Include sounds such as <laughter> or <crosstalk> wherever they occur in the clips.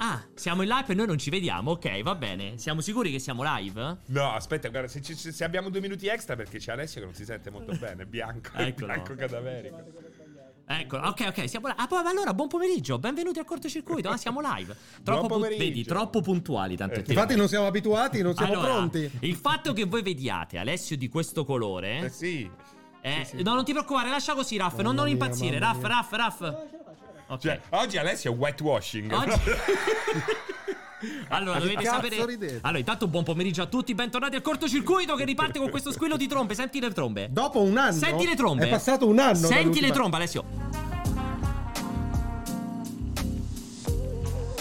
Ah, siamo in live e noi non ci vediamo. Ok, va bene. Siamo sicuri che siamo live? No, aspetta, guarda, se, ci- se abbiamo due minuti extra perché c'è Alessio che non si sente molto bene, bianco, <laughs> Eccolo. bianco cadaverico. Ecco, ok, ok, siamo live. Ah, allora, buon pomeriggio. Benvenuti al cortocircuito. Ah, siamo live. <laughs> Troppo pu- pomeriggio. vedi, troppo puntuali. Tanto tempo. Infatti non siamo abituati, non siamo Allora, pronti. Il fatto che voi vediate Alessio di questo Eh colore. sì. eh, No, non ti preoccupare, lascia così, Raff. non, non impazzire. Raff. Raff, Raff. Ok. Cioè, oggi Alessio è whitewashing. Oggi- <laughs> Allora, dovete sapere. ridete? Allora, intanto buon pomeriggio a tutti, bentornati al cortocircuito che riparte con questo squillo di trombe. Senti le trombe. Dopo un anno. Senti le trombe. È passato un anno. Senti le trombe, Alessio.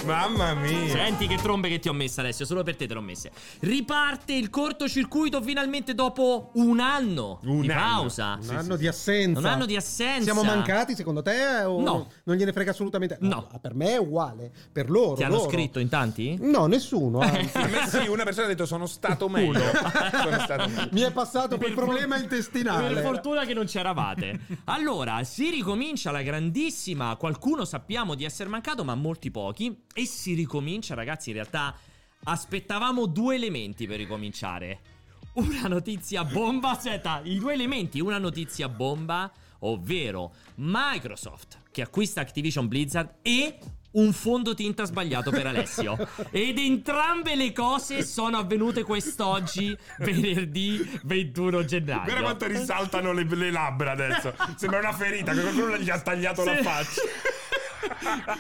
Mamma mia. Senti che trombe che ti ho messe, Alessio. Solo per te te l'ho messe. Riparte il cortocircuito finalmente dopo un anno Un di anno. pausa. Un anno di assenza. Un anno di assenza. Siamo mancati secondo te? O No. Non gliene frega assolutamente. No. Per me è uguale. Per loro. Ti hanno loro. scritto in tanti? No, nessuno. anzi. A me sì, una persona ha detto sono stato meglio. <laughs> sono stato meglio. Mi è passato quel Per problema for- intestinale. Per fortuna che non c'eravate. Allora, si ricomincia la grandissima. Qualcuno sappiamo di essere mancato, ma molti pochi. E si ricomincia, ragazzi. In realtà aspettavamo due elementi per ricominciare. Una notizia bomba. Aspetta, i due elementi. Una notizia bomba, ovvero Microsoft che acquista Activision Blizzard e. Un fondotinta sbagliato per Alessio. <laughs> Ed entrambe le cose sono avvenute quest'oggi, venerdì 21 gennaio. Guarda quanto risaltano le, le labbra adesso. Sembra una ferita, che qualcuno gli ha tagliato la Sì. faccia. <laughs>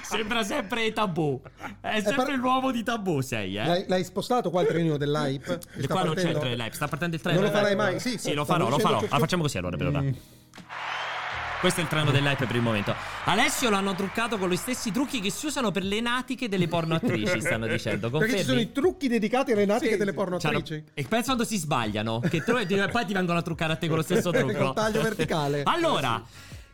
Sembra sempre tabù. È sempre par- l'uomo di tabù, sei, eh? L'hai, l'hai spostato qua il trenino dell'hype? E qua non c'è il partendo? trailer live, sta partendo il trailer. Non lo farai mai? Sì, Sì, lo farò, lo farò. ciò- Ah, facciamo così allora per ora. Mm. Questo è il treno dell'hype per il momento. Alessio l'hanno truccato con gli stessi trucchi che si usano per le natiche delle porno attrici, <laughs> stanno dicendo. Perché ci sono i Confermi? trucchi dedicati alle natiche Sì, delle sì. porno C'hanno- attrici. E pensa quando si sbagliano, che tu- e poi ti vengono a truccare a te con lo stesso <laughs> trucco. Col taglio verticale. Allora,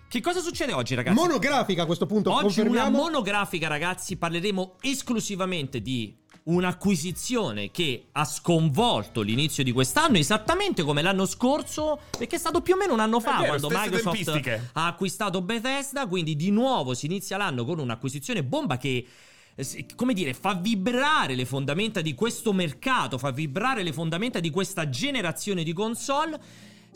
che cosa succede oggi, ragazzi? Monografica a questo punto. Oggi una monografica, ragazzi, parleremo esclusivamente di un'acquisizione che ha sconvolto l'inizio di quest'anno, esattamente come l'anno scorso, perché è stato più o meno un anno fa vero, quando Microsoft tempistiche. ha acquistato Bethesda, quindi di nuovo si inizia l'anno con un'acquisizione bomba che come dire, fa vibrare le fondamenta di questo mercato, fa vibrare le fondamenta di questa generazione di console.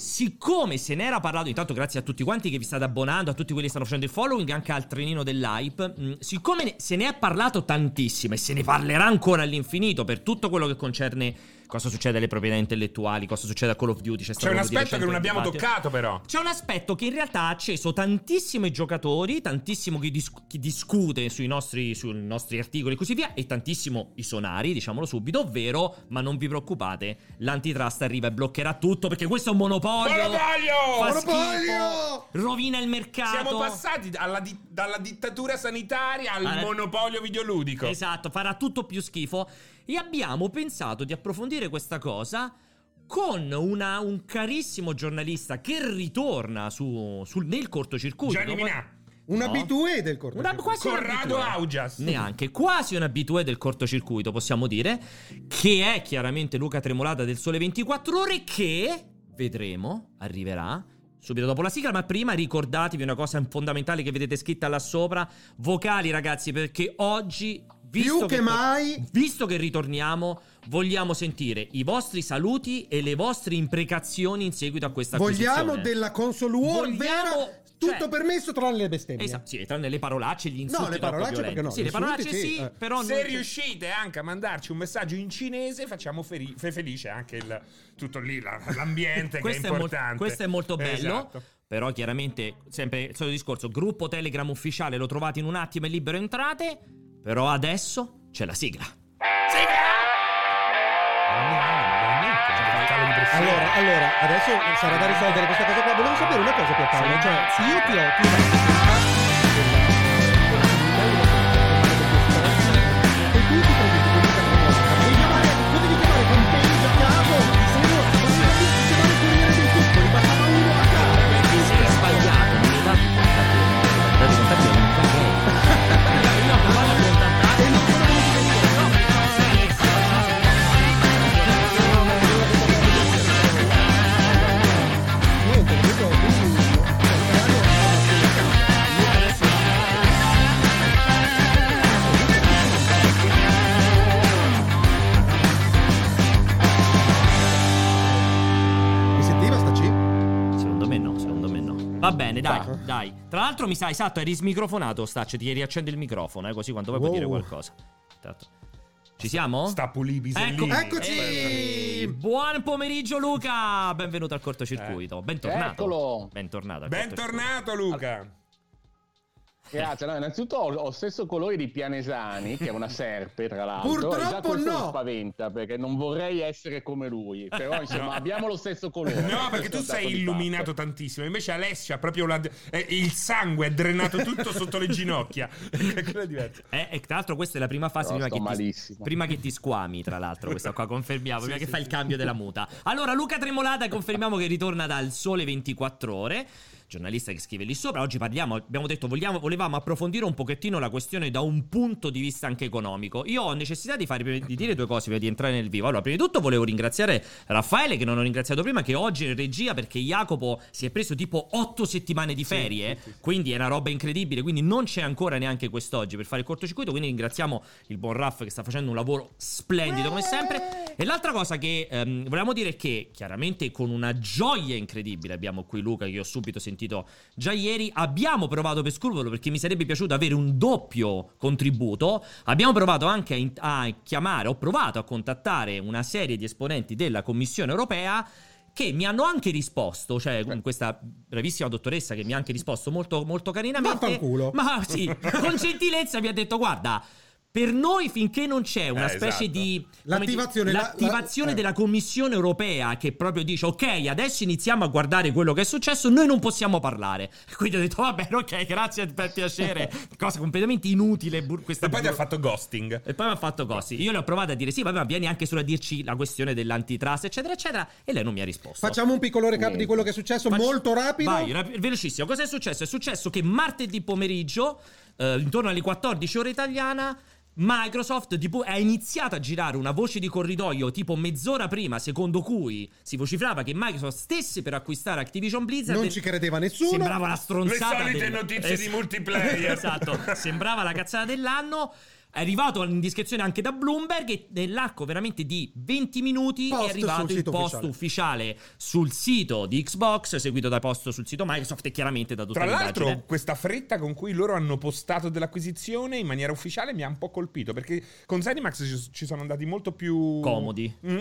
Siccome se ne era parlato, intanto grazie a tutti quanti che vi state abbonando, a tutti quelli che stanno facendo il following, anche al trenino dell'hype, mh, siccome ne- se ne è parlato tantissimo e se ne parlerà ancora all'infinito per tutto quello che concerne cosa succede alle proprietà intellettuali, cosa succede a Call of Duty, c'è, C'è un aspetto che non abbiamo dibattito. toccato, però. C'è un aspetto che in realtà ha acceso tantissimo i giocatori, tantissimo chi, dis- chi discute sui nostri, sui nostri articoli e così via, e tantissimo i sonari, diciamolo subito, ovvero, ma non vi preoccupate, l'antitrust arriva e bloccherà tutto perché questo è un monopolio. Monopolio! Monopolio! schifo, rovina il mercato. Siamo passati alla di- dalla dittatura sanitaria al Ah, eh. monopolio videoludico. Esatto, farà tutto più schifo. E abbiamo pensato di approfondire questa cosa con una- un carissimo giornalista che ritorna su, sul- nel cortocircuito. Gianni Minà. Un No. abitué del corto. Una, quasi un Corrado. Augias. Neanche, quasi un abitué del cortocircuito, possiamo dire. Che è chiaramente Luca Tremolata del Sole 24 Ore. Che vedremo, arriverà. Subito dopo la sigla, ma prima ricordatevi una cosa fondamentale che vedete scritta là sopra. Vocali, ragazzi, perché oggi, visto Più che mai- visto che ritorniamo, vogliamo sentire i vostri saluti e le vostre imprecazioni in seguito a questa Vogliamo acquisizione. della console war Vogliamo- vera, tutto cioè- permesso tranne le bestemmie. Esatto, sì, tranne le parolacce e gli insulti No, le parolacce perché no, Sì, le parolacce sì, sì, eh. però Se non- riuscite anche a mandarci un messaggio in cinese, facciamo feri- fe- felice anche il, tutto lì, la- l'ambiente che è questo, è mol- importante. questo è molto bello. Esatto. Però chiaramente, sempre il solito discorso, gruppo Telegram ufficiale lo trovate in un attimo e libero entrate. Però adesso c'è la sigla. Pressione. Allora, allora, adesso sarà da risolvere questa cosa qua. Volevo sapere una cosa, Pierpaolo. Cioè, se io ti ho tirato. Va bene, dai, Ecco. dai. Tra l'altro mi sa, esatto, eri smicrofonato, Staccio, ti riaccende il microfono, eh, così quando vuoi puoi Wow. dire qualcosa. Tanto. Ci siamo? Sta pulibis Ecco-. Eccoci! Eh, buon pomeriggio Luca, benvenuto al cortocircuito. Bentornato. Eccolo. Bentornato. al Bentornato Luca. Grazie, no, innanzitutto ho, ho lo stesso colore di Pianesani, che è una serpe, tra l'altro. Purtroppo no. mi spaventa perché non vorrei essere come lui. Però insomma, abbiamo lo stesso colore. No, perché tu sei illuminato tantissimo. Invece Alessia ha proprio la- eh, il sangue è drenato tutto sotto le ginocchia. <laughs> Eh, e tra l'altro questa è la prima fase prima che, ti, prima che ti squami, tra l'altro, questa qua confermiamo, prima Sì, che sì, fa il sì. cambio della muta. Allora, Luca Tremolata confermiamo che ritorna dal Sole 24 Ore. Giornalista che scrive lì sopra. Oggi parliamo, abbiamo detto, vogliamo, volevamo approfondire un pochettino la questione da un punto di vista anche economico. Io ho necessità di, fare, di dire due cose prima di entrare nel vivo. Allora, prima di tutto volevo ringraziare Raffaele, che non ho ringraziato prima, che oggi è in regia perché Jacopo si è preso tipo otto settimane di ferie. Quindi è una roba incredibile. Quindi non c'è ancora neanche quest'oggi per fare il cortocircuito. Quindi ringraziamo il buon Raff che sta facendo un lavoro splendido come sempre. E l'altra cosa che ehm, volevamo dire è che chiaramente con una gioia incredibile abbiamo qui Luca che ho subito sentito già ieri. Abbiamo provato per scrupolo perché mi sarebbe piaciuto avere un doppio contributo. Abbiamo provato anche a, in- a chiamare, ho provato a contattare una serie di esponenti della Commissione europea che mi hanno anche risposto, cioè con questa bravissima dottoressa che mi ha anche risposto molto, molto carinamente. Ma sì, con gentilezza mi ha detto guarda... Per noi finché non c'è una Eh, specie esatto. di L'attivazione, dire, la- l'attivazione la- eh. della Commissione europea che proprio dice ok adesso iniziamo a guardare quello che è successo noi non possiamo parlare <laughs> quindi ho detto va bene ok grazie per piacere <laughs> cosa completamente inutile bur- questa E poi ti ha bur- fatto ghosting. e poi mi ha fatto così io le ho provato a dire sì vabbè ma vieni anche solo a dirci la questione dell'antitrust eccetera eccetera e lei non mi ha risposto Facciamo un piccolo recap di quello che è successo, Facci- molto rapido. Vai, rap- velocissimo. Cosa è successo? È successo che martedì pomeriggio, eh, intorno alle 14 ore italiana, Microsoft tipo, ha iniziato a girare una voce di corridoio tipo mezz'ora prima, secondo cui si vociferava che Microsoft stesse per acquistare Activision Blizzard. Non ci credeva nessuno. Sembrava la stronzata. Le solite del- notizie di Es- multiplayer. <laughs> esatto, sembrava la cazzata dell'anno. È arrivato all'indiscrezione anche da Bloomberg e nell'arco veramente di 20 minuti Post è arrivato il post ufficiale. sul sito di Xbox, seguito da post sul sito Microsoft e chiaramente da tutta Tra l'altro, l'indagine. questa fretta con cui loro hanno postato dell'acquisizione in maniera ufficiale mi ha un po' colpito. Perché con Zenimax ci, ci sono andati molto più Comodi. Mm.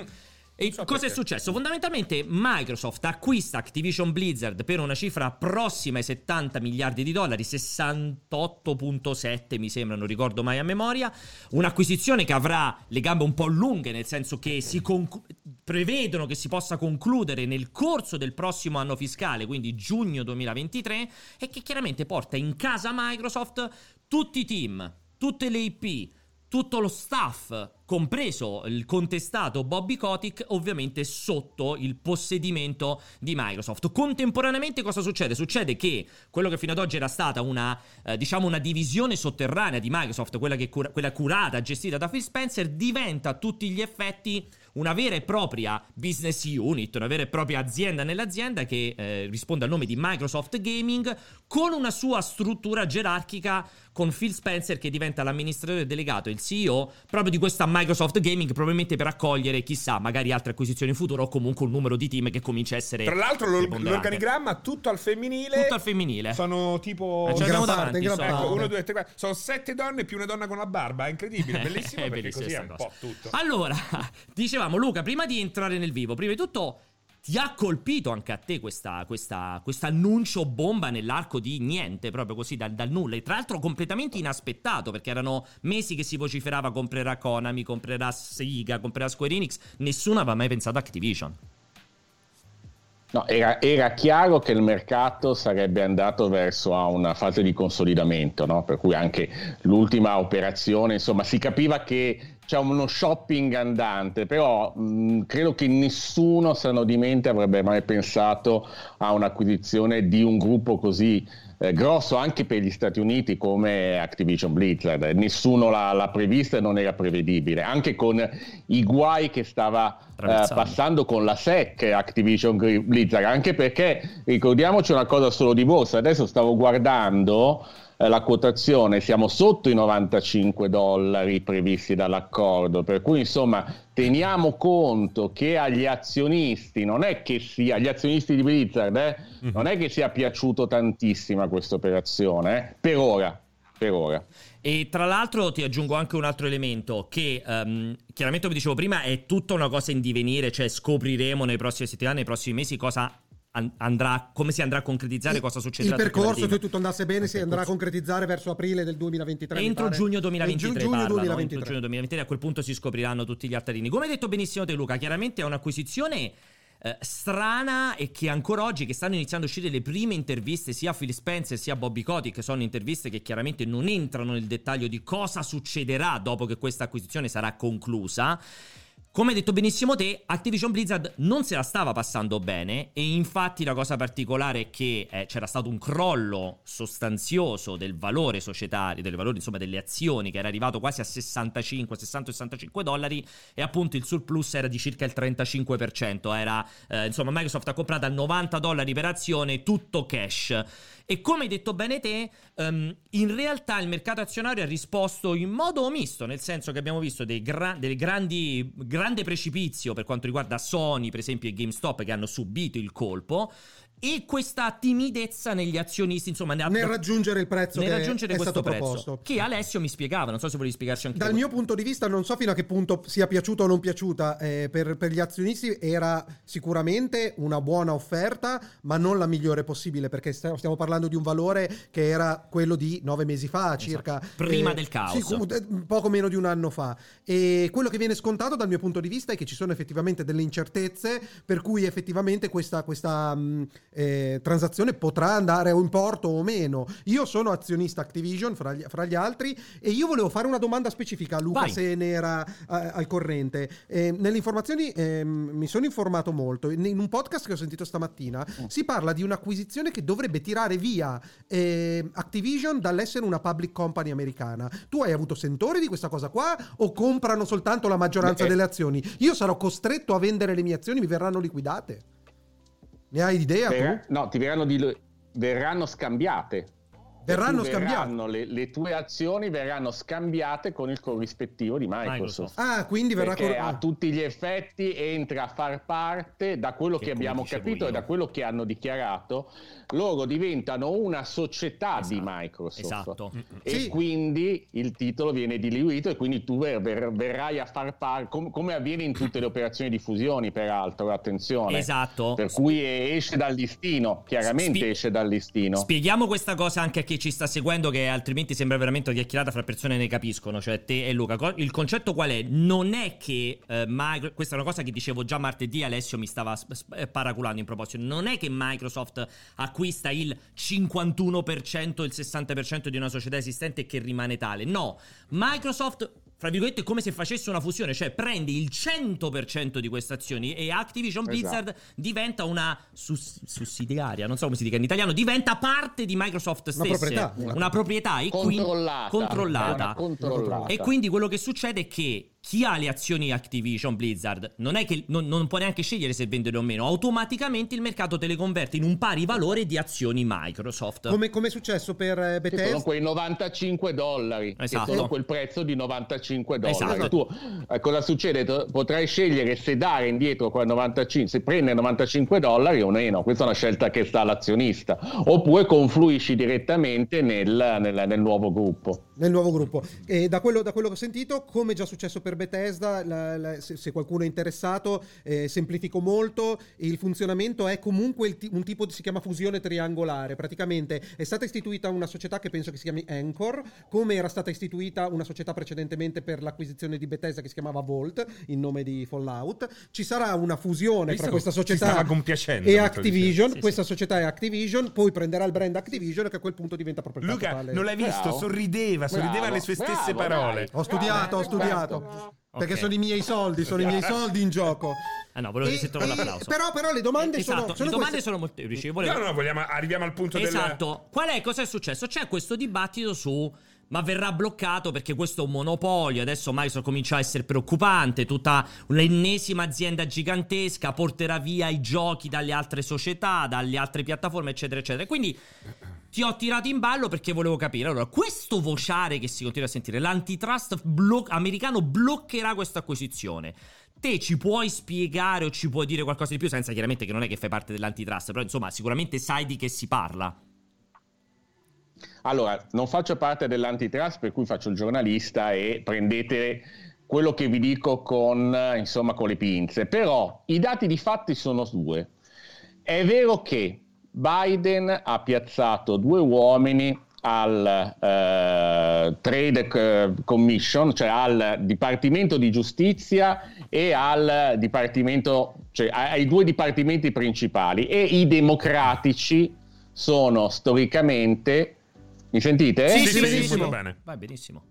E so cosa è perché. successo? Fondamentalmente Microsoft acquista Activision Blizzard per una cifra prossima ai 70 miliardi di dollari, 68.7 mi sembra, non ricordo mai a memoria. Un'acquisizione che avrà le gambe un po' lunghe, nel senso che si conclu- prevedono che si possa concludere nel corso del prossimo anno fiscale, quindi giugno 2023, e che chiaramente porta in casa Microsoft tutti i team, tutte le IP, tutto lo staff, compreso il contestato Bobby Kotick, ovviamente sotto il possedimento di Microsoft. Contemporaneamente cosa succede? Succede che quello che fino ad oggi era stata una, eh, diciamo una divisione sotterranea di Microsoft, quella, cura- quella curata, gestita da Phil Spencer, diventa a tutti gli effetti una vera e propria business unit, una vera e propria azienda nell'azienda che eh, risponde al nome di Microsoft Gaming con una sua struttura gerarchica con Phil Spencer che diventa l'amministratore delegato, il CEO proprio di questa Microsoft Gaming probabilmente per accogliere chissà magari altre acquisizioni in futuro o comunque un numero di team che comincia a essere Tra l'altro, l'or- l'organigramma tutto al femminile. tutto al femminile. Sono tipo. Eh, l'abbiamo gran parte, davanti, in gran so- parte. Ecco, uno, due, tre, quattro. Sono sette donne più una donna con la barba. È incredibile, bellissimo. È perché bellissima così è un cosa. po' tutto. Allora, <laughs> dicevamo Luca, prima di entrare nel vivo, prima di tutto ti ha colpito anche a te questa, questa, annuncio bomba nell'arco di niente, proprio così dal, dal nulla. E tra l'altro completamente inaspettato, perché erano mesi che si vociferava comprerà Konami, comprerà Sega, comprerà Square Enix. Nessuno aveva mai pensato a Activision. No, era, era chiaro che il mercato sarebbe andato verso una fase di consolidamento, no? per cui anche l'ultima operazione, insomma, si capiva che c'è uno shopping andante, però mh, credo che nessuno sano di mente avrebbe mai pensato a un'acquisizione di un gruppo così eh, grosso anche per gli Stati Uniti come Activision Blizzard. Nessuno l'ha, l'ha prevista e non era prevedibile, anche con i guai che stava eh, passando con la SEC Activision Blizzard, anche perché ricordiamoci una cosa solo di borsa, adesso stavo guardando la quotazione, siamo sotto i 95 dollari previsti dall'accordo, per cui insomma teniamo conto che agli azionisti non è che sia, agli azionisti di Blizzard, eh, Mhm. non è che sia piaciuto tantissima questa operazione, eh, per ora, per ora. E tra l'altro ti aggiungo anche un altro elemento che ehm, chiaramente come dicevo prima è tutta una cosa in divenire, cioè scopriremo nelle prossime settimane, nei prossimi mesi cosa andrà, come si andrà a concretizzare, Il- cosa succederà. Il percorso, se tutto andasse bene, si andrà a concretizzare verso aprile del 2023. mi Entro giugno 2023 Entro giugno parlano, 2023. entro giugno 2023 a quel punto si scopriranno tutti gli altarini. Come hai detto benissimo te Luca, chiaramente è un'acquisizione eh, strana e che ancora oggi che stanno iniziando a uscire le prime interviste sia a Phil Spencer sia a Bobby Kotick sono interviste che chiaramente non entrano nel dettaglio di cosa succederà dopo che questa acquisizione sarà conclusa. Come hai detto benissimo te, Activision Blizzard non se la stava passando bene e infatti la cosa particolare è che eh, c'era stato un crollo sostanzioso del valore societario, del valore insomma delle azioni che era arrivato quasi a 65, 60-65 dollari e appunto il surplus era di circa il 35%, era eh, insomma Microsoft ha comprato a 90 dollari per azione tutto cash. E come hai detto bene te, ehm, in realtà il mercato azionario ha risposto in modo misto, nel senso che abbiamo visto dei, gra- delle grandi, grande precipizio per quanto riguarda Sony, per esempio, e GameStop che hanno subito il colpo. E questa timidezza negli azionisti, insomma, ne ha- Nel raggiungere il prezzo nel raggiungere questo prezzo. proposto. Che Alessio mi spiegava, non so se volevi spiegarci anche Dal mio punto di vista, non so fino a che punto sia piaciuta o non piaciuta. eh, per, per gli azionisti era sicuramente una buona offerta, ma non la migliore possibile, perché st- stiamo parlando di un valore che era quello di nove mesi fa, circa. Esatto. Prima eh, del caos. sì, eh, poco meno di un anno fa. E quello che viene scontato dal mio punto di vista è che ci sono effettivamente delle incertezze, per cui effettivamente questa, questa mh, eh, transazione potrà andare in porto o meno. Io sono azionista Activision fra gli, fra gli altri e io volevo fare una domanda specifica a Luca Vai. se ne era eh, al corrente. Eh, nelle informazioni ehm, mi sono informato molto. In, in un podcast che ho sentito stamattina si parla di un'acquisizione che dovrebbe tirare via eh, Activision dall'essere una public company americana. Tu hai avuto sentori di questa cosa qua o comprano soltanto la maggioranza Beh, eh. delle azioni? Io sarò costretto a vendere le mie azioni, mi verranno liquidate. Ne hai idea tu? no, ti verranno, di- verranno scambiate. Verranno scambiate. le, le tue azioni verranno scambiate con il corrispettivo di Microsoft. Microsoft. Ah, quindi verrà cor- a tutti gli effetti entra a far parte da quello Che che, abbiamo capito io. e da quello che hanno dichiarato loro diventano una società di Esatto. Microsoft Esatto. e Sì. quindi il titolo viene diluito e quindi tu ver- ver- verrai a far parte com- come avviene in tutte le <laughs> operazioni di fusioni peraltro attenzione Esatto. per cui esce dal listino chiaramente Spie- esce dal listino Spieghiamo questa cosa anche a chi ci sta seguendo, che altrimenti sembra veramente una chiacchierata fra persone che ne capiscono, cioè te e Luca. Il concetto qual è? Non è che eh, Micro- questa è una cosa che dicevo già martedì, Alessio mi stava eh, paraculando in proposito. Non è che Microsoft acquista il 51%, il 60% di una società esistente e che rimane tale. No, Microsoft fra virgolette, è come se facesse una fusione, cioè prende il 100% di queste azioni e Activision Esatto. Blizzard diventa una sus- sussidiaria, non so come si dica in italiano, diventa parte di Microsoft stesse, proprietà. una proprietà e quindi- Controllata. controllata. È una controllata. E quindi quello che succede è che chi ha le azioni Activision Blizzard non è che non, non può neanche scegliere se vendere o meno, automaticamente il mercato te le converte in un pari valore di azioni Microsoft. Come, come è successo per eh, Che sono Bethesda? quei 95 dollari Esatto. sono quel prezzo di 95 dollari Esatto. tu eh, cosa succede? Potrai scegliere se dare indietro quel 95 se prende 95 dollari o meno questa è una scelta che sta all'azionista oppure confluisci direttamente nel, nel- nel nuovo gruppo nel nuovo gruppo. E da quello, da quello che ho sentito, come già successo per Bethesda, la- la- se, se qualcuno è interessato, eh, semplifico molto. Il funzionamento è comunque il ti- un tipo di si chiama fusione triangolare. Praticamente è stata istituita una società che penso che si chiami Anchor, come era stata istituita una società precedentemente per l'acquisizione di Bethesda che si chiamava Vault, in nome di Fallout. Ci sarà una fusione Visto fra questa società e Activision. Sì, sì. questa società è Activision, poi prenderà il brand Activision che a quel punto diventa proprio il Luca, capitale. non l'hai visto? Bravo. Sorrideva, sorrideva Bravo, alle sue stesse bravo, parole. dai. Ho studiato, ho studiato. bravo. Perché sono i miei soldi, sono i miei soldi in gioco. Ah no, volevo sentire e- l'applauso. Però, però le domande Eh, sono, esatto, sono le domande queste. sono molteplici. Volevo- No, no, vogliamo, arriviamo al punto del... Esatto. Qual è? Cosa è successo? C'è questo dibattito su. Ma verrà bloccato perché questo è un monopolio. Adesso Microsoft comincia a essere preoccupante. Tutta l'ennesima azienda gigantesca porterà via i giochi dalle altre società, dalle altre piattaforme, eccetera, eccetera. Quindi ti ho tirato in ballo perché volevo capire. Allora, questo vociare che si continua a sentire, l'antitrust blo- americano bloccherà questa acquisizione. Te ci puoi spiegare o ci puoi dire qualcosa di più, senza chiaramente che non è che fai parte dell'antitrust, però insomma, sicuramente sai di che si parla. Allora, non faccio parte dell'antitrust, per cui faccio il giornalista e prendete quello che vi dico con, insomma, con le pinze. Però i dati di fatti sono due. È vero che Biden ha piazzato due uomini al uh, Trade Commission, cioè al Dipartimento di Giustizia e al Dipartimento, cioè ai due dipartimenti principali e i democratici sono storicamente mi sentite? Sì, sì, sì, benissimo. bene. Vai benissimo.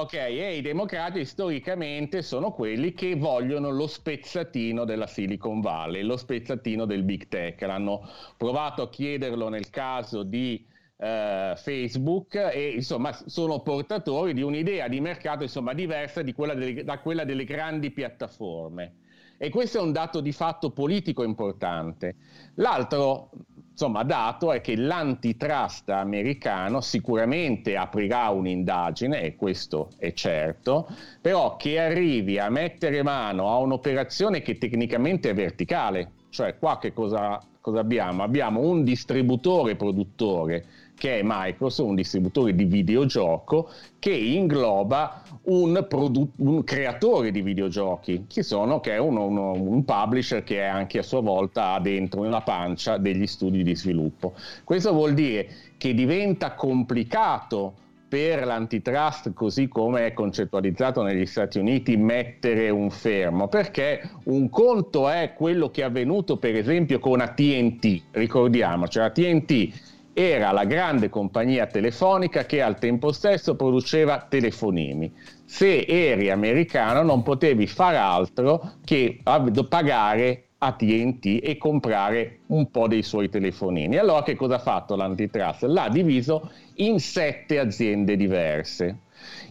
Ok, e i democratici storicamente sono quelli che vogliono lo spezzatino della Silicon Valley, lo spezzatino del big tech. L'hanno provato a chiederlo nel caso di eh, Facebook e insomma sono portatori di un'idea di mercato insomma diversa quella delle, da quella delle grandi piattaforme. E questo è un dato di fatto politico importante. L'altro insomma, dato è che l'antitrust americano sicuramente aprirà un'indagine, e questo è certo, però che arrivi a mettere mano a un'operazione che tecnicamente è verticale, cioè qua che cosa, cosa abbiamo? Abbiamo un distributore produttore che è Microsoft, un distributore di videogioco che ingloba un, produ- un creatore di videogiochi, che, sono, che è uno, uno, un publisher che è anche a sua volta dentro nella pancia degli studi di sviluppo. Questo vuol dire che diventa complicato per l'antitrust così come è concettualizzato negli Stati Uniti mettere un fermo perché un conto è quello che è avvenuto per esempio con AT&T ricordiamoci AT&T era la grande compagnia telefonica che al tempo stesso produceva telefonini. Se eri americano non potevi fare altro che pagare AT&T e comprare un po' dei suoi telefonini. Allora che cosa ha fatto l'antitrust? L'ha diviso in sette aziende diverse.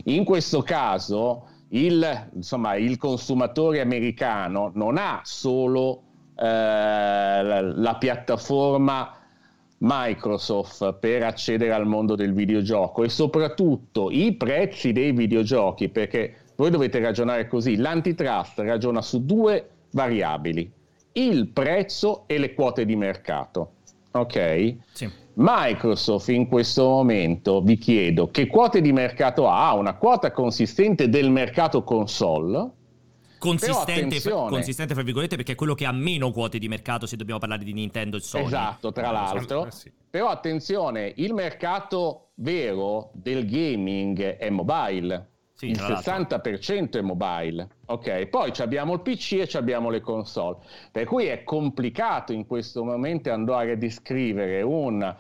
In questo caso il, insomma, il consumatore americano non ha solo eh, la, la piattaforma Microsoft per accedere al mondo del videogioco e soprattutto i prezzi dei videogiochi, perché voi dovete ragionare così, l'antitrust ragiona su due variabili, il prezzo e le quote di mercato. Ok? Sì. Microsoft in questo momento vi chiedo che quote di mercato ha? Ha una quota consistente del mercato console consistente, fra, consistente, fra virgolette, perché è quello che ha meno quote di mercato se dobbiamo parlare di Nintendo e Sony. Esatto, tra l'altro. Eh sì. Però attenzione, il mercato vero del gaming è mobile. Sì, il 60% è mobile, ok? Poi abbiamo il PC e abbiamo le console, per cui è complicato in questo momento andare a descrivere un,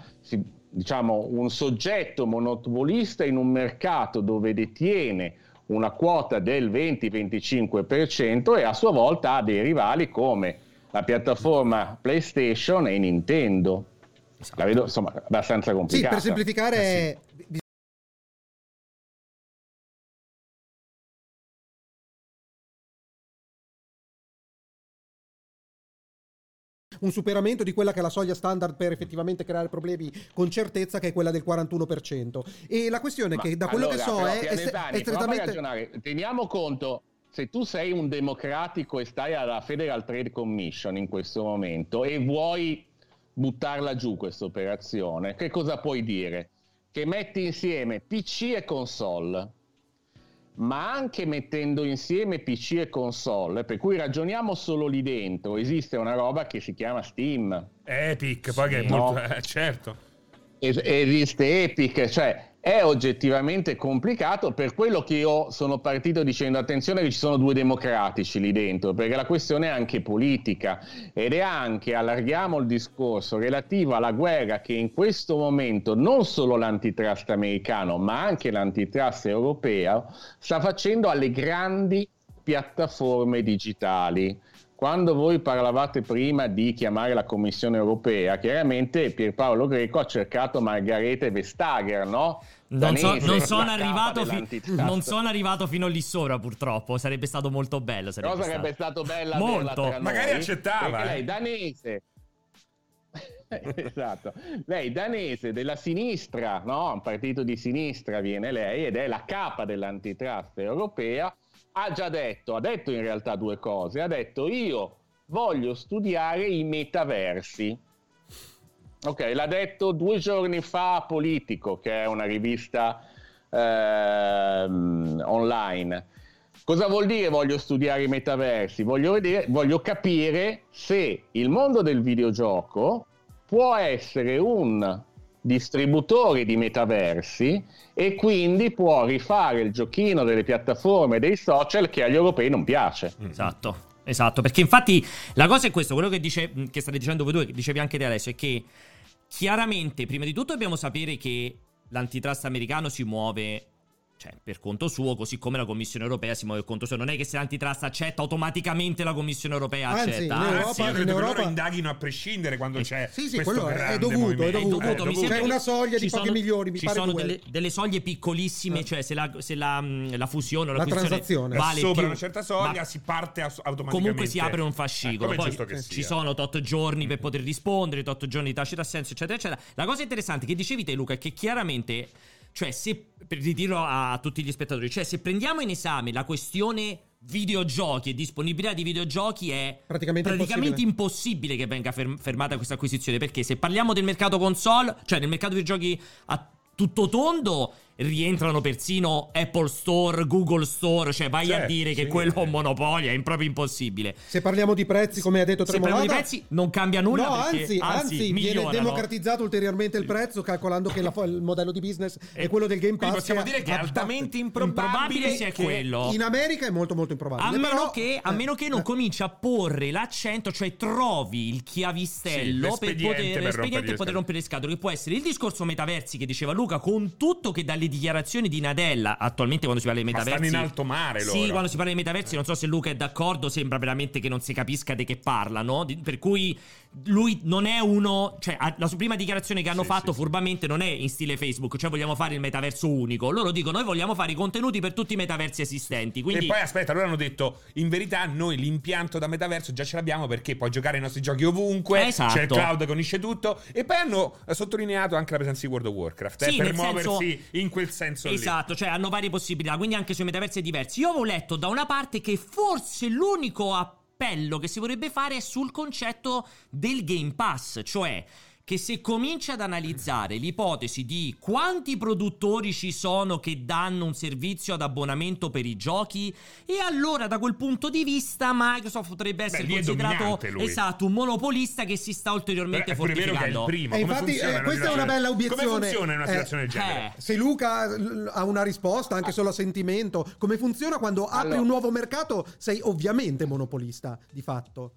diciamo, un soggetto monopolista in un mercato dove detiene una quota del 20-25% e a sua volta ha dei rivali come la piattaforma PlayStation e Nintendo. Esatto. La vedo insomma abbastanza complicata. Sì, per semplificare, eh sì. Un superamento di quella che è la soglia standard per effettivamente creare problemi con certezza, che è quella del 41%. E la questione è che da quello allora, che so è, è, è strettamente... Teniamo conto, se tu sei un democratico e stai alla Federal Trade Commission in questo momento e vuoi buttarla giù questa operazione, che cosa puoi dire? Che metti insieme PC e console ma anche mettendo insieme PC e console, per cui ragioniamo solo lì dentro, esiste una roba che si chiama Steam. Epic, poi sì, che è molto... No? Eh, certo. Es- esiste Epic, cioè è oggettivamente complicato. Per quello che io sono partito dicendo attenzione che ci sono due democratici lì dentro perché la questione è anche politica. Ed è anche allarghiamo il discorso relativo alla guerra che in questo momento non solo l'antitrust americano ma anche l'antitrust europeo sta facendo alle grandi piattaforme digitali quando voi parlavate prima di chiamare la Commissione europea, chiaramente Pierpaolo Greco ha cercato Margarete Vestager, no? Non, so, non, sono fi- non, sono arrivato fino lì sopra, purtroppo. Sarebbe stato molto bello. Sarebbe sarebbe stato, stato bella molto. Magari noi, accettava. Lei danese. <laughs> esatto. Lei danese della sinistra, no? Un partito di sinistra viene lei ed è la capa dell'antitrust europea. Ha già detto, ha detto in realtà due cose. Ha detto io voglio studiare i metaversi. Ok, l'ha detto due giorni fa a Politico, che è una rivista ehm, online. Cosa vuol dire voglio studiare i metaversi? Voglio, vedere, voglio capire se il mondo del videogioco può essere un distributore di metaversi e quindi può rifare il giochino delle piattaforme dei social che agli europei non piace. Esatto. Esatto, perché infatti la cosa è questo, quello che, dice, che state dicendo voi due, che dicevi anche te adesso, è che chiaramente prima di tutto dobbiamo sapere che l'antitrust americano si muove cioè, per conto suo, così come la Commissione europea si muove per conto suo. Non è che se l'antitrust accetta, automaticamente la Commissione europea Anzi, accetta. in Europa- Anzi, credo in Europa- indaghino a prescindere quando c'è Sì, sì, questo quello è- è dovuto, è dovuto. dovuto, mi dovuto. sembra C'è una soglia di ci pochi sono- milioni, mi ci pare sono delle, delle soglie piccolissime, Eh. cioè se la, se la, la fusione o La l'acquisizione transazione. Vale sopra più, una certa soglia si parte automaticamente. comunque si apre un Eh, fascicolo. è Poi giusto che ci sia. sono tot giorni per poter rispondere, tot giorni di tacito assenso, eccetera, eccetera. La cosa interessante che dicevi te, Luca, è che chiaramente, cioè, se per ridirlo a tutti gli spettatori, cioè, se prendiamo in esame la questione videogiochi e disponibilità di videogiochi è Praticamente praticamente impossibile che venga ferm- fermata questa acquisizione perché se parliamo del mercato console cioè nel mercato videogiochi a tutto tondo rientrano persino Apple Store, Google Store, cioè vai a Certo, dire che sì, quello è un eh. monopolio, è proprio impossibile. Se parliamo di prezzi, come ha detto Se parliamo di Tremolata, prezzi non cambia nulla No, perché, anzi, anzi, viene migliorano. democratizzato ulteriormente il prezzo, calcolando che la il modello di business è quello del Game Quindi Pass. possiamo dire che è altamente Improbabile improbabile sia che- quello. In America è molto molto A improbabile. meno, però- che, a eh, meno che non eh. cominci a porre l'accento, cioè trovi il chiavistello Sì, per poter, per rompere per le poter scatole. rompere le scatole, che può essere il discorso metaversi che diceva Luca, con tutto che dalle dichiarazioni di Nadella, attualmente quando si parla di Ma metaversi... stanno in alto mare loro. Sì, quando si parla di metaversi, non so se Luca è d'accordo, sembra veramente che non si capisca di che parlano, di- per cui lui non è uno, cioè la sua prima dichiarazione che hanno Sì, fatto sì, sì. furbamente non è in stile Facebook, cioè vogliamo fare il metaverso unico, loro dicono noi vogliamo fare i contenuti per tutti i metaversi esistenti, quindi... E poi aspetta, loro hanno detto: in verità, noi l'impianto da metaverso già ce l'abbiamo perché puoi giocare i nostri giochi ovunque. Esatto. C'è il cloud che unisce tutto. E poi hanno eh, sottolineato anche la presenza di World of Warcraft eh, Sì, per muoversi senso- in quel senso lì. Esatto, cioè hanno varie possibilità, quindi anche sui metaversi è diversi. Io avevo letto da una parte che forse l'unico appello che si vorrebbe fare sul concetto del Game Pass, cioè che se cominci ad analizzare l'ipotesi di quanti produttori ci sono che danno un servizio ad abbonamento per i giochi, e allora da quel punto di vista Microsoft potrebbe essere è considerato esatto un monopolista che si sta ulteriormente vero che è il fortificando. primo. E Come infatti, funziona eh, questa è una bella obiezione. Come funziona in una Eh, situazione del genere? Eh. Se Luca ha una risposta anche solo a sentimento, come funziona quando apri Allora- un nuovo mercato? Sei ovviamente monopolista, di fatto.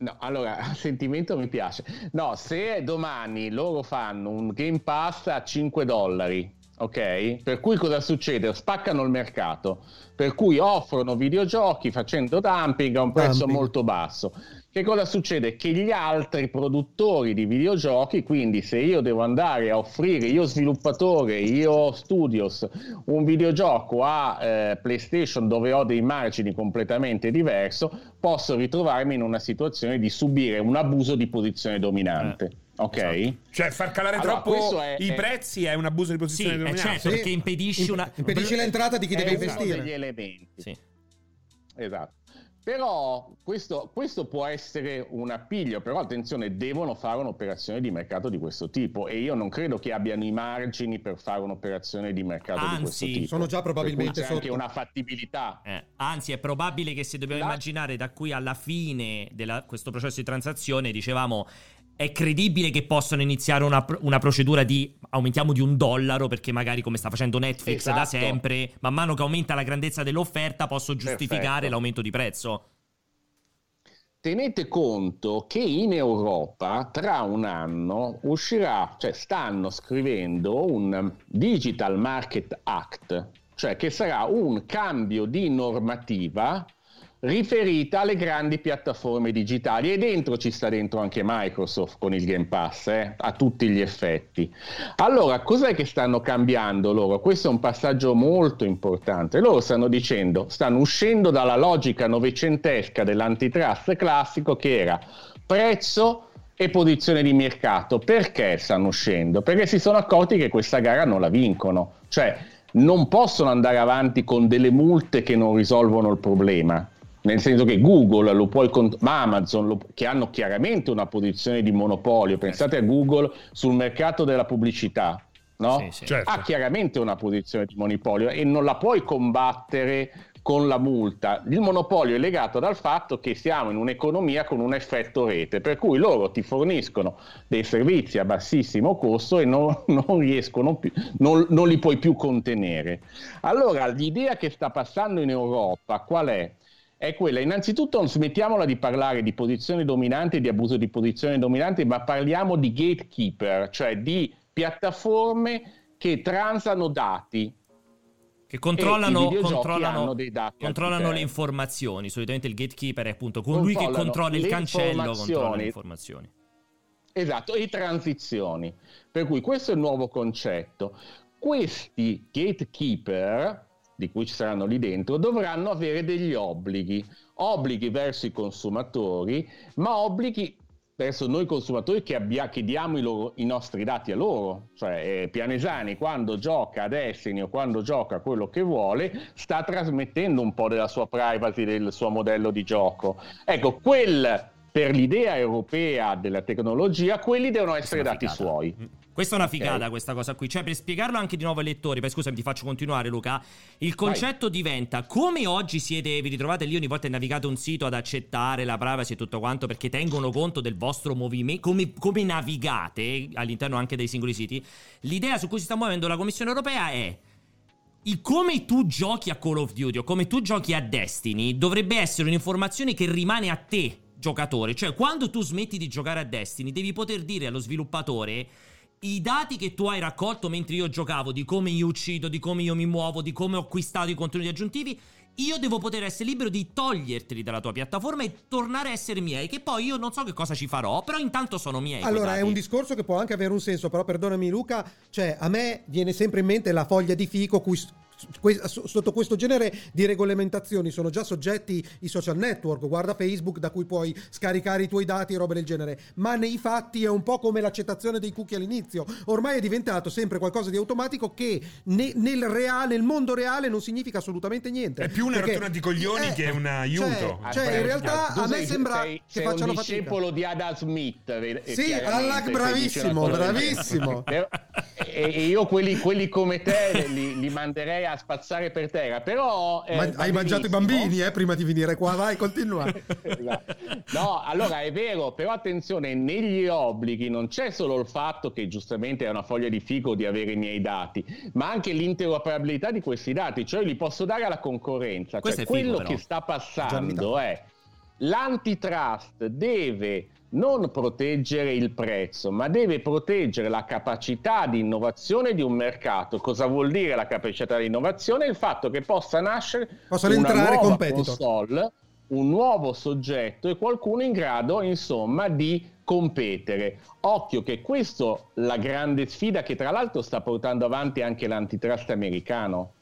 No, allora, <laughs> sentimento mi piace. No, se domani loro fanno un Game Pass a 5 dollari, ok? Per cui cosa succede? Spaccano il mercato, per cui offrono videogiochi facendo dumping a un prezzo Dumping. molto basso. Che cosa succede? Che gli altri produttori di videogiochi, quindi se io devo andare a offrire, io sviluppatore, io studios, un videogioco a eh, PlayStation dove ho dei margini completamente diverso, posso ritrovarmi in una situazione di subire un abuso di posizione dominante. ok? Cioè, far calare Allora, troppo è- i è- prezzi è un abuso di Sì, posizione è dominante. certo, Sì. perché impedisci Imp- una... impedisci l'entrata di chi È deve uno investire. degli elementi. Sì. Esatto. Però questo, questo può essere un appiglio, però attenzione, devono fare un'operazione di mercato di questo tipo e io non credo che abbiano i margini per fare un'operazione di mercato di questo Anzi, tipo. sono già probabilmente c'è anche sotto. una fattibilità. Eh, anzi, è probabile che se dobbiamo La- immaginare da qui alla fine di questo processo di transazione, dicevamo, è credibile che possano iniziare una, una procedura di aumentiamo di un dollaro perché magari come sta facendo Netflix da Esatto. sempre, man mano che aumenta la grandezza dell'offerta posso giustificare Perfetto. l'aumento di prezzo. Tenete conto che in Europa tra un anno uscirà, cioè stanno scrivendo un Digital Market Act, cioè che sarà un cambio di normativa riferita alle grandi piattaforme digitali e dentro ci sta dentro anche Microsoft con il Game Pass eh, a tutti gli effetti. Allora, cos'è che stanno cambiando loro? Questo è un passaggio molto importante. Loro stanno dicendo, stanno uscendo dalla logica novecentesca dell'antitrust classico che era prezzo e posizione di mercato. Perché stanno uscendo? Perché si sono accorti che questa gara non la vincono, cioè non possono andare avanti con delle multe che non risolvono il problema. Nel senso che Google lo puoi cont- ma Amazon lo- che hanno chiaramente una posizione di monopolio, pensate a Google sul mercato della pubblicità, no? Sì, sì. Certo. ha chiaramente una posizione di monopolio e non la puoi combattere con la multa. Il monopolio è legato dal fatto che siamo in un'economia con un effetto rete, per cui loro ti forniscono dei servizi a bassissimo costo e non, <laughs> non riescono più, non, non li puoi più contenere. Allora, l'idea che sta passando in Europa qual è? È quella, innanzitutto smettiamola di parlare di posizione dominante e di abuso di posizione dominante, ma parliamo di gatekeeper, cioè di piattaforme che transano dati, Che controllano, controllano, controllano le informazioni. Solitamente il gatekeeper è appunto colui che controlla il cancello, controlla le informazioni. Esatto, e transizioni. Per cui questo è il nuovo concetto. Questi gatekeeper, di cui ci saranno lì dentro, dovranno avere degli obblighi. Obblighi verso i consumatori, ma obblighi verso noi consumatori che, abbia- che diamo i, loro- i nostri dati a loro. Cioè, eh, Pianesani quando gioca a Destiny o quando gioca quello che vuole, sta trasmettendo un po' della sua privacy, del suo modello di gioco. Ecco, quel per l'idea europea della tecnologia, quelli devono essere dati suoi. Questa è una figata questa cosa qui, cioè per spiegarlo anche di nuovo ai lettori, poi scusami ti faccio continuare Luca, il concetto diventa come oggi siete, vi ritrovate lì ogni volta che navigate un sito ad accettare la privacy e tutto quanto perché tengono conto del vostro movimento, come, come navigate all'interno anche dei singoli siti, l'idea su cui si sta muovendo la Commissione Europea è... Il come tu giochi a Call of Duty o come tu giochi a Destiny dovrebbe essere un'informazione che rimane a te, giocatore. Cioè, quando tu smetti di giocare a Destiny, devi poter dire allo sviluppatore i dati che tu hai raccolto mentre io giocavo, di come io uccido, di come io mi muovo, di come ho acquistato i contenuti aggiuntivi. Io devo poter essere libero di toglierteli dalla tua piattaforma e tornare a essere miei. Che poi io non so che cosa ci farò, però intanto sono miei. Allora, è un discorso che può anche avere un senso, però perdonami Luca, cioè a me viene sempre in mente la foglia di fico cui sotto questo genere di regolamentazioni sono già soggetti i social network, guarda Facebook da cui puoi scaricare i tuoi dati e robe del genere, ma nei fatti è un po' come l'accettazione dei cookie all'inizio, ormai è diventato sempre qualcosa di automatico che ne- nel, reale, nel mondo reale non significa assolutamente niente. È più una rottura di coglioni eh, che un aiuto. Cioè, cioè, in realtà Tu a me sei- sembra sei- che sei facciano un fatica. discepolo di Adam Smith. ve- Sì, che bravissimo, bravissimo. <laughs> E, e io quelli, quelli come te li, li manderei a spazzare per terra, però... eh, Ma hai mangiato i bambini, eh, prima di venire qua, vai, continua. <laughs> Esatto. No, allora è vero, però attenzione, negli obblighi non c'è solo il fatto che giustamente è una foglia di figo di avere i miei dati, ma anche l'interoperabilità di questi dati, cioè li posso dare alla concorrenza. Questo Cioè, è figo, quello però. che sta passando è l'antitrust deve non proteggere il prezzo, ma deve proteggere la capacità di innovazione di un mercato. Cosa vuol dire la capacità di innovazione? Il fatto che possa nascere Possono una entrare nuova competitor. console, un nuovo soggetto e qualcuno in grado, insomma, di competere. Occhio che questo è la grande sfida che tra l'altro sta portando avanti anche l'antitrust americano.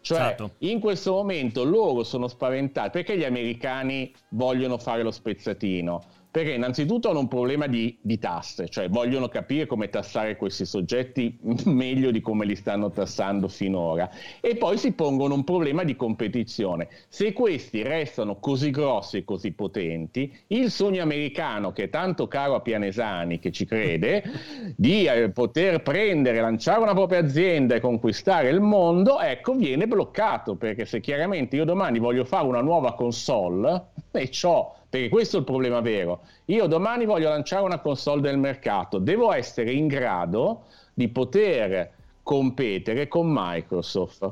Cioè, Esatto. in questo momento loro sono spaventati perché gli americani vogliono fare lo spezzatino. Perché innanzitutto hanno un problema di, di tasse, cioè vogliono capire come tassare questi soggetti <laughs> meglio di come li stanno tassando finora. E poi si pongono un problema di competizione. Se questi restano così grossi e così potenti, il sogno americano, che è tanto caro a Pianesani, che ci crede, <laughs> di eh, poter prendere, lanciare una propria azienda e conquistare il mondo, ecco, viene bloccato. Perché se chiaramente io domani voglio fare una nuova console, <laughs> e ciò perché questo è il problema vero. Io domani voglio lanciare una console del mercato, devo essere in grado di poter competere con Microsoft.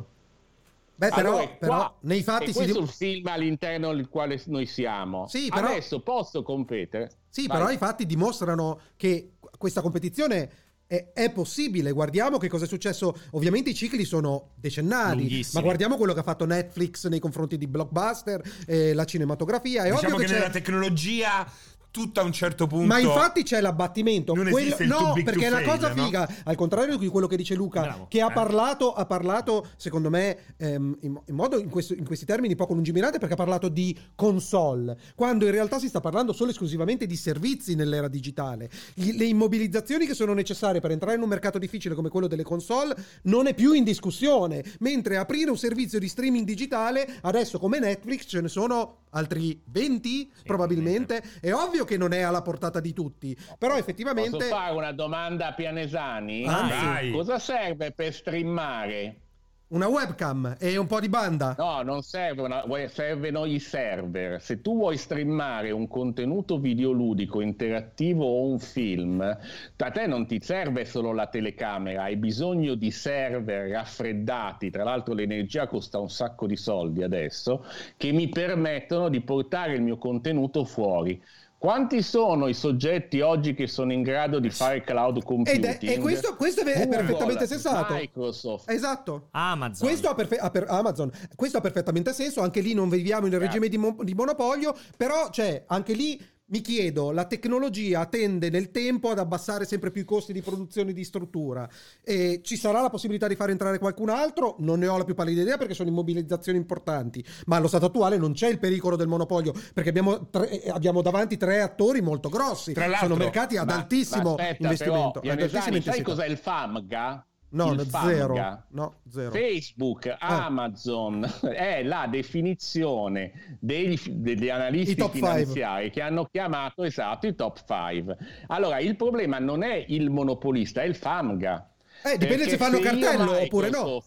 Beh, però, Allora, è però qua- nei fatti si... questo è il film all'interno del quale noi siamo. Sì, però- Adesso posso competere. Sì, Vai. però i fatti dimostrano che questa competizione è, è possibile. Guardiamo che cosa è successo. Ovviamente i cicli sono decennali, Lunghissimi. ma guardiamo quello che ha fatto Netflix nei confronti di Blockbuster, eh, la cinematografia. È Diciamo ovvio che che, nella tecnologia tutto a un certo punto. Ma infatti c'è l'abbattimento. Non Quello- esiste il no, perché è una fail, cosa no? figa. Al contrario di quello che dice Luca, Bravo. che ha Eh. parlato, ha parlato, secondo me, ehm, in, modo in, questo- in questi termini poco lungimirante, perché ha parlato di console, quando in realtà si sta parlando solo e esclusivamente di servizi nell'era digitale. Le immobilizzazioni che sono necessarie per entrare in un mercato difficile come quello delle console non è più in discussione. Mentre aprire un servizio di streaming digitale, adesso come Netflix, ce ne sono altri 20 probabilmente. È ovvio che non è alla portata di tutti, però effettivamente... Posso fare una domanda a Pianesani? Anzi. Vai. Cosa serve per streamare? Una webcam e un po' di banda. No, non serve una, servono i server. Se tu vuoi streamare un contenuto videoludico interattivo o un film, a te non ti serve solo la telecamera, hai bisogno di server raffreddati. Tra l'altro l'energia costa un sacco di soldi adesso, che mi permettono di portare il mio contenuto fuori. Quanti sono i soggetti oggi che sono in grado di fare cloud computing? è, e questo, questo è Google, perfettamente sensato. Microsoft. Esatto. Amazon. Questo ha, perfe- ha per- Amazon. Questo ha perfettamente senso, anche lì non viviamo in regime di, mo- di monopolio, però cioè, anche lì mi chiedo, la tecnologia tende nel tempo ad abbassare sempre più i costi di produzione di struttura. E ci sarà la possibilità di far entrare qualcun altro? Non ne ho la più pallida idea perché sono immobilizzazioni importanti, ma allo stato attuale non c'è il pericolo del monopolio perché abbiamo, tre- eh, abbiamo davanti tre attori molto grossi. Tra sono mercati ad Ma- altissimo ma aspetta, investimento. però, ad Pianesani, sai cos'è il FAMGA? No, zero. No, zero. Facebook, Ah. Amazon <laughs> è la definizione degli, degli analisti finanziari che hanno chiamato esatto i top 5. Allora, il problema non è il monopolista, è il FAMGA. Eh, dipende se fanno cartello oppure no.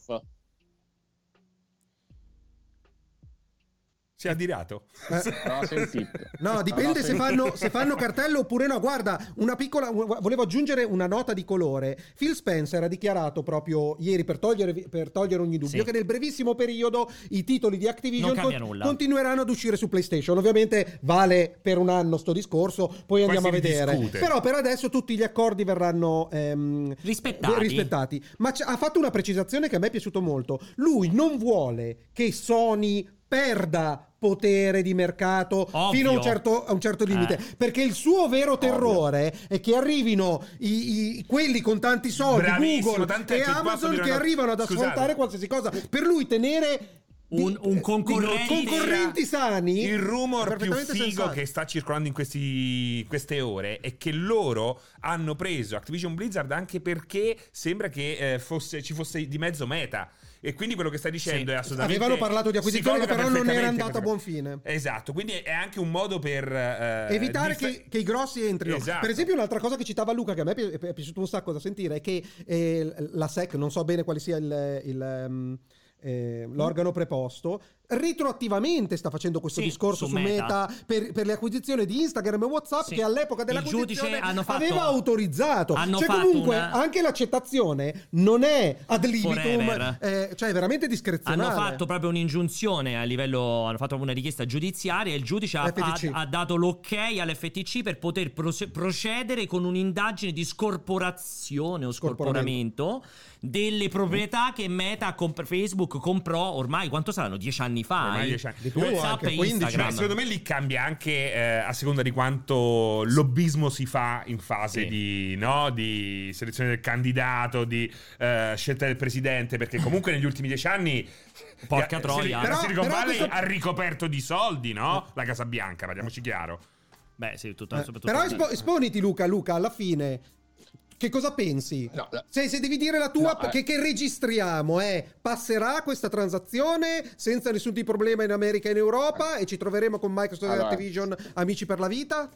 Si è addirato. Eh. <laughs> No, dipende ho se fanno, se fanno cartello oppure no. Guarda, una piccola. Volevo aggiungere una nota di colore. Phil Spencer ha dichiarato proprio ieri, per togliere, per togliere ogni dubbio, Sì. che nel brevissimo periodo i titoli di Activision con- continueranno ad uscire su PlayStation. Ovviamente vale per un anno sto discorso, poi andiamo a vedere. ridiscute. Però per adesso tutti gli accordi verranno ehm, Rispettati. rispettati. Ma c- ha fatto una precisazione che a me è piaciuto molto. Lui non vuole che Sony perda potere di mercato Ovvio. fino a un certo, a un certo limite Eh. perché il suo vero terrore è che arrivino i, i- quelli con tanti soldi Bravissimo, Google e Amazon che una- arrivano ad Scusate. asfaltare qualsiasi cosa per lui tenere Un- un concorrente- concorrenti sani Il rumor più figo sensato. che sta circolando in questi- queste ore è che loro hanno preso Activision Blizzard anche perché sembra che eh, fosse- ci fosse di mezzo meta. E quindi quello che stai dicendo Sì. è assolutamente. avevano parlato di acquisizione però non era andata a buon fine Esatto, quindi è anche un modo per eh, evitare dife- che, che i grossi entrino. Esatto. Per esempio, un'altra cosa che citava Luca, che a me è pi- è piaciuto un sacco da sentire, è che eh, la SEC, non so bene quale sia il, il, ehm, eh, l'organo preposto, retroattivamente sta facendo questo Sì, discorso su su Meta, Meta. per, per le acquisizioni di Instagram e WhatsApp, Sì. che all'epoca dell'acquisizione giudice hanno fatto- aveva autorizzato. hanno cioè, comunque, una- anche l'accettazione non è ad libitum, eh, cioè, è veramente discrezionale. Hanno fatto proprio un'ingiunzione a livello, hanno fatto proprio una richiesta giudiziaria e il giudice ha, ha- ha dato l'ok all'FTC per poter proce- procedere con un'indagine di scorporazione o scorporamento delle proprietà che Meta comp- Facebook comprò ormai, quanto saranno? Dieci anni fa? Ormai eh? dieci anni. Di più, WhatsApp anche e 15, Instagram. Beh, secondo me lì cambia anche eh, a seconda di quanto lobbismo si fa in fase Sì. di, no, di selezione del candidato, di eh, scelta del presidente, perché comunque negli ultimi dieci anni Porca eh, troia. Però- Silicon però Valley questo- ha ricoperto di soldi, no? La Casa Bianca, parliamoci chiaro. Beh, sì, tutto, Eh, però espo- esponiti Luca, Luca, alla fine che cosa pensi? No, se, se devi dire la tua, No, eh. che, che registriamo, eh, passerà questa transazione senza nessun tipo di problema in America e in Europa e ci troveremo con Microsoft Allora. e Activision amici per la vita?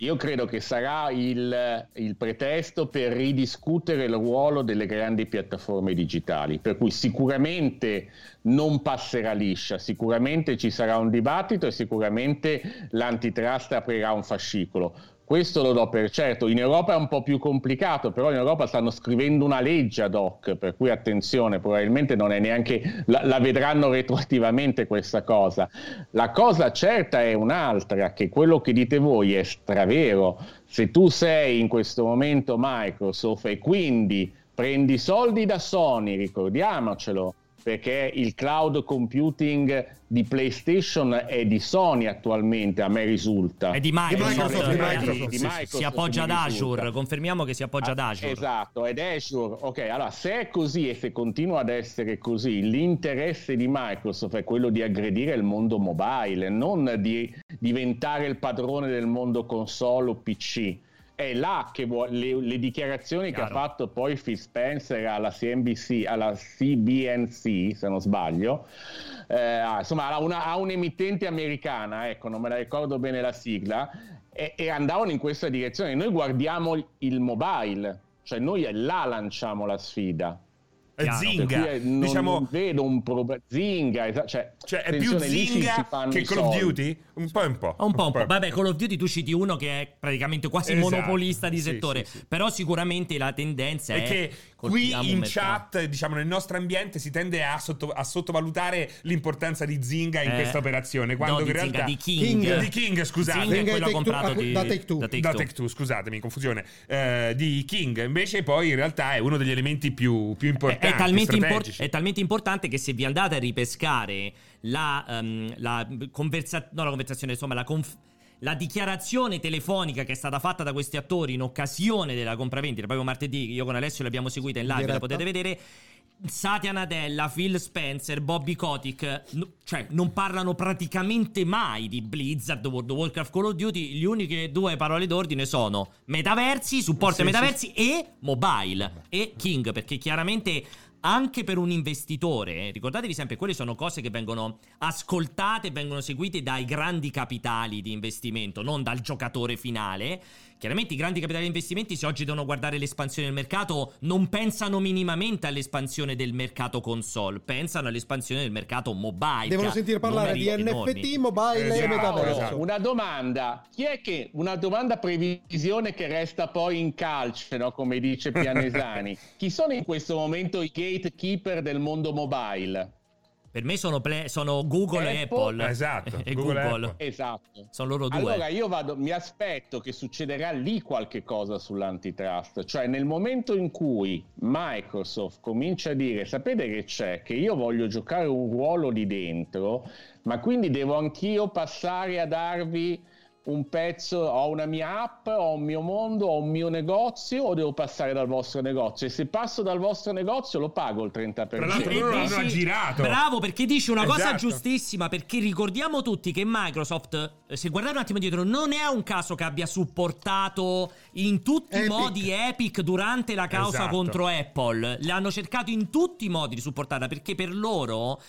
Io credo che sarà il, il pretesto per ridiscutere il ruolo delle grandi piattaforme digitali, per cui sicuramente non passerà liscia, sicuramente ci sarà un dibattito e sicuramente l'antitrust aprirà un fascicolo. Questo lo do per certo. In Europa è un po' più complicato, però in Europa stanno scrivendo una legge ad hoc, per cui attenzione, probabilmente non è neanche la, la vedranno retroattivamente questa cosa. La cosa certa è un'altra, che quello che dite voi è stravero. Se tu sei in questo momento Microsoft e quindi prendi soldi da Sony, ricordiamocelo, perché il cloud computing di PlayStation è di Sony attualmente, a me risulta. È di Microsoft, Di Microsoft, eh, di Microsoft, di Microsoft si appoggia ad mi risulta. Azure, confermiamo che si appoggia ad Ah, Azure. Esatto, ed Azure. Ok, allora se è così e se continua ad essere così, l'interesse di Microsoft è quello di aggredire il mondo mobile, non di diventare il padrone del mondo console o PC. È là che vuole le, le dichiarazioni che Chiaro. ha fatto poi Phil Spencer alla CNBC, alla CBNC, se non sbaglio, eh, ah, insomma, a, una- a un'emittente americana, ecco, non me la ricordo bene la sigla, e, e andavano in questa direzione. Noi guardiamo il mobile, cioè noi là lanciamo la sfida. Per Zinga. non, diciamo, vedo un problema. Zinga, cioè, cioè, è più Zinga che Call of soldi. Duty? Un po' un po'. Un po', un po'. Vabbè, Call of Duty tu citi uno che è praticamente quasi Esatto. monopolista di Sì, settore. sì, sì. Però sicuramente la tendenza è. È che qui in chat, diciamo nel nostro ambiente, si tende a, sotto- a sottovalutare l'importanza di Zinga in Eh, questa operazione. Quando no, in di Zinga, realtà di King. King. Di King, scusate. Zinga è quello comprato Take-Two, di, da Take-Two. da da Take-Two. Take-Two, scusatemi, confusione. eh, di King. Invece, poi in realtà è uno degli elementi più, più È- importanti. È, talmente impor- è talmente importante che se vi andate a ripescare la, ehm, la conversa- no, la conversazione, insomma, la, conf- la dichiarazione telefonica che è stata fatta da questi attori in occasione della compravendita, proprio martedì, io con Alessio l'abbiamo seguita in live, la Diretta. potete vedere. Satya Nadella, Phil Spencer, Bobby Kotick, no- cioè non parlano praticamente mai di Blizzard, World of Warcraft, Call of Duty. Le uniche due parole d'ordine sono metaversi, supporto Sì, ai sì, metaversi e mobile e King, perché chiaramente anche per un investitore, ricordatevi sempre, quelle sono cose che vengono ascoltate vengono seguite dai grandi capitali di investimento, non dal giocatore finale. Chiaramente i grandi capitali di investimenti, se oggi devono guardare l'espansione del mercato, non pensano minimamente all'espansione del mercato console, pensano all'espansione del mercato mobile. Devono sentire parlare di numeri NFT, enormi. mobile e Esatto, metaverso. esatto. Una domanda, chi è che una domanda previsione che resta poi in calce, no? come dice Pianesani. <laughs> Chi sono in questo momento i gatekeeper del mondo mobile? Per me sono, play- sono Google e Apple. Apple. Esatto, <laughs> e Google Google. Apple. Esatto. Sono loro due. Allora io vado, mi aspetto che succederà lì qualche cosa sull'antitrust, cioè nel momento in cui Microsoft comincia a dire sapete che c'è, che io voglio giocare un ruolo lì dentro, ma quindi devo anch'io passare a darvi un pezzo, ho una mia app, ho un mio mondo, ho un mio negozio o devo passare dal vostro negozio? E se passo dal vostro negozio lo pago il 30%. Tra l'altro loro l'hanno dici- aggirato. Bravo, perché dici una cosa Esatto. giustissima. Perché ricordiamo tutti che Microsoft, eh, se guardate un attimo dietro, non è un caso che abbia supportato in tutti i Epic. modi Epic durante la causa Esatto. contro Apple. L'hanno cercato in tutti i modi di supportarla perché per loro.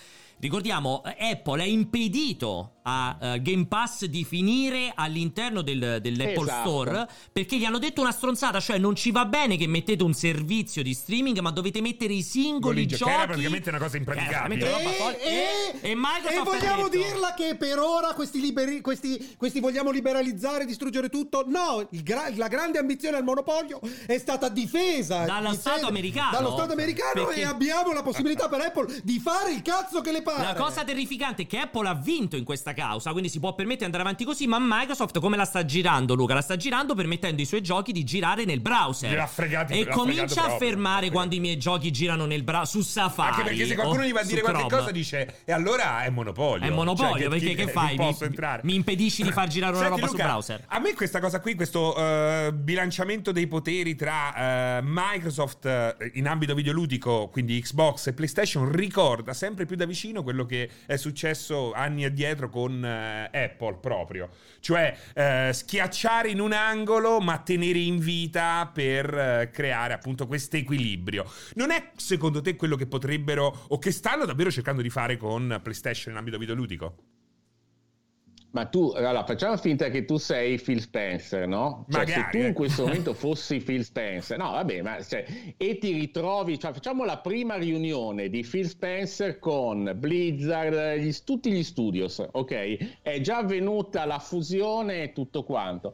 Ricordiamo, eh, Apple ha impedito a eh, Game Pass di finire all'interno del- dell'Apple Esatto. Store perché gli hanno detto una stronzata, cioè non ci va bene che mettete un servizio di streaming, ma dovete mettere i singoli Che giochi. era praticamente una cosa impraticabile. Che E, e- E e ha vogliamo detto- dirla che per ora questi, liberi- questi, questi vogliamo liberalizzare, distruggere tutto? No, il gra- la grande ambizione al monopolio è stata difesa Dallo difesa Stato americano. dallo Stato americano Perché- e abbiamo la possibilità per Apple di fare il cazzo che le pare. La cosa terrificante è che Apple ha vinto in questa causa, quindi si può permettere di andare avanti così, ma Microsoft come la sta girando, Luca? La sta girando permettendo i suoi giochi di girare nel browser. Gliel'ha fregati- e l'ha comincia a fermare quando i miei giochi girano nel browser su Safari. Anche perché se qualcuno gli va a dire qualche Chrome. cosa dice e allora è monopolio. È monopolio, Cioè, perché che <laughs> fai? Non Mi- posso entrare. mi impedisci di far girare una Senti, roba su Luca, browser. A me questa cosa qui, questo eh, bilanciamento dei poteri tra eh, Microsoft eh, in ambito videoludico, quindi Xbox e PlayStation, ricorda sempre più da vicino quello che è successo anni addietro con eh, Apple proprio. Cioè eh, schiacciare in un angolo ma tenere in vita per eh, creare appunto questo equilibrio. Non è secondo te quello che potrebbero o che stanno davvero cercando di fare con PlayStation in ambito videoludico? Ma tu, allora, facciamo finta che tu sei Phil Spencer, no? Cioè, Magari, se tu in eh. questo <laughs> momento fossi Phil Spencer, no, vabbè, ma cioè, e ti ritrovi, cioè, facciamo la prima riunione di Phil Spencer con Blizzard, gli- tutti gli studios, ok? È già avvenuta la fusione e tutto quanto.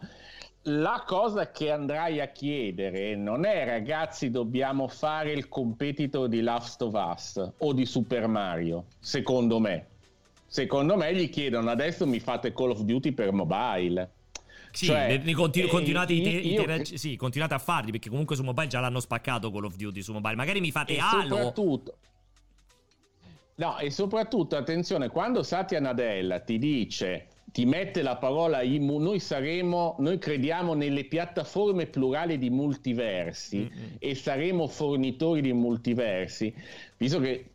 La cosa che andrai a chiedere non è ragazzi dobbiamo fare il competitor di Last of Us o di Super Mario, secondo me. Secondo me gli chiedono adesso mi fate Call of Duty per mobile. Sì, Cioè, ne- continu- eh, continuate, i te- io- i io- sì, continuate a farli perché comunque su mobile già l'hanno spaccato Call of Duty su mobile. Magari mi fate E Halo. soprattutto No, e soprattutto attenzione, quando Satya Nadella ti dice ti mette la parola IMU, noi saremo, noi crediamo nelle piattaforme plurali di multiversi mm-hmm. e saremo fornitori di multiversi, visto che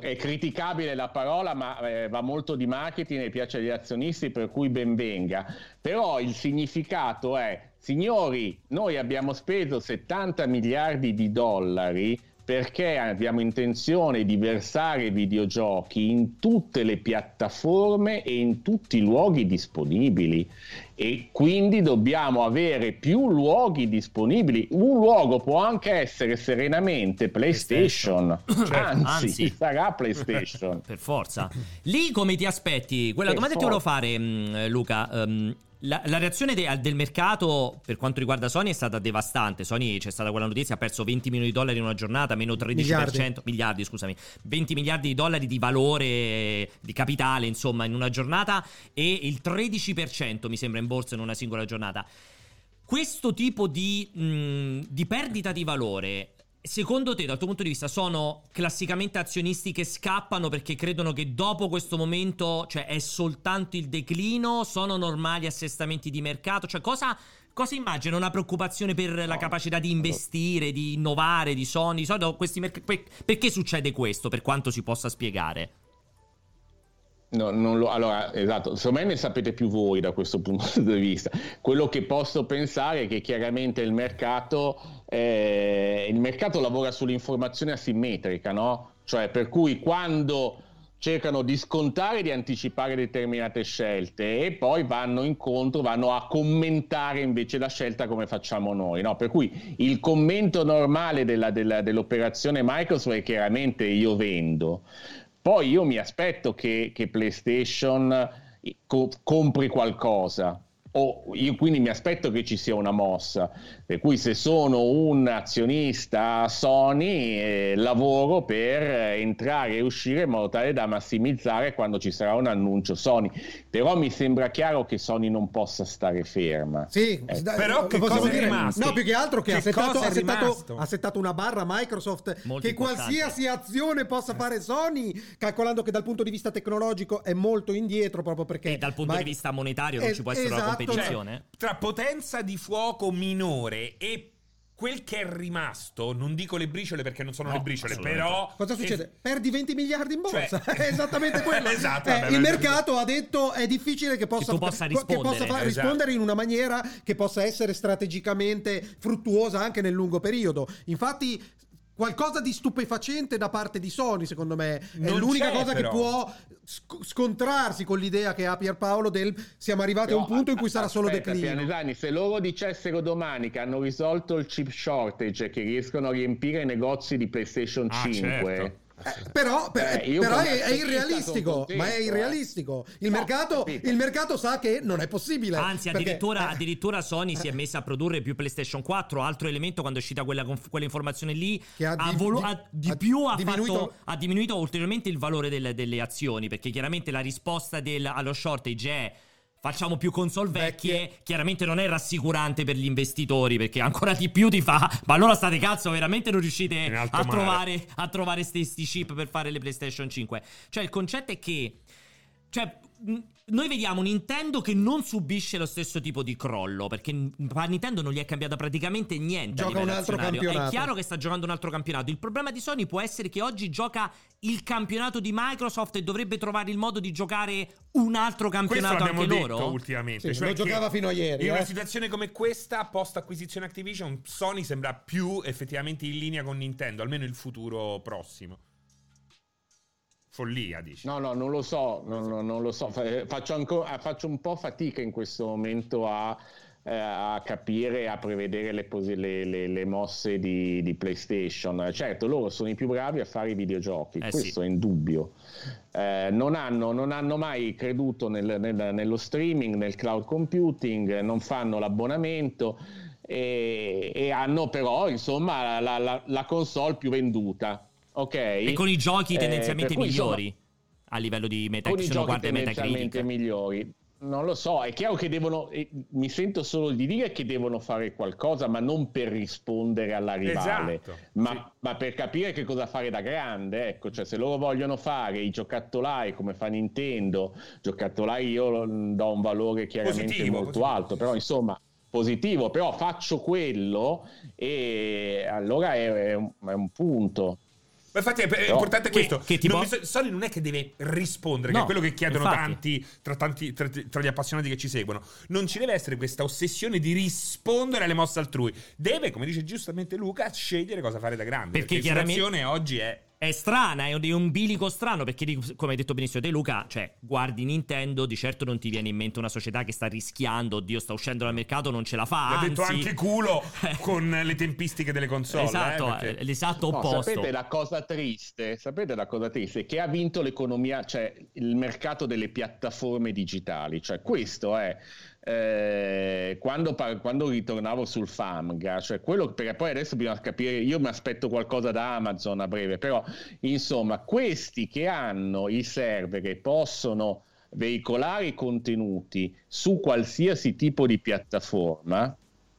è criticabile la parola, ma eh, va molto di marketing e piace agli azionisti, per cui ben venga. Però il significato è, signori, noi abbiamo speso 70 miliardi di dollari perché abbiamo intenzione di versare videogiochi in tutte le piattaforme e in tutti i luoghi disponibili e quindi dobbiamo avere più luoghi disponibili. Un luogo può anche essere serenamente PlayStation, PlayStation. <clears throat> Cioè, anzi, anzi, sarà PlayStation. <laughs> per forza. Lì come ti aspetti? Quella per domanda forza. ti volevo fare, mm, Luca. Um, la, la, reazione de, del mercato per quanto riguarda Sony è stata devastante. Sony c'è stata quella notizia, ha perso 20 milioni di dollari in una giornata, meno 13%, miliardi, miliardi scusami, 20 miliardi di dollari di valore di capitale, insomma, in una giornata e il 13% mi sembra in borsa in una singola giornata. Questo tipo di, mh, di perdita di valore Secondo te, dal tuo punto di vista, sono classicamente azionisti che scappano perché credono che dopo questo momento, cioè è soltanto il declino? Sono normali assestamenti di mercato? Cioè, cosa, cosa immagina? Una preoccupazione per no. la capacità di investire, di innovare, di Sony? Di solito questi merc- perché succede questo, per quanto si possa spiegare? No, lo, allora, esatto, secondo me ne sapete più voi da questo punto <laughs> di vista. Quello che posso pensare è che chiaramente il mercato, eh, il mercato lavora sull'informazione asimmetrica, no? Cioè, per cui quando cercano di scontare, di anticipare determinate scelte e poi vanno incontro, vanno a commentare invece la scelta come facciamo noi. No? Per cui il commento normale della, della, dell'operazione Microsoft è chiaramente io vendo. Poi io mi aspetto che, che PlayStation eh, co- compri qualcosa, o io quindi mi aspetto che ci sia una mossa, per cui se sono un azionista Sony eh, lavoro per entrare e uscire in modo tale da massimizzare quando ci sarà un annuncio Sony, però mi sembra chiaro che Sony non possa stare ferma. Sì, eh. però che cosa è rimasto? No, più che altro che, che ha, settato, ha, settato, ha, settato, una barra Microsoft molto che importante. qualsiasi azione possa fare Sony, calcolando che dal punto di vista tecnologico è molto indietro proprio perché... E dal punto Mike... di vista monetario non ci può essere esatto, una competizione. Cioè, tra potenza di fuoco minore e quel che è rimasto, non dico le briciole perché non sono no, le briciole, però. Cosa succede? È... Perdi 20 miliardi in borsa. Cioè... <laughs> è esattamente <laughs> quello. esatto, eh, il mercato ha detto è difficile che possa, che possa rispondere, che possa fa- esatto. rispondere in una maniera che possa essere strategicamente fruttuosa anche nel lungo periodo. Infatti, qualcosa di stupefacente da parte di Sony, secondo me. È non l'unica cosa però. che può sc- scontrarsi con l'idea che ha Pierpaolo del siamo arrivati però, a un punto in cui sarà aspetta, solo declino. Pianesani, se loro dicessero domani che hanno risolto il chip shortage e che riescono a riempire i negozi di PlayStation ah, 5 certo. Eh, però, per, eh, però è, è, irrealistico, contento, ma è irrealistico. Il, no, mercato, il, mercato, sa che non è possibile. Anzi, perché, addirittura, eh. addirittura, Sony si è messa a produrre più PlayStation 4. Altro elemento, quando è uscita quella, quella informazione lì, che ha, ha, volu- di, ha di, più ha, diminuito... Fatto, ha, diminuito ulteriormente il valore delle, delle azioni. Perché chiaramente la risposta del, allo shortage è facciamo più console vecchie, vecchie, chiaramente non è rassicurante per gli investitori perché ancora di più ti fa, ma allora state cazzo, veramente non riuscite a trovare, a trovare questi chip per fare le PlayStation 5. Cioè il concetto è che, cioè noi vediamo Nintendo che non subisce lo stesso tipo di crollo perché a Nintendo non gli è cambiato praticamente niente. Gioca un altro campionato. È chiaro che sta giocando un altro campionato. Il problema di Sony può essere che oggi gioca il campionato di Microsoft e dovrebbe trovare il modo di giocare un altro campionato Questo anche detto loro. ultimamente. Sì, cioè lo giocava fino a ieri. In eh? una situazione come questa, post acquisizione Activision, Sony sembra più effettivamente in linea con Nintendo, almeno il futuro prossimo follia, dici? No, no, non lo so, non, non, non lo so. Faccio, ancora, faccio, un po' fatica in questo momento a, eh, a capire, a prevedere le, le, le, le mosse di, di, PlayStation. Certo, loro sono i più bravi a fare i videogiochi, eh questo sì. è indubbio. Eh, non, hanno, non, hanno, mai creduto nel, nel, nello streaming, nel cloud computing, non fanno l'abbonamento. E, e hanno però insomma la, la, la console più venduta ok? E con i giochi eh, tendenzialmente eh, migliori insomma, a livello di Metacritic. Con i giochi tendenzialmente migliori. Non lo so, è chiaro che devono, eh, mi sento solo di dire che devono fare qualcosa, ma non per rispondere alla rivale, Esatto, ma, sì. ma per capire che cosa fare da grande. Ecco, cioè se loro vogliono fare i giocattolai come fa Nintendo, giocattolai io do un valore chiaramente Positivo, molto positivo. alto, però insomma positivo, però faccio quello e allora è, è un, è un punto. Ma infatti è, è Però- importante che- questo. che tipo- Non bisogna- Sony non è che deve rispondere, che No, è quello che chiedono tanti tra, tanti tra, tra gli appassionati che ci seguono. Non ci deve essere questa ossessione di rispondere alle mosse altrui. Deve, come dice giustamente Luca, scegliere cosa fare da grande. Perché Perché, chiaramente- oggi è È strana, è un, è un bilico strano perché, come hai detto benissimo te Luca, cioè guardi Nintendo, di certo non ti viene in mente una società che sta rischiando, oddio sta uscendo dal mercato, non ce la fa, L'ha anzi... detto anche culo <laughs> con le tempistiche delle console. Esatto, eh, perché- eh, l'esatto No, opposto. sapete la cosa triste? Sapete la cosa triste? Che ha vinto l'economia, cioè il mercato delle piattaforme digitali. Cioè, questo è eh, quando, par- quando ritornavo sul FAMGA, cioè quello perché poi adesso bisogna capire. Io mi aspetto qualcosa da Amazon a breve, però insomma, questi che hanno i server che possono veicolare i contenuti su qualsiasi tipo di piattaforma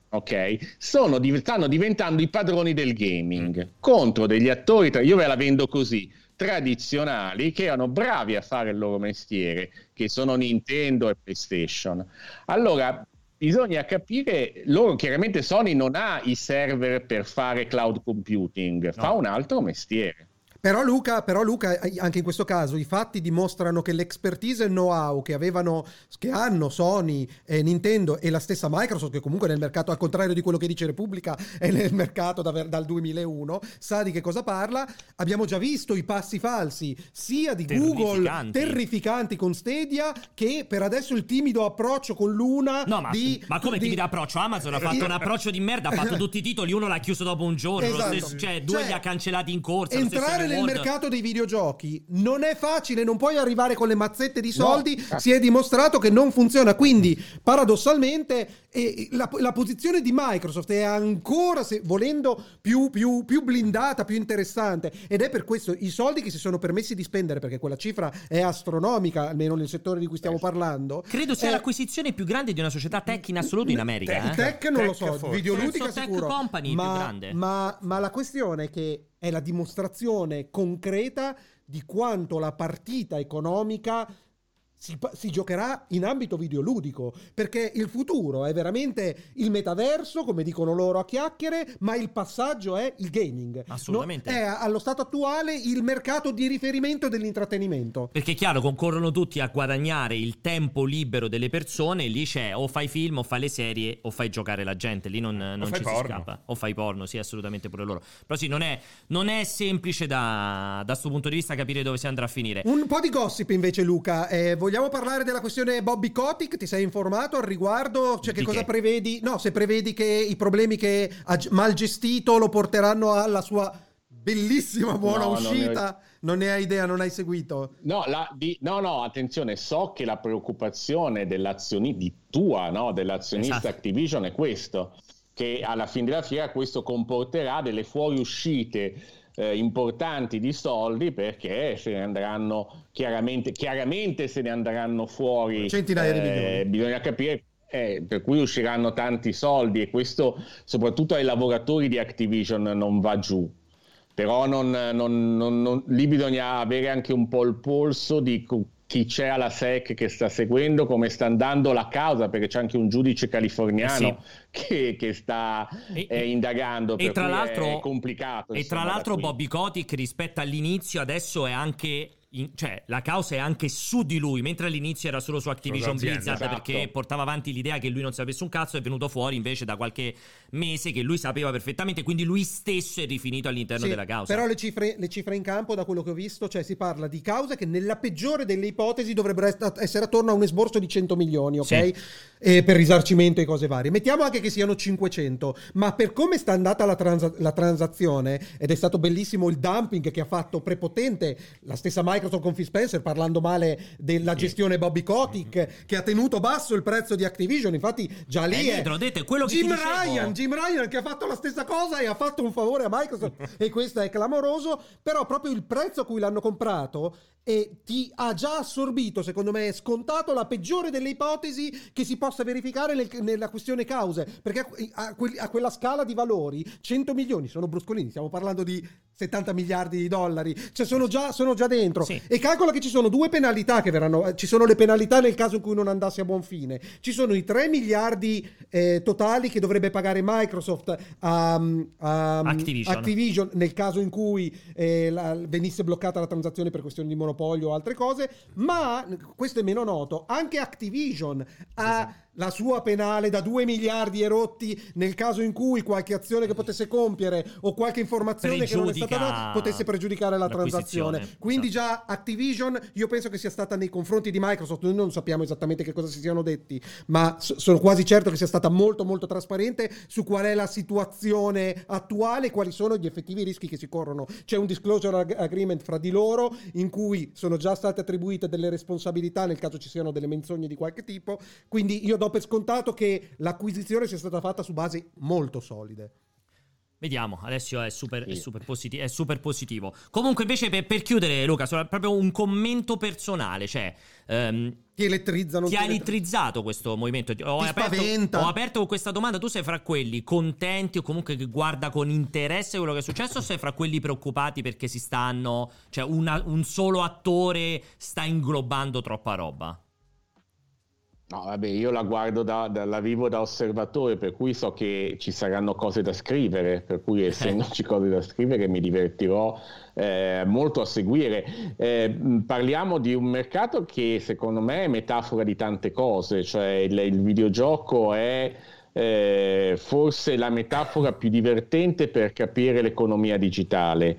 ok? Sono, stanno diventando i padroni del gaming contro degli attori, tra- io ve la vendo così, tradizionali che erano bravi a fare il loro mestiere, che sono Nintendo e PlayStation. Allora, bisogna capire, loro chiaramente Sony non ha i server per fare cloud computing, fa un altro mestiere. Però Luca, però Luca, eh, anche in questo caso, i fatti dimostrano che l'expertise e il know-how che avevano, che hanno Sony, e Nintendo e la stessa Microsoft, che comunque nel mercato, al contrario di quello che dice Repubblica, <laughs> è nel mercato da- dal 2001, sa di che cosa parla. Abbiamo già visto i passi falsi, sia di Google, Terrificanti. terrificanti con Stadia, che per adesso il timido approccio con Luna. No, ma, di, ma come di- ti dà approccio? Amazon ha fatto un <laughs> approccio di merda, ha fatto tutti i titoli, uno l'ha chiuso dopo un giorno, Esatto. stesso- cioè due Cioè, li ha cancellati in corsa. stesso Entrare nel mercato dei videogiochi non è facile, non puoi arrivare con le mazzette di No. soldi, si è dimostrato che non funziona. Quindi, paradossalmente, eh, la, la posizione di Microsoft è ancora, se, volendo, più, più- più blindata, più interessante. Ed è per questo i soldi che si sono permessi di spendere, perché quella cifra è astronomica, almeno nel settore di cui stiamo parlando. Credo sia è- l'acquisizione più grande di una società tech in assoluto in America. Tech. eh. Tech non lo Tech so, forse. videoludica Penso tech sicuro. company ma, più grande. Ma, ma la questione è che è la dimostrazione concreta di quanto la partita economica si, si giocherà in ambito videoludico, perché il futuro è veramente il metaverso, come dicono loro a chiacchiere, ma il passaggio è il gaming. Assolutamente. No, è allo stato attuale il mercato di riferimento dell'intrattenimento. Perché è chiaro, concorrono tutti a guadagnare il tempo libero delle persone. Lì c'è o fai film, o fai le serie, o fai giocare la gente. Lì non, non ci si porno. scappa. O fai porno, sì, assolutamente pure loro. Però sì, non è, non è semplice da questo punto di vista capire dove si andrà a finire. Un po' di gossip invece, Luca. Eh, vogliamo parlare della questione Bobby Kotick? Ti sei informato al riguardo? Cioè, che Di cosa che? prevedi? No, se prevedi che i problemi che ha mal gestito lo porteranno alla sua bellissima buona No, uscita. Non ne hai idea, non hai seguito. No, la- di- no, no, attenzione, so che la preoccupazione dell'azionista, di tua, no, dell'azionista Esatto. Activision è questo, che alla fine della fiera questo comporterà delle fuoriuscite eh, importanti di soldi perché se ne andranno chiaramente, chiaramente se ne andranno fuori Centinaia di eh, milioni. bisogna capire eh, per cui usciranno tanti soldi e questo soprattutto ai lavoratori di Activision non va giù però non, non- non- non- lì bisogna avere anche un po' il polso di chi c'è alla SEC che sta seguendo, come sta andando la causa, perché c'è anche un giudice californiano che, che sta E- eh, indagando, e tra l'altro- è complicato. E tra insomma, da l'altro. Bobby Kotick rispetto all'inizio adesso è anche... in- cioè la causa è anche su di lui, mentre all'inizio era solo su Activision Blizzard esatto. perché portava avanti l'idea che lui non sapesse un cazzo, è venuto fuori invece da qualche mese che lui sapeva perfettamente, quindi lui stesso è rifinito all'interno Sì, della causa. Però le cifre, le cifre in campo, da quello che ho visto, cioè si parla di cause che nella peggiore delle ipotesi dovrebbero essere attorno a un esborso di 100 milioni, ok? Sì. E per risarcimento e cose varie. Mettiamo anche che siano 500, ma per come sta andata la, transa- la transazione, ed è stato bellissimo il dumping che ha fatto prepotente la stessa Microsoft Microsoft con Phil Spencer parlando male della gestione Bobby Kotick che ha tenuto basso il prezzo di Activision. Infatti, già lì Eh, è detto, è quello che Jim. Ryan, Jim Ryan che ha fatto la stessa cosa e ha fatto un favore a Microsoft <laughs> e questo è clamoroso. Però proprio il prezzo a cui l'hanno comprato e ti ha già assorbito, secondo me, è scontato la peggiore delle ipotesi che si possa verificare nel- nella questione cause. Perché a, a que- a quella scala di valori, 100 milioni sono bruscolini, stiamo parlando di 70 miliardi di dollari, cioè sono già, sono già dentro. Sì. E calcola che ci sono due penalità che verranno. eh, Ci sono le penalità nel caso in cui non andasse a buon fine. Ci sono i 3 miliardi eh, totali che dovrebbe pagare Microsoft a, a- Activision. Activision nel caso in cui eh, la- venisse bloccata la transazione per questioni di monopolio o altre cose. Ma questo è meno noto. Anche Activision ha la sua penale da 2 miliardi e rotti nel caso in cui qualche azione che potesse compiere o qualche informazione che non è stata data potesse pregiudicare la transazione. Quindi già Activision io penso che sia stata nei confronti di Microsoft, noi non sappiamo esattamente che cosa si siano detti, ma so- sono quasi certo che sia stata molto molto trasparente su qual è la situazione attuale e quali sono gli effettivi rischi che si corrono. C'è un disclosure ag- agreement fra di loro in cui sono già state attribuite delle responsabilità nel caso ci siano delle menzogne di qualche tipo, quindi io do per scontato che l'acquisizione sia stata fatta su basi molto solide. Vediamo, Alessio è super, è Sì. super, positi- è super positivo. Comunque, invece, per, per chiudere, Luca, proprio un commento personale. Cioè, ehm, Ti elettrizzano ti ha ti elettri- elettrizzato questo movimento? Ho Ti aperto, spaventa. ho aperto con questa domanda. Tu sei fra quelli contenti o comunque che guarda con interesse quello che è successo? O sei fra quelli preoccupati perché si stanno. Cioè, una- un solo attore sta inglobando troppa roba? No, vabbè, io la guardo da, da- la vivo da osservatore, per cui so che ci saranno cose da scrivere, per cui <laughs> essendoci cose da scrivere mi divertirò eh, molto a seguire. Eh, mh, parliamo di un mercato che secondo me è metafora di tante cose, cioè il, il videogioco è eh, forse la metafora più divertente per capire l'economia digitale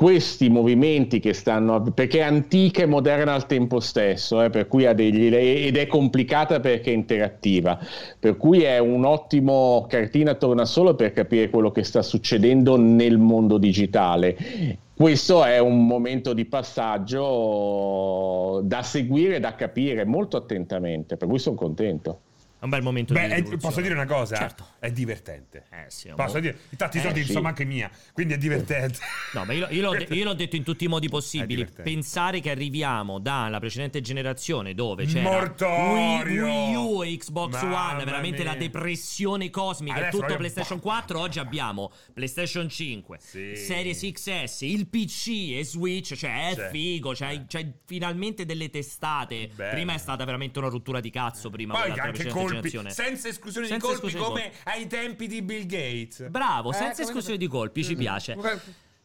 questi movimenti che stanno perché è antica e moderna al tempo stesso, eh, per cui ha degli, ed è complicata perché è interattiva, per cui è un ottimo cartina torna solo per capire quello che sta succedendo nel mondo digitale. Questo è un momento di passaggio da seguire da capire molto attentamente, per cui sono contento. È un bel momento Beh, di è- posso dire una cosa? Certo. È divertente. Eh sì, Posso mo- dire? Tanti Eh, soldi sì. insomma anche mia, quindi è divertente. <laughs> No, ma io, io l'ho, io l'ho detto in tutti i modi possibili. Pensare che arriviamo dalla precedente generazione dove c'era Mortorio! Wii, Wii U e Xbox Mamma One, veramente mia. la depressione cosmica, Adesso tutto PlayStation 4. Oggi abbiamo PlayStation 5, Sì. Series XS, il PC e Switch. Cioè, è Cioè, figo. C'hai, eh. c'hai finalmente delle testate. Bello. Prima è stata veramente una rottura di cazzo. Prima Poi anche precedente colpi, senza esclusione Senza di colpi esclusione di come ai tempi di Bill Gates. Bravo, Eh, senza come- esclusione di colpi, ci piace. Come-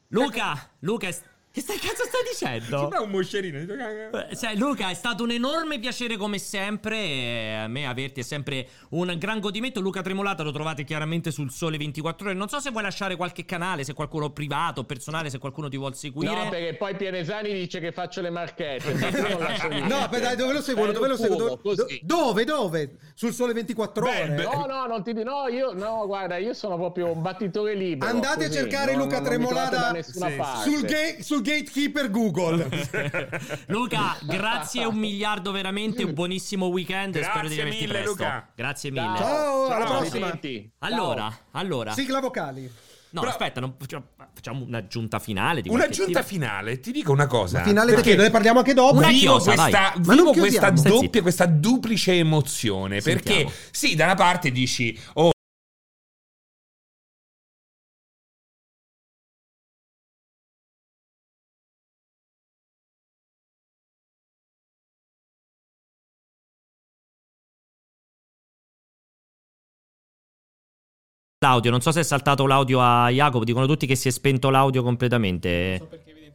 Luca, Luca, è- che stai cazzo stai dicendo? Sembra un moscerino. Eh, Cioè, Luca, è stato un enorme piacere come sempre. e A me averti è sempre un gran godimento. Luca Tremolata lo trovate chiaramente sul Sole 24 Ore. Non so se vuoi lasciare qualche canale, se qualcuno privato, personale, se qualcuno ti vuol seguire. No, perché poi Pianesani dice che faccio le marchette. <laughs> non. No, beh, dai, dove lo seguono? Eh, Dove lo seguono? Dove, dove? Dove? Sul sole 24 Beh, ore? beh, No, no, non ti dico, no, io, no, guarda, io sono proprio un battitore libero. Andate a così, cercare no, Luca non- non Tremolata sul, ga- sul gatekeeper Google. <laughs> Luca, grazie un miliardo veramente. Un buonissimo weekend. e Spero di Grazie rivederti mille, presto. Luca. Grazie mille. Ciao, alla Ciao, prossima. senti. Allora, allora. Sigla vocali. No, Però- aspetta, non- facciamo- un'aggiunta finale. Di Una qualche giunta tipo. finale, ti dico una cosa. Finale da perché che? Ne parliamo anche dopo. Una vivo chiosa, questa, vivo questa doppia, questa duplice emozione. Sentiamo. Perché sì, da una parte dici, oh, L'audio, non so se è saltato l'audio a Jacopo. Dicono tutti che si è spento l'audio completamente.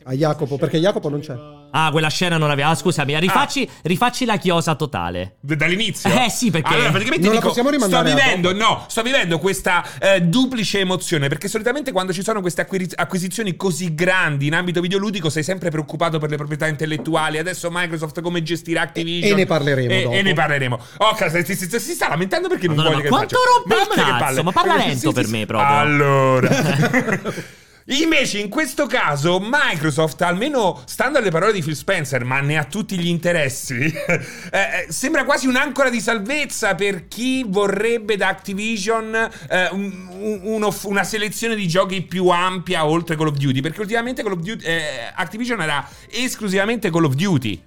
A Jacopo, perché Jacopo non c'è. Ah, quella scena non aveva. Ah, scusami, rifacci, rifacci la chiosa totale. d- dall'inizio. Eh, sì, perché- Allora, praticamente Non la dico, possiamo rimandare sto vivendo, no, sto vivendo questa eh, duplice emozione. Perché solitamente quando ci sono queste acquiri- acquisizioni così grandi in ambito videoludico sei sempre preoccupato per le proprietà intellettuali. Adesso Microsoft come gestirà Activision. E ne parleremo E, dopo. e ne parleremo. Oh, cazzo, si, si- si sta lamentando perché non Madonna, vuole ma che quanto faccia. rompe il cazzo, ma parla Eh, lento per me proprio. Allora. <laughs> <laughs> Invece in questo caso Microsoft, almeno stando alle parole di Phil Spencer, ma ne ha tutti gli interessi, <laughs> eh, eh, sembra quasi un'ancora di salvezza per chi vorrebbe da Activision eh, un- un- una selezione di giochi più ampia oltre Call of Duty, perché ultimamente Duty, eh, Activision era esclusivamente Call of Duty.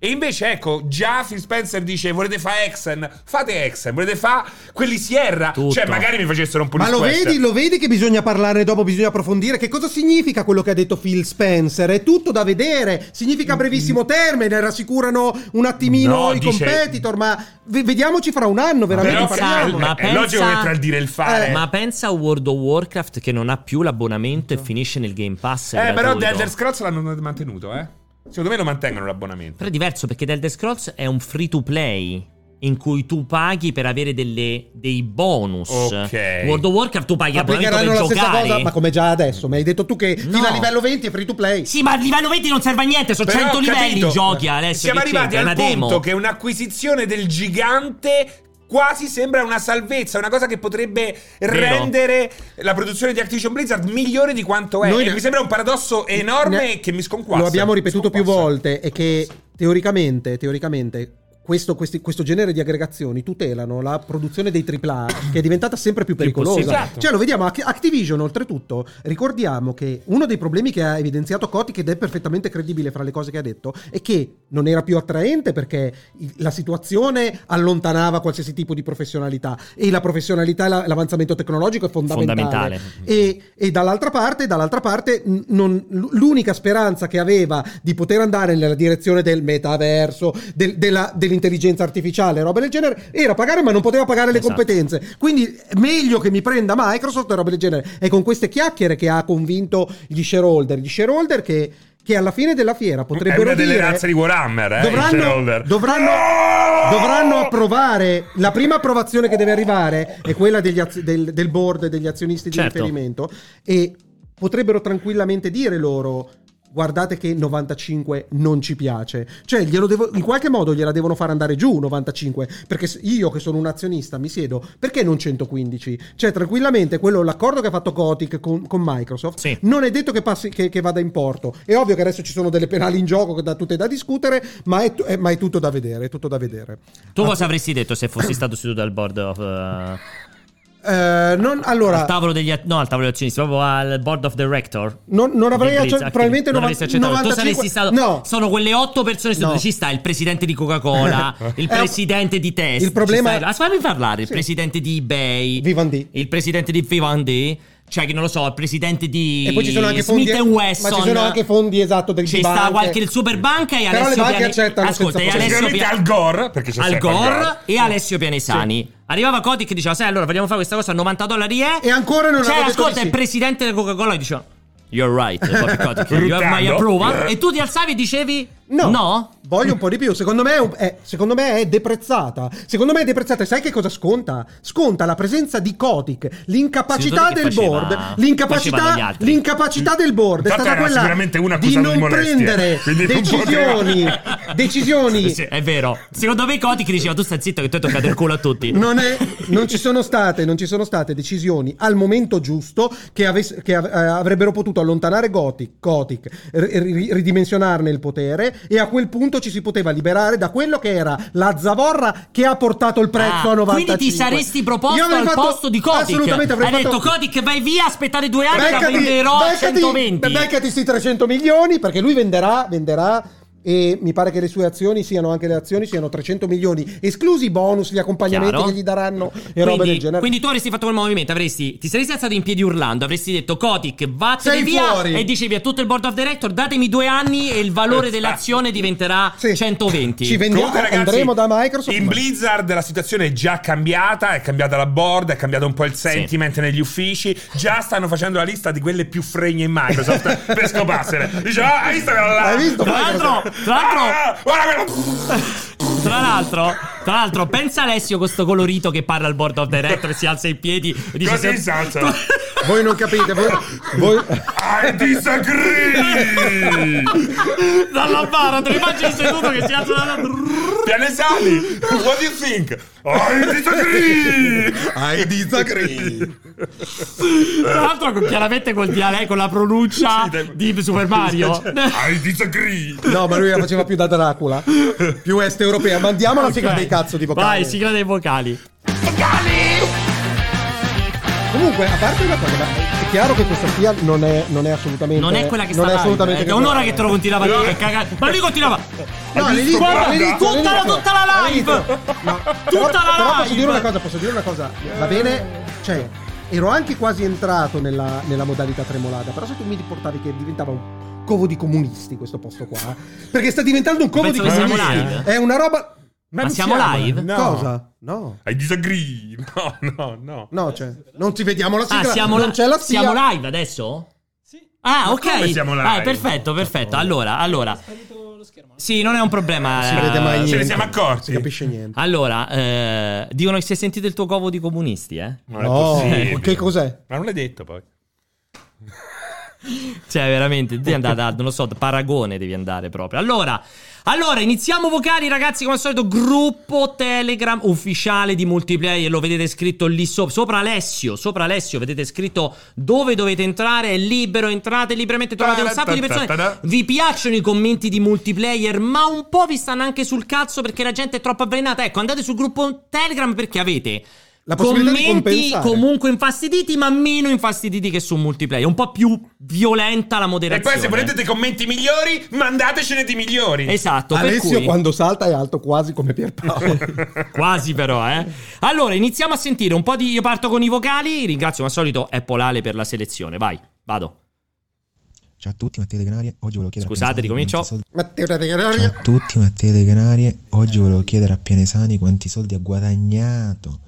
E invece, ecco, già Phil Spencer dice: Volete fare Exen? Fate Exen. Volete fare quelli Sierra? Tutto. Cioè, magari mi facessero un po' di Ma lo squash. vedi, lo vedi che bisogna parlarne dopo, bisogna approfondire. Che cosa significa quello che ha detto Phil Spencer? È tutto da vedere. Significa a brevissimo termine, rassicurano un attimino No, i dice- competitor, ma ve- vediamoci fra un anno, veramente. Però Pensa- parliamo. ma è, è logico pensa- che tra il dire e il fare. Eh, Ma pensa a World of Warcraft che non ha più l'abbonamento e finisce nel Game Pass. Eh, però Elder Scrolls l'hanno mantenuto, eh. Secondo me lo mantengono l'abbonamento. Però è diverso perché The Elder Scrolls è un free to play. In cui tu paghi per avere delle- dei bonus. Ok. World of Warcraft tu paghi Applicheranno per la stessa giocare. cosa, ma come già adesso. Mi hai detto tu che No. fino a livello 20 è free to play. Sì, ma a livello 20 non serve a niente. Sono Però 100 ho livelli capito. giochi adesso. Siamo arrivati c'entra? al punto demo. che un'acquisizione del gigante quasi sembra una salvezza, una cosa che potrebbe Vero. rendere la produzione di Activision Blizzard migliore di quanto è. Noi E mi sembra un paradosso enorme Ne- che mi sconquassa. Lo abbiamo ripetuto più volte e che teoricamente, teoricamente questo, questi- questo genere di aggregazioni tutelano la produzione dei AAA che è diventata sempre più pericolosa. Esatto. Cioè lo vediamo, Ac- Activision oltretutto, ricordiamo che uno dei problemi che ha evidenziato Kotick ed è perfettamente credibile fra le cose che ha detto è che non era più attraente perché la situazione allontanava qualsiasi tipo di professionalità e la professionalità e la- l'avanzamento tecnologico è fondamentale. Fondamentale. E, e dall'altra parte, dall'altra parte non- l'unica speranza che aveva di poter andare nella direzione del metaverso, del- della- dell'intelligenza artificiale, roba del genere, era pagare ma non poteva pagare le Esatto. competenze. Quindi è meglio che mi prenda Microsoft e roba del genere. È con queste chiacchiere che ha convinto gli shareholder, gli shareholder che, che alla fine della fiera È potrebbero una delle dire... razze di Warhammer, eh, Dovranno, dovranno, No! dovranno approvare la prima approvazione che deve arrivare è quella degli az- del, del board e degli azionisti di Certo. riferimento e potrebbero tranquillamente dire loro guardate che 95 non ci piace cioè glielo devo, in qualche modo gliela devono far andare giù 95 perché io che sono un azionista mi siedo perché non 115 cioè tranquillamente quello l'accordo che ha fatto Kotick con, con Microsoft Sì. non è detto che, passi, che, che vada in porto. È ovvio che adesso ci sono delle penali in gioco che da tutte da discutere, ma è, è- ma è tutto da vedere. È tutto da vedere. Tu cosa avresti detto se fossi stato seduto al board of. eh, Eh, non, allora, al tavolo degli. No, al tavolo degli azionisti, proprio al board of director. non, non avrei di acce- Blizzard, probabilmente non avresti accettato. 95 Tu saresti stato. No, Sono quelle otto persone sedute. No. Ci sta il presidente di Coca-Cola, <laughs> il Eh, presidente di Test. il problema ci è- sta- Ah, fammi parlare. Il Sì. presidente di eBay. Vivendi. Il presidente di Vivendi. Cioè, che non lo so, il presidente di. E poi ci sono anche Smith fondi, Wesson. ma ci sono anche fondi esatto del Ci banche. sta qualche il Superbanca e Però le Alessio banche accettano Ascolta, e. Alessio Sicuramente Piane- Al Gore, perché c'è Al Gore e Alessio Pianesani. Arrivava Cody che diceva: Sai, allora vogliamo fare questa cosa a 90 dollari eh? E ancora non Cioè, detto ascolta, di il sì. presidente della Coca-Cola e diceva: You're right, Bobby Kotick. <laughs> You have my approval. E tu ti alzavi e dicevi: No, No? voglio un po' di più. Secondo me, è è, secondo me è deprezzata. Secondo me è deprezzata. E sai che cosa sconta? Sconta la presenza di Kotick, l'incapacità Sì, del faceva- board, l'incapacità, l'incapacità del board è Tanto stata quella sicuramente uno di non <laughs> di prendere <laughs> decisioni, decisioni. Sì, è vero. Secondo me Kotick diceva: Tu stai zitto, che tu hai toccato il culo a tutti. <laughs> Non, è- non ci sono state, non ci sono state decisioni al momento giusto che, avess- che av- eh, avrebbero potuto allontanare Gothic, Kotick, ri- ri- ridimensionarne il potere e a quel punto ci si poteva liberare da quello che era la zavorra che ha portato il prezzo Ah, a 95. quindi ti saresti proposto al fatto- posto di Kotick. Assolutamente avrei Hai fatto... detto Kotick vai via, aspettate due anni, la Beccati, venderò a beccati, 120. beccati sti 300 milioni perché lui venderà, venderà e mi pare che le sue azioni siano anche le azioni siano 300 milioni esclusi i bonus, gli accompagnamenti Chiaro. che gli daranno e robe Quindi, del genere. quindi tu avresti fatto quel movimento, avresti, ti saresti alzato in piedi urlando, avresti detto Kotick, vattene Sei via fuori. e dicevi a tutto il board of director datemi due anni e il valore dell'azione diventerà Sì. 120. Ci vendiamo, Comunque, ragazzi, andremo da Microsoft. In ma- Blizzard la situazione è già cambiata, è cambiata la board, è cambiato un po' il sentiment negli uffici. Già stanno facendo la lista di quelle più fregne in Microsoft per <laughs> scoparsene. Dice, ah, hai visto quella là? Hai visto? Tra l'altro, tra l'altro, Ah, tra l'altro, tra l'altro, pensa Alessio con sto colorito che parla al board of director e si alza in piedi e dice Così se- si alza. Voi non capite, voi, voi- I disagree! Dalla bara, te li immagini seduto che si alza dalla... Pianesani, what do you think? I disagree! I disagree. Tra l'altro con- chiaramente col dialetto, con la pronuncia Sì, di Super Mario. I disagree! No, ma lui la faceva più da Dracula, più est europea. Mandiamo la sigla dei cazzo di vocali. Vai, sigla dei vocali. Comunque, a parte una cosa, ma è chiaro che questa sia non è, non è assolutamente. Non è quella che sta non è live, assolutamente eh, È un'ora che te <laughs> lo continuava a dire. Ma lui continuava. No, all'inizio, Guarda, all'inizio, tutta, la, tutta la live. No, Tutta però, la però posso live. dire una cosa, posso dire una cosa. Va bene? Cioè, ero anche quasi entrato nella, nella modalità tremolata, però se tu mi riportavi che diventava un covo di comunisti questo posto qua, perché sta diventando un covo Penso di comunisti. live. È una roba Ma non siamo live? No. Cosa? No. I disagree! <laughs> No, no, no. No, cioè, non ti vediamo la sigla. Ah, siamo, non la- c'è la spia. siamo live adesso? Sì. Ah, ok. come siamo live? Ah, perfetto, perfetto. Allora, allora. Sì, non è un problema. Si eh, vede mai ce ne niente. siamo accorti. Si capisce niente. Allora, eh, dicono che si è sentito il tuo covo di comunisti, eh? Non è No, possibile. che cos'è? Ma non l'hai detto poi. <laughs> Cioè, veramente, devi andare a, non lo so, Paragone devi andare proprio. Allora, allora, iniziamo vocali, ragazzi, come al solito, gruppo Telegram ufficiale di multiplayer, lo vedete scritto lì sopra, sopra Alessio, sopra Alessio, vedete scritto dove dovete entrare, è libero, entrate liberamente, trovate un sacco di persone. Vi piacciono i commenti di multiplayer, ma un po' vi stanno anche sul cazzo perché la gente è troppo avvelenata. Ecco, andate sul gruppo Telegram perché avete La possibilità di commenti compensare. comunque infastiditi, ma meno infastiditi che su multiplayer. Un po' più violenta la E moderazione. poi se volete dei commenti migliori, mandatecene di migliori. Esatto, per Alessio cui quando salta è alto quasi come Pierpaolo. <laughs> quasi però, eh. Allora, iniziamo a sentire un po' di io parto con i vocali. Ringrazio come al solito Apple Ale per la selezione. Vai, vado. Ciao a tutti, Matteo De Canarie. Oggi volevo chiedere Scusate, a ricomincio. soldi- Matteo da Ciao Teganaria. a tutti, Matteo De Canarie. Oggi volevo chiedere a Pianesani quanti soldi ha guadagnato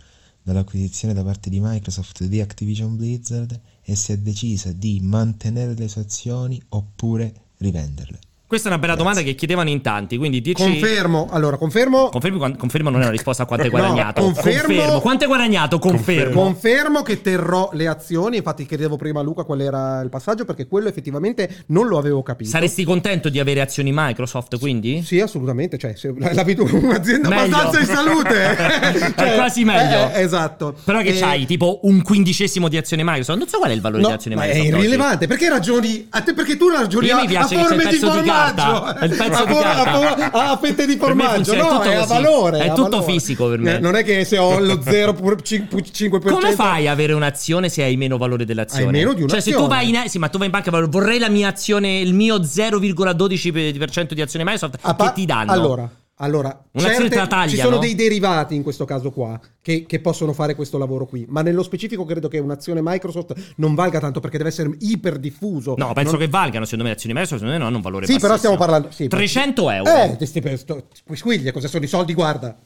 dall'acquisizione da parte di Microsoft di Activision Blizzard e se è decisa di mantenere le sue azioni oppure rivenderle. Questa è una bella domanda che chiedevano in tanti, quindi dici Confermo. Allora, confermo. Confermi confermo non è una risposta a quanto hai No, guadagnato. confermo- Quanto hai guadagnato? Confermo. Confermo che terrò le azioni. Infatti, chiedevo prima a Luca qual era il passaggio, perché quello effettivamente non lo avevo capito. Saresti contento di avere azioni Microsoft, quindi? Sì, assolutamente. Cioè, se la, vedo un'azienda Meglio. abbastanza in salute. <laughs> È quasi meglio. eh, eh, esatto. Però che Eh, c'hai tipo un quindicesimo di azioni Microsoft? Non so qual è il valore No, di azioni ma è Microsoft. oggi. irrilevante. Perché ragioni? A te perché tu ragioni Io a, mi piace a forme di pezzo formaggio. Il <laughs> pezzo a, di carta. a a fette di me formaggio. è no, tutto è a valore. È tutto valore. fisico per me. Eh, Non è che se ho lo <laughs> 0,5%. Come fai a avere un'azione se hai meno valore dell'azione? Hai meno di Cioè, se tu un'azione. vai in. Sì, ma tu vai in banca e vorrei la mia azione, il mio 0,12% di azione Microsoft. Pa- che ti danno? Allora, allora Un'azione te la tagliano? ci sono dei derivati in questo caso qua che, che possono fare questo lavoro qui, ma nello specifico credo che un'azione Microsoft non valga tanto perché deve essere iper diffuso. No, penso Non- che valgano. Secondo me, le azioni Microsoft secondo me non hanno un valore Sì, però stiamo parlando sì, 300 euro. Eh, questi squiglie, cosa sono i soldi? Guarda.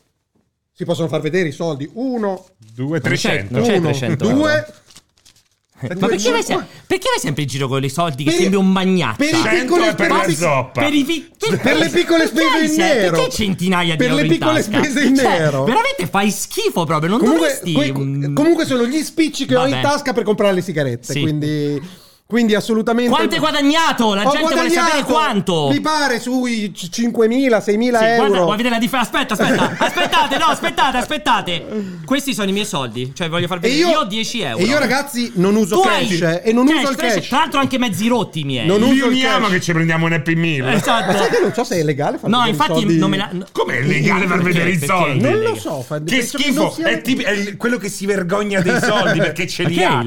Si possono far vedere i soldi. Uno, 2, Non c'è- 300. non c'è uno, 300 due. Euro. Ma perché vai, se- perché vai sempre in giro con i soldi che Per- sembri un magnaccia? per i 100 piccoli è per per la zoppa. Per, i fi- che- Per le piccole perché spese hai in se- nero. Perché centinaia di Per euro le in piccole tasca? spese in Cioè, nero. Veramente fai schifo proprio. Non Comunque, dovresti. que- mm, comunque sono gli spicci che ho Vabbè. in tasca per comprare le sigarette. Sì. Quindi, quindi assolutamente. Quanto hai guadagnato? La Ho gente vuole sapere guadagnato, quanto. Mi pare sui c- 5.000, 6.000 Sì, euro. guarda, la differenza? Aspetta, aspetta, <laughs> aspettate, no, aspettate, aspettate. Questi sono i miei soldi. Cioè, voglio farvi vedere. io, Io ho 10 euro. E io, ragazzi, non uso Tu cash. hai- eh, e non cash, uso il cash. Tra l'altro, anche mezzi rotti i miei. Non uso il cash. che ci prendiamo un Happy Meal. Esatto. Ma sai che non so se è legale fare No, infatti, soldi? non me la. no- Com'è legale far Perché? vedere i soldi? Non lo so. fa- Che penso schifo! È, tipi- è il- quello che si vergogna dei soldi <laughs> perché ce li ha?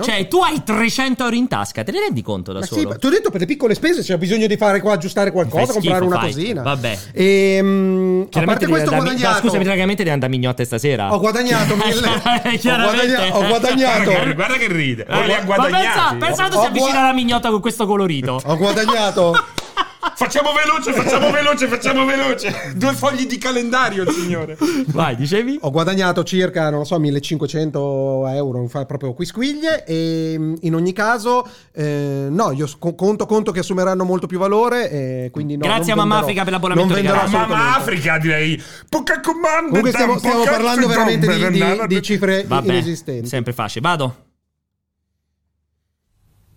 Cioè, tu hai 300 euro in tasca, te ne rendi conto da Ma sì, solo? ma ti ho detto per le piccole spese c'è bisogno di fare qua, aggiustare qualcosa, Fai comprare schifo, una fai. cosina. Vabbè. Ehm, a Chiaramente parte questo ho guadagnato. no, scusami, chiaramente devi andare a mignotte stasera. Ho guadagnato <laughs> mille. ho, Chiaramente. guadagna- ho guadagnato. Guarda che, guarda che ride. Eh, Non li ha ma guadagnati. pensa, pensa Ho si avvicina alla mignotta con questo colorito. Ho guadagnato. <laughs> Facciamo veloce, facciamo veloce, facciamo veloce. Due fogli di calendario, il signore. Vai, dicevi? Ho guadagnato circa, non lo so, 1500 euro, fa proprio quisquiglie e mm, in ogni caso, eh, no, io conto, conto che assumeranno molto più valore e quindi no, Grazie a Mamma Africa per l'abbonamento non venderò. Mamma. Africa, direi. Poca comando. Comunque stiamo, stiamo parlando veramente di, di- di cifre Vabbè, inesistenti. sempre facile. Vado.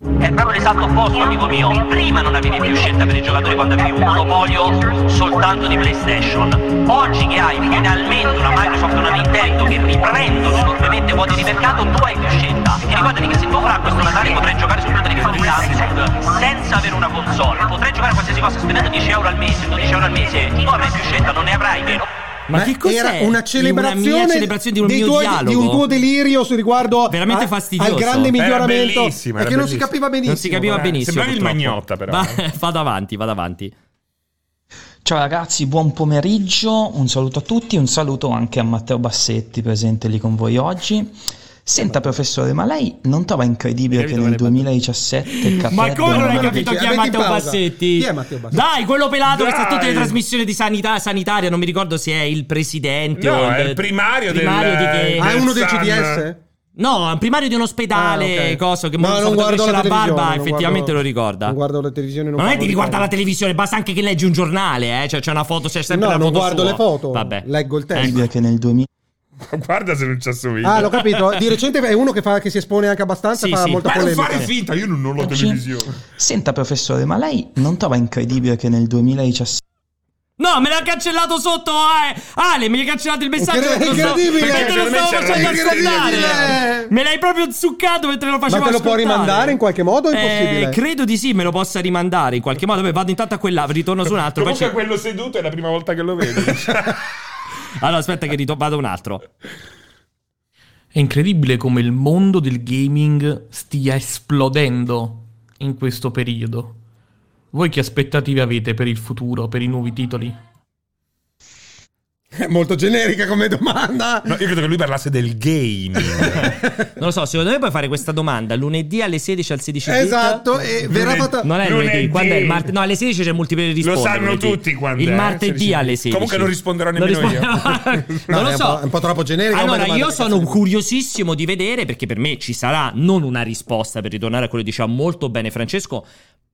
È proprio l'esatto opposto, amico mio. Prima non avevi più scelta per i giocatori quando avevi un monopolio soltanto di PlayStation. Oggi che hai finalmente una Microsoft e una Nintendo che riprendono enormemente quote di mercato, tu hai più scelta. E ricordati che se tu fra questo Natale potrai giocare su tutte le console di Samsung senza avere una console, potrai giocare qualsiasi cosa spendendo 10 euro al mese, 12 euro al mese, tu avrai più scelta, non ne avrai, vero? Ma che cos'è? Era una Una celebrazione, mia celebrazione di un mio tuoi- dialogo. di un tuo delirio su riguardo Veramente a- fastidioso. al grande Era miglioramento perché non si capiva benissimo. Non si capiva Eh, benissimo. sembravi il. Magnotta, però. Va- <laughs> vado avanti, vado avanti. Ciao ragazzi, buon pomeriggio, un saluto a tutti, un saluto anche a Matteo Bassetti presente lì con voi oggi. Senta professore, ma lei non trova incredibile che nel 2017 Capello Ma come non hai non- capito chi è Matteo. Bassetti? Chi è Matteo Bassetti? Dai, quello pelato che sta tutte le Dai. trasmissioni di sanità sanitaria, non mi ricordo se è il presidente No, o è il primario del- primario di che... Ah, è uno dei San- CDS? No, è un primario di un ospedale, Ah, ok. coso che No, non guardo la la televisione, barba, non effettivamente guardo- lo ricorda. Non guardo la televisione, non Ma non è di riguarda la televisione, basta anche che leggi un giornale, eh? Cioè c'è una foto, c'è sempre No, la non foto guardo sua. le foto, Vabbè. leggo il testo. incredibile che nel 2000 <laughs> Guarda se non ci assomiglia. Ah, l'ho capito. Di recente è uno che, fa, che si espone anche abbastanza, Sì, fa sì. molta Ma non polemica. fare finta, io non ho la Oggi- televisione. Senta professore, ma lei non trova incredibile che nel 2017 No, me l'ha cancellato sotto, eh. Ale, mi hai cancellato il messaggio. Stavo- incredibile! Mentre lo stavo facendo ascoltare. Me l'hai proprio zuccato mentre lo facevo Ma te lo può ascoltare. rimandare in qualche modo o è Eh, impossibile? credo di sì, me lo possa rimandare in qualche modo. Beh, vado intanto a quella, ritorno su un altro. Poi Comunque c'è- quello seduto è la prima volta che lo vedo. <laughs> Allora, aspetta che rito- vado un altro. È incredibile come il mondo del gaming stia esplodendo in questo periodo. Voi che aspettative avete per il futuro, per i nuovi titoli? È <laughs> molto generica come domanda. No, io credo che lui parlasse del game. <laughs> Non lo so, secondo me puoi fare questa domanda lunedì alle 16 al 16 bit? Esatto, e verrà fatta... Non è lunedì, Lunedì. quando è il martedì? No, alle 16 c'è il multiplayer Lo risponde. sanno lunedì. tutti quando Il è, martedì 16. alle 16. Comunque non risponderò Non nemmeno rispondo- <laughs> No, non lo so. po'- è un po' troppo generica come Allora, io sono curiosissimo di vedere perché per me ci sarà non una risposta per ritornare a quello che diceva molto bene Francesco,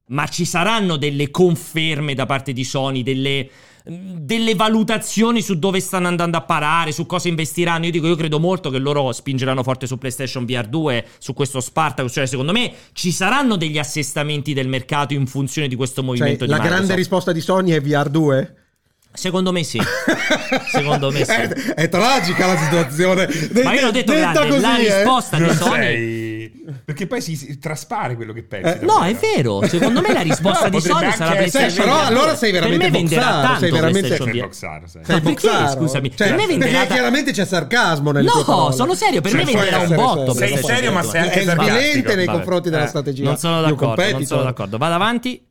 ma ci saranno delle conferme da parte di Sony, delle, delle valutazioni su dove stanno andando a parare, su cosa investiranno. Io dico, io credo molto che loro spingeranno forte su PlayStation VR 2, su questo Spartacus. Cioè, secondo me ci saranno degli assestamenti del mercato in funzione di questo Cioè, movimento di la Microsoft. grande risposta di Sony è VR 2? Secondo me sì. Secondo me <laughs> sì. È, è tragica la situazione. Ma io l'ho detto grande, così, la eh. risposta di Non Sony sei... Perché poi si, si traspare quello che pensi. Eh, No, è vero. Secondo me la risposta di Sony sarà PlayStation Però allora sei Per veramente me venderà boxaro, tanto sei veramente- Sei boxaro, sei. Sei boxaro? scusami? Cioè, Per me venderà perché chiaramente c'è sarcasmo tue No, parole. sono serio, per me Cioè, venderà puoi un botto. Sei serio, ma sei anche È sarcastico. nei confronti della Eh, strategia. Non sono di d'accordo, non sono competitor. d'accordo. Vado avanti.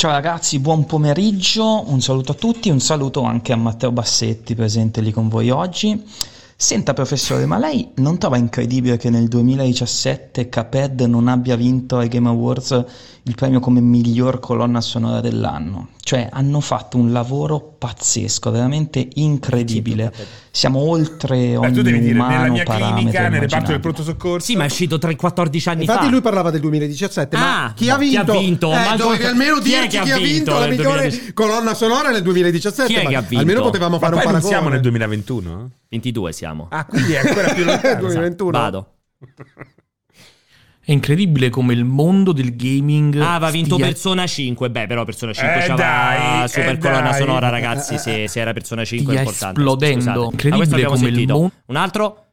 Ciao ragazzi, buon pomeriggio, un saluto a tutti, un saluto anche a Matteo Bassetti presente lì con voi oggi. Senta professore, ma lei non trova incredibile che nel 2017 Caped non abbia vinto ai Game Awards il premio come miglior colonna sonora dell'anno? Cioè hanno fatto un lavoro pazzesco, veramente incredibile. Siamo oltre Beh, ogni tu devi dire, nella umano mia parametro clinica, nel reparto del pronto soccorso. Sì, ma è uscito 3-14 anni Infatti fa. lui parlava del 2017, ma Ah, chi, no, ha vinto? chi ha vinto? Eh, dovevi almeno chi dirci che ha chi ha vinto la migliore 2010? colonna sonora nel 2017. Chi è ma che ha vinto? Almeno potevamo Ma fare un paragone. siamo nel 2021? 22 siamo. Ah, quindi è ancora più lontano. <laughs> 2021. Vado. È incredibile come il mondo del gaming Ah, aveva vinto stia- Persona 5. Beh, però Persona 5 Eh, c'aveva super eh, colonna dai. sonora, ragazzi. Se, <laughs> se era Persona 5 è importante. esplodendo. Scusate. Incredibile come il sentito. mondo- Un altro?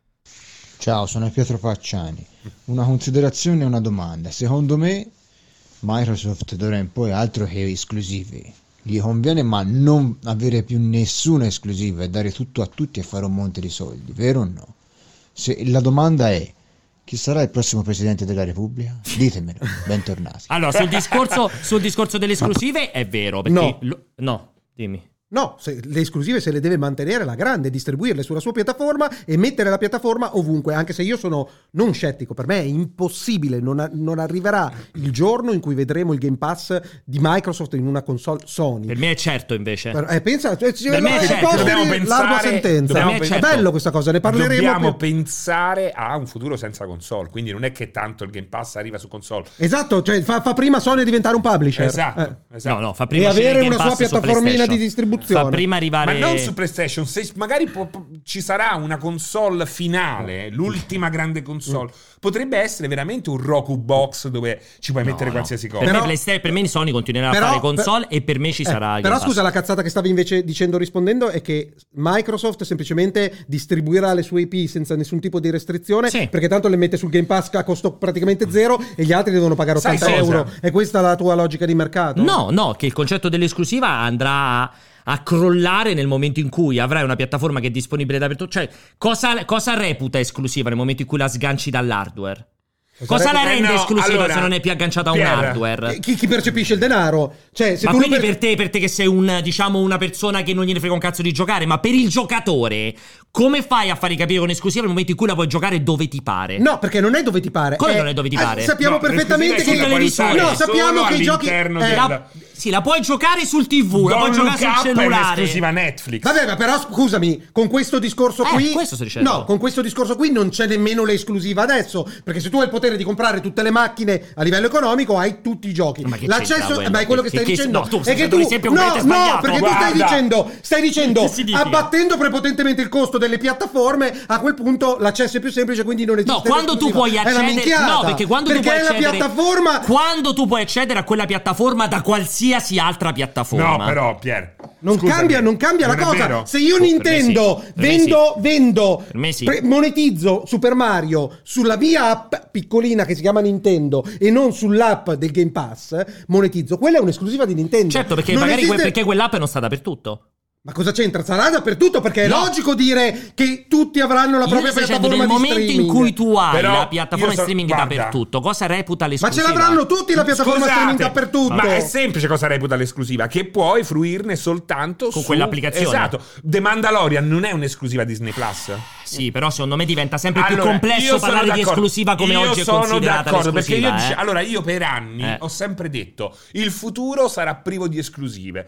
Ciao, sono Pietro Facciani. Una considerazione e una domanda. Secondo me Microsoft d'ora in poi altro che esclusive. Gli conviene ma non avere più nessuna esclusiva e dare tutto a tutti e fare un monte di soldi, vero o no? Se la domanda è chi sarà il prossimo presidente della Repubblica? Ditemelo, <laughs> bentornati. Allora, sul discorso, sul discorso delle esclusive è vero. Perché No. lo- no, dimmi. No, se- le esclusive se le deve mantenere la grande, distribuirle sulla sua piattaforma e mettere la piattaforma ovunque, anche se io sono non scettico, per me è impossibile, non, a- non arriverà il giorno in cui vedremo il Game Pass di Microsoft in una console Sony. Per me è certo, invece. Per- eh, pensa, cioè, ci- Per me è certo. Dobbiamo pensare- larga sentenza. dobbiamo è bello questa cosa, ne parleremo Dobbiamo più. pensare a un futuro senza console. Quindi non è che tanto il Game Pass arriva su console. Esatto, cioè fa, fa prima Sony diventare un publisher. Esatto, Eh. esatto. No, no, fa E prima il avere Game una sua piattaformina di distribuzione distribuzione. Fa prima Ma arrivare. non su PlayStation, se magari può- ci sarà una console finale, l'ultima grande console, potrebbe essere veramente un Roku box dove ci puoi No, mettere no. qualsiasi cosa. Per, Però- me PlayStation- per me Sony continuerà Però- a fare console per- e per me ci Eh, sarà. Game però Pass. scusa, la cazzata che stavi invece dicendo rispondendo è che Microsoft semplicemente distribuirà le sue IP senza nessun tipo di restrizione Sì. perché tanto le mette sul Game Pass a costo praticamente zero e gli altri devono pagare Sai 80 cosa? euro. È questa la tua logica di mercato? No, no, che il concetto dell'esclusiva andrà a, a crollare nel momento in cui avrai una piattaforma che è disponibile dappertutto. Cioè, cosa, cosa reputa esclusiva nel momento in cui la sganci dall'hardware? Cosa la reputa- rende Eh, no, esclusiva allora, se non è più agganciata a un Pierre, hardware? Eh, Chi, chi percepisce il denaro? Cioè, se Ma tu quindi per- per te, per te che sei un, diciamo, una persona che non gliene frega un cazzo di giocare, ma per il giocatore, come fai a farli capire con esclusiva nel momento in cui la puoi giocare dove ti pare? No, perché non è dove ti pare. Come non è dove ti eh, pare? Sappiamo No, perfettamente che è televisore. No, sappiamo che i giochi eh, del- La- sì, la puoi giocare sul TV, la puoi giocare sul Up è cellulare. un'esclusiva Netflix. Vabbè, ma però scusami, con questo discorso Eh, qui. questo sto dicendo. No, con questo discorso qui non c'è nemmeno l'esclusiva adesso. Perché se tu hai il potere di comprare tutte le macchine a livello economico, hai tutti i giochi. Ma che L'accesso, ma è quello che Che- stai che- dicendo. no, tu è che tu. No, no, perché tu stai Guarda. dicendo, stai dicendo, abbattendo prepotentemente il costo delle piattaforme, a quel punto l'accesso è più semplice, quindi non esiste No, quando tu puoi accedere. No, perché quando tu Perché puoi è la accedere piattaforma Quando tu puoi accedere a quella piattaforma da qualsiasi altra piattaforma. No, però, Pier. Non scusami, cambia, non cambia la non è cosa. vero? Se io Oh, Nintendo sì, per me vendo, sì. vendo, sì. pre- monetizzo Super Mario sulla mia app piccolina che si chiama Nintendo e non sull'app del Game Pass, monetizzo. Quella è un'esclusiva di Nintendo. Certo, perché Non magari que- esiste- perché quell'app non sta dappertutto. Ma cosa c'entra? Sarà dappertutto perché è No. logico dire che tutti avranno la propria sto dicendo piattaforma nel di momento streaming. in cui tu hai Però la piattaforma di so- streaming guarda. dappertutto, cosa reputa Ma l'esclusiva? ce l'avranno tutti la piattaforma Scusate, streaming dappertutto. Ma è semplice cosa reputa l'esclusiva, che puoi fruirne soltanto Con su- quell'applicazione. Esatto. The Mandalorian non è un'esclusiva Disney Plus. Sì, però secondo me diventa sempre più Allora, complesso io sono parlare di d'accordo. esclusiva come Io oggi è sono considerata d'accordo, perché io l'esclusiva. dice- eh. allora io per anni Eh. ho sempre detto il futuro sarà privo di esclusive.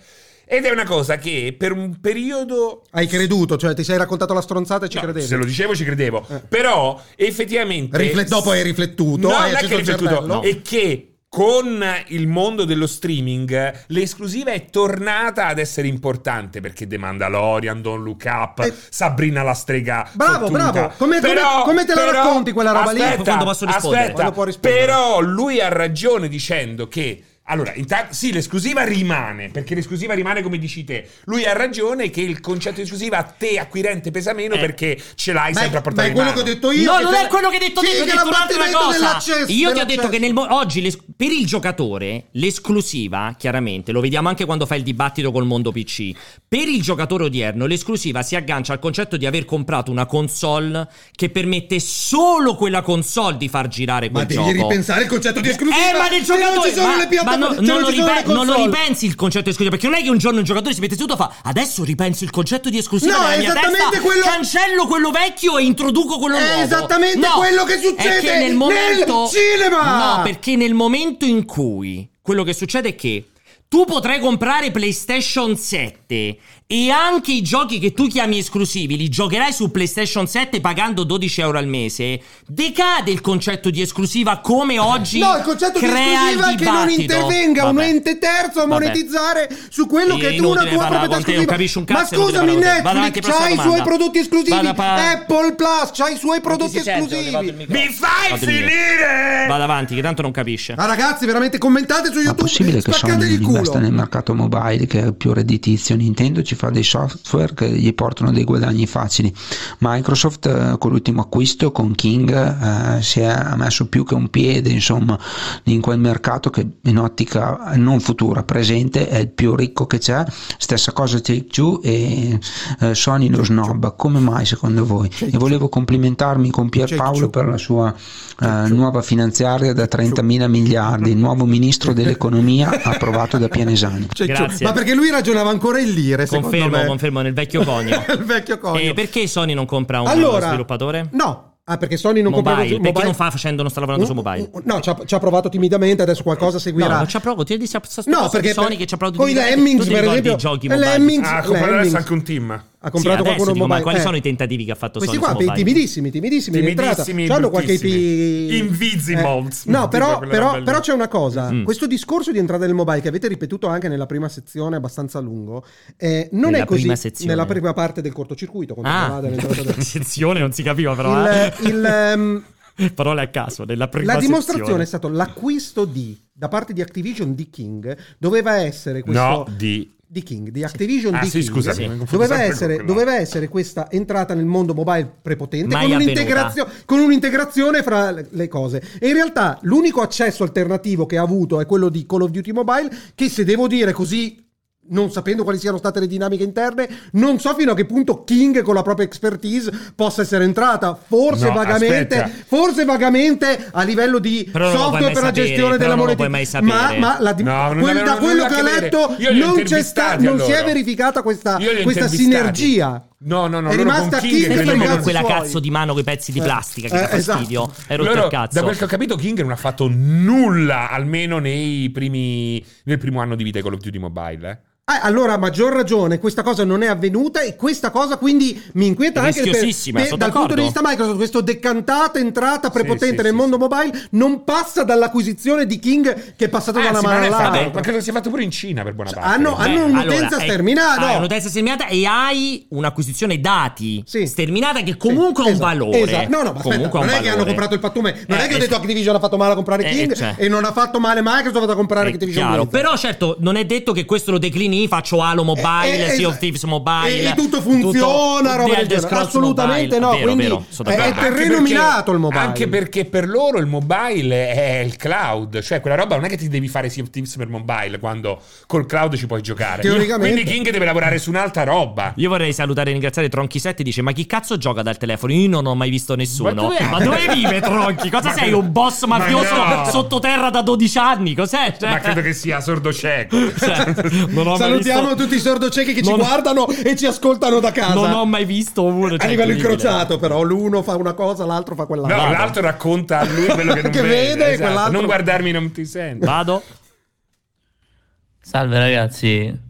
Ed è una cosa che per un periodo Hai creduto, cioè ti sei raccontato la stronzata e ci No, credevi. Se lo dicevo ci credevo. Eh. Però effettivamente Rifle- dopo hai riflettuto, No, hai non è che il riflettuto, no. è che con il mondo dello streaming l'esclusiva è tornata ad essere importante perché The Mandalorian, Don't Look Up, Eh. Sabrina la strega Bravo, fottuta. bravo. Come- come- Però- come te la però- racconti quella roba lì? aspetta, Quando posso rispondere? Aspetta, Quando può rispondere? però lui ha ragione dicendo che allora, intanto, sì, l'esclusiva rimane, perché l'esclusiva rimane come dici te. Lui ha ragione che il concetto di esclusiva a te acquirente pesa meno Eh. perché ce l'hai Ma è, sempre a ma portare è in quello mano. che ho detto io. No, non è quello che hai detto Sì, te, ho che detto un'altra cosa. dell'accesso- Io ti ho detto che nel mo- oggi l'es- per il giocatore l'esclusiva, chiaramente, lo vediamo anche quando fai il dibattito col mondo PC. Per il giocatore odierno, l'esclusiva si aggancia al concetto di aver comprato una console che permette solo quella console di far girare Ma quel devi gioco. ripensare il concetto di esclusiva. Eh, ma nel Se giocatore non ci sono ma- le piattaforme, ma no- se non, lo ripen- non lo ripensi il concetto di esclusiva, perché non è che un giorno un giocatore si mette seduto e fa adesso ripenso il concetto di esclusiva No, è mia esattamente testa, quello- cancello quello vecchio e introduco quello È nuovo. esattamente No, quello che è succede che nel nel momento cinema! No, perché nel momento in cui quello che succede è che tu potrai comprare PlayStation 7 e anche i giochi che tu chiami esclusivi li giocherai su PlayStation 7 pagando 12 euro al mese. Decade il concetto di esclusiva come oggi No, il concetto di crea il esclusiva è che non intervenga un Vabbè. ente terzo a Vabbè. monetizzare su quello Sì, che è una tua proprietà te, esclusiva. capisci un Ma scusami, te. Netflix c'ha i suoi prodotti esclusivi, pa- Apple Plus c'ha i suoi prodotti il esclusivi. Mi fai Vado finire! Vado avanti, che tanto non capisce. Ma ragazzi, veramente commentate su Ma è YouTube, possibile che Sony il culo. investa nel mercato mobile che è più redditizio? Nintendo ci fa dei software che gli portano dei guadagni facili. Microsoft eh, con l'ultimo acquisto con King eh, si è messo più che un piede insomma in quel mercato che in ottica non futura, presente è il più ricco che c'è. Stessa cosa Take Two e eh, Sony lo snob. Come mai secondo voi? E volevo complimentarmi con Pierpaolo per la sua eh, nuova finanziaria da 30 mila miliardi, il nuovo ministro <laughs> dell'economia approvato da Pianesani. Grazie. Ma perché lui ragionava ancora in lire, secondo Confermo, me. confermo nel vecchio conio. <laughs> il vecchio conio. E perché Sony non compra un allora, sviluppatore? No. Ah, perché Sony non compra mobile, perché non fa facendo, non sta lavorando su mobile? No, ci ha, ci ha provato timidamente, adesso qualcosa seguirà. No, non ci ha provato. Ti dici sta No, perché Sony per- che ci ha provato con i timidamente. Lemmings, per esempio, i giochi i mobile? Lemmings- Ah, comprare adesso Lemmings. anche un team. Ha comprato Sì, qualcuno dico, ma mobile. quali Eh. sono i tentativi che ha fatto Questi Sony qua, mobile? timidissimi, timidissimi. Timidissimi, Hanno qualche IP... Invisimals. Eh, no, però, però- però c'è una cosa. Mm. Questo discorso di entrata nel mobile che avete ripetuto anche nella prima sezione, abbastanza lungo, eh, non Nella è così prima sezione? nella prima parte del cortocircuito. Ah, dell'entrata <laughs> del- sezione non si capiva però. eh. il, il, ehm, <laughs> Parole a caso, nella prima la dimostrazione sezione. è stato l'acquisto di da parte di Activision di King doveva essere questo No, di... di King, di Activision Ah, di sì, King, scusami, Sì. doveva, essere, doveva essere questa entrata nel mondo mobile prepotente con avvenuta. un'integrazio- con un'integrazione fra le cose. E in realtà l'unico accesso alternativo che ha avuto è quello di Call of Duty Mobile, che se devo dire così. Non sapendo quali siano state le dinamiche interne, non so fino a che punto King con la propria expertise possa essere entrata. Forse No, vagamente, aspetta. forse vagamente a livello di Però software per la sapere, gestione della moneta. Ma, ma la No, non quel- da quello che ho letto, non, sta- non si è verificata questa, questa sinergia. No, no, no, È rimasta King King per Perché con quella suoi. cazzo di mano con i pezzi di Eh, plastica che eh, dà fastidio. esatto. Hai rotto Loro, cazzo. da quel che ho capito, King non ha fatto nulla, almeno nei primi, nel primo anno di vita di Call of Duty Mobile. eh. Ah, allora, a maggior ragione, questa cosa non è avvenuta e questa cosa quindi mi inquieta È anche per, per- dal punto di d'accordo. vista Microsoft. Questa decantata entrata prepotente sì, nel sì, mondo mobile non passa dall'acquisizione di King che è passato da una mano è all'altra. ma credo sia fatto pure in Cina per buona parte. Hanno- Beh, hanno un'utenza allora, hai- sterminata, Hai un'utenza sterminata e hai un'acquisizione dati sterminata che comunque ha un esatto, valore. esatto. No, no, ma aspetta, non un è che hanno comprato il pattume. Non Eh, è che ho eh, detto Activision ha fatto male a comprare eh, King cioè. e non ha fatto male Microsoft a comprare È Activision però certo non è detto che questo lo declini, faccio Halo Mobile, Eh, eh, Sea of. Thieves Mobile E- e tutto funziona, roba The del Assolutamente Mobile. no, Vero, quindi vero, è- terreno perché- minato il mobile. Anche perché per loro il mobile è il cloud, cioè quella roba non è che ti devi fare Sea of Thieves per mobile quando col cloud ci puoi giocare. Teoricamente. Quindi King deve lavorare su un'altra roba. Io vorrei salutare e ringraziare Tronchi7 dice ma chi cazzo gioca dal telefono? Io non ho mai visto nessuno. Ma dove- Ma dove vive Tronchi? Cosa Ma sei? Un boss mafioso Ma no. sottoterra da 12 anni? Cos'è? Cioè- Ma credo che sia sordo cieco. cioè, non ho mai Salutiamo visto- tutti i sordociechi che ci Non- guardano e ci ascoltano da casa. Non ho mai visto uno. a cioè, livello incredibile. incrociato, però l'uno fa una cosa, l'altro fa No, quell'altra. l'altro racconta a lui quello che non <laughs> Che vede. vede, esatto. quell'altro- Non guardarmi, non ti sento. Vado. Salve ragazzi,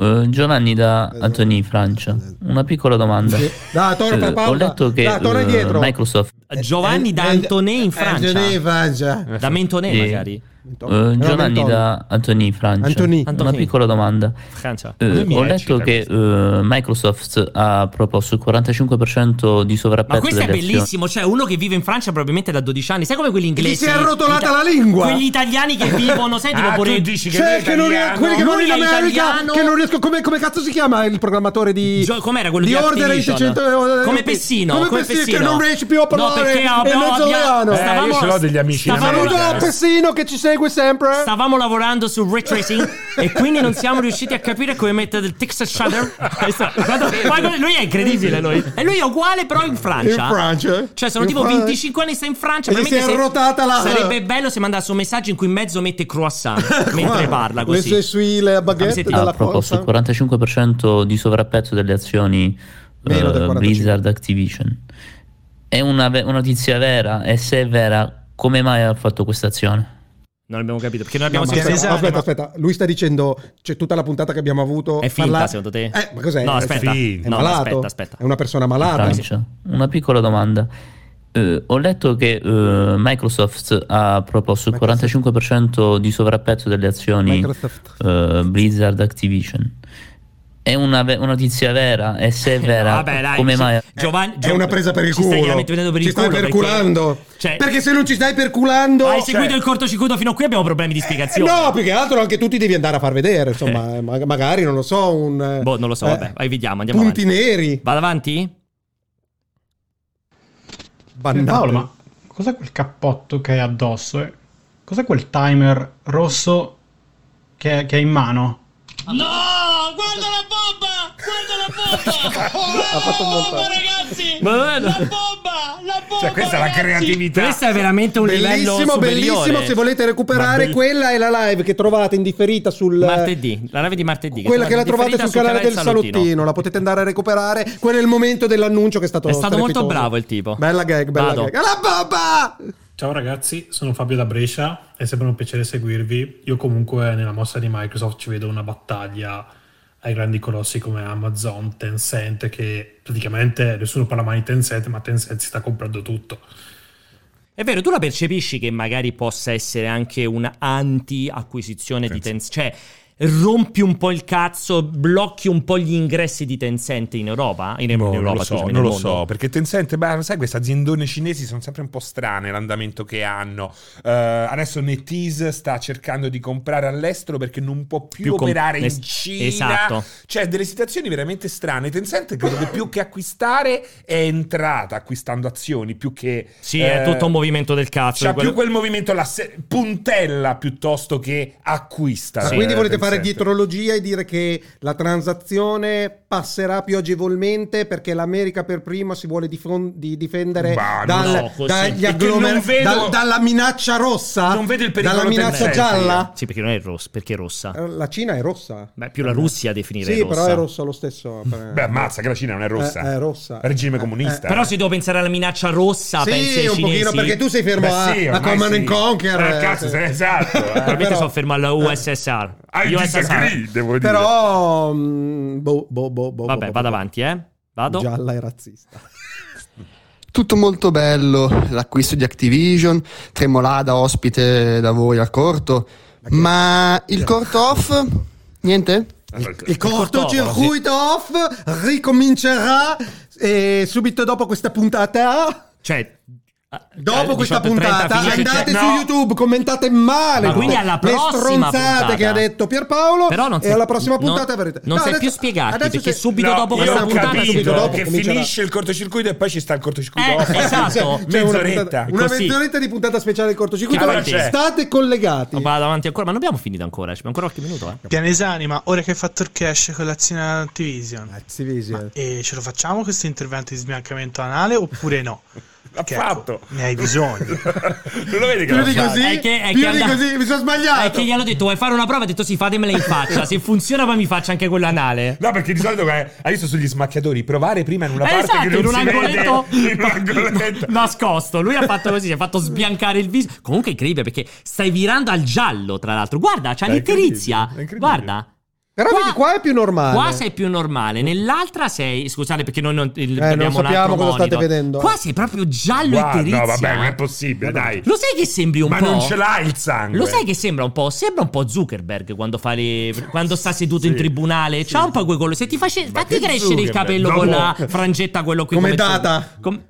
Eh, Giovanni da Antoni Francia. Una piccola domanda. Dai, torna, Eh, pausa. ho letto che Dai, torna eh, indietro. Microsoft Giovanni da Eh, eh, Antonè in eh, Francia. Geneva, già. Da Mentonè Sì. magari. Eh, Giovanni da Antoni Francia. Antoni. Una piccola domanda. Francia. Eh, Non mi ho letto che eh, Microsoft ha proposto il 45% di Ma sovrapprezzo questo è delle azioni. bellissimo, cioè uno che vive in Francia probabilmente da 12 anni, sai come quelli inglesi? si è arrotolata Ita- la lingua. Quegli italiani che <laughs> vivono, sai tipo Ah, pure tu dici che Cioè, lui è che non riesco, italiano? quelli che Lui in America, che non riesco, come, come cazzo si chiama il programmatore di Gio- com'era quello di, Order Activision? 800 come Pessino, come, come Pessino, Pessino che non riesce più a parlare No, perché abbiamo, abbiamo- Eh, io ce l'ho degli amici stavamo. Saluto a Pessino che ci segue sempre. stavamo lavorando su ray tracing e quindi non siamo riusciti a capire come mettere shader. <laughs> Guarda, guarda, lui è incredibile lui. E lui è uguale però in Francia. In Francia. Cioè sono In tipo Francia. 25 anni sta in Francia, E si è arrotata la- Sarebbe bello se mandasse un messaggio in cui in mezzo mette croissant <laughs> mentre parla Le così. sue suile a baguette della proposto il forza. 45% di sovrapprezzo delle azioni del 45. Blizzard Activision. È una, ve- una notizia vera e se è vera, come mai ha fatto questa azione? Non abbiamo capito perché noi abbiamo No, sempre aspetta, aspetta, aspetta, lui sta dicendo c'è tutta la puntata che abbiamo avuto È finta, parla- secondo te? Eh, ma cos'è? No, aspetta. È No, malato? aspetta, aspetta. È una persona malata? Francia. Una piccola domanda. Eh, ho letto che eh, Microsoft ha proposto il 45% di sovrapprezzo delle azioni eh, Blizzard Activision. È una, ve- una notizia vera? E se è vera, Vabbè, dai, come ci- mai? Giovanni, È una presa per il ci culo. stai per ci il stai culo perculando. Perché, cioè, Perché se non ci stai perculando. hai cioè- seguito il cortocircuito fino a qui abbiamo problemi di Eh, spiegazione. No, più che altro anche tu ti devi andare a far vedere. Insomma, ma- magari non lo so. Un, eh, Boh, non lo so, eh, vabbè, vai, vediamo, andiamo Punti avanti. neri. Vado avanti? Paolo, ma cos'è quel cappotto che hai addosso? Eh? Cos'è quel timer rosso che, che hai in mano? No, guarda Ha fatto un montaggio. Oh, ragazzi! Ma non è- La bomba! La bomba! Cioè, questa è la ragazzi! creatività. Questo è veramente un livello Bellissimo, superiore. bellissimo. Se volete recuperare, bell- quella è la live che trovate in differita sul. Martedì, la live di martedì. Quella che la trovate differita sul canale del salottino. la potete andare a recuperare. Quello è il momento dell'annuncio che è stato È stato molto bravo il tipo. Bella gag, bella Vado. gag. Alla babba! Ciao ragazzi, sono Fabio da Brescia, è sempre un piacere seguirvi. Io comunque nella mossa di Microsoft ci vedo una battaglia ai grandi colossi come Amazon, Tencent, che praticamente nessuno parla mai di Tencent, ma Tencent si sta comprando tutto. È vero, tu la percepisci che magari possa essere anche un anti-acquisizione di Tencent? Cioè, rompi un po' il cazzo, blocchi un po' gli ingressi di Tencent in Europa? In, in Boh, Europa, non lo so, scusami, non lo mondo. so, perché Tencent, beh, sai, queste aziendone cinesi sono sempre un po' strane l'andamento che hanno. Eh, adesso NetEase sta cercando di comprare all'estero perché non può più, Più com- operare es- in Cina. esatto. Cioè, delle situazioni veramente strane. Tencent credo che più che acquistare è entrata acquistando azioni, più che... Sì, è eh, tutto un movimento del cazzo. C'ha quello- più quel movimento, la se- puntella piuttosto che acquista. Eh, quindi volete fare dietrologia e dire che la transazione passerà più agevolmente perché l'America per prima si vuole difon- di difendere dal- no, dagli agglomer- vedo- dal- dalla minaccia rossa? Non vedo il pericolo Dalla minaccia Tencent, gialla? Sì, perché non è rossa, perché è rossa. Eh, La Cina è rossa. Beh, più la Russia a definire Sì, rossa. però è rossa lo stesso. <laughs> Beh, ammazza che la Cina non è rossa. Eh, è rossa. Regime Eh, comunista. Però se devo pensare alla minaccia rossa, pensi Sì, ai un cinesi. pochino perché tu sei fermo Beh, a, sì, a Command sì. and Conquer. Eh, cazzo, sei- esatto. <laughs> eh. Probabilmente sono fermo alla USSR. I disagree, devo dire. Però, mm, boh, boh, boh, boh, Vabbè, boh, vado boh. avanti, eh. Vado. Gialla e razzista. <laughs> Tutto molto bello, l'acquisto di Activision, Tremolada ospite da voi al corto, ma il corto off? Niente? Il cortocircuito off ricomincerà eh, subito dopo questa puntata. Cioè, Dopo eh, questa 18:30 puntata andate no. su YouTube, commentate male Ma quindi alla le prossima stronzate puntata. che ha detto Pierpaolo Però non e sei- alla prossima non- puntata avrete non sai adesso- più spiegarti, adesso perché se- subito No, dopo questa ho puntata capito subito dopo che comincerà. finisce il cortocircuito e poi ci sta il cortocircuito Eh, esatto. C'è una, Mezz'oretta. puntata- una Così. mezz'oretta di puntata speciale del cortocircuito c'è? state collegati No, Vado avanti ancora, ma non abbiamo finito ancora. Ci abbiamo ancora qualche minuto, eh. Pianesani, ma ora che hai fatto il cash con l'azione Activision, Activision. e ce lo facciamo questo intervento di sbiancamento anale oppure no? <laughs> L'ha Perché, fatto. ecco, ne hai bisogno. <laughs> Non lo vedi che più di così È che- è più che di and- così mi sono sbagliato È che gli hanno detto vuoi fare una prova? Ha detto sì, fatemela in faccia. Se funziona poi mi faccia anche quella anale. No, perché di solito è, hai visto sugli smacchiatori provare prima in una Eh, parte esatto, che non in un si angoletto vede, <laughs> in un angoletto. <laughs> nascosto. Lui ha fatto così, si è fatto sbiancare il viso. Comunque è incredibile perché stai virando al giallo, tra l'altro. Guarda, c'ha l'itterizia. incredibile, è incredibile. Guarda. Però vedi qua è più normale Qua sei più normale, nell'altra sei. Scusate, perché noi non, il- non abbiamo un sappiamo altro cosa state vedendo. Qua sei proprio giallo Guarda, itterizia. no, vabbè, non è possibile, dai. Lo sai che sembri un Ma po'. non ce l'hai il sangue. Lo sai che sembra un po'? Sembra un po' Zuckerberg quando, fa le, quando sta seduto in tribunale. C'ha un po' quei colori. Se ti face, Ma fatti crescere il capello No. con la frangetta, quello qui Come come data. Com-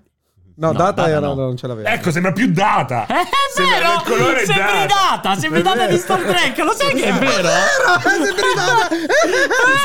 no, No, data data era no. non ce l'avevo Ecco, sembra più data. Eh, È Sembra- vero! il colore è sembri data. data, sembri È data vero. di Star Trek, lo sai che è vero? <laughs> sembri data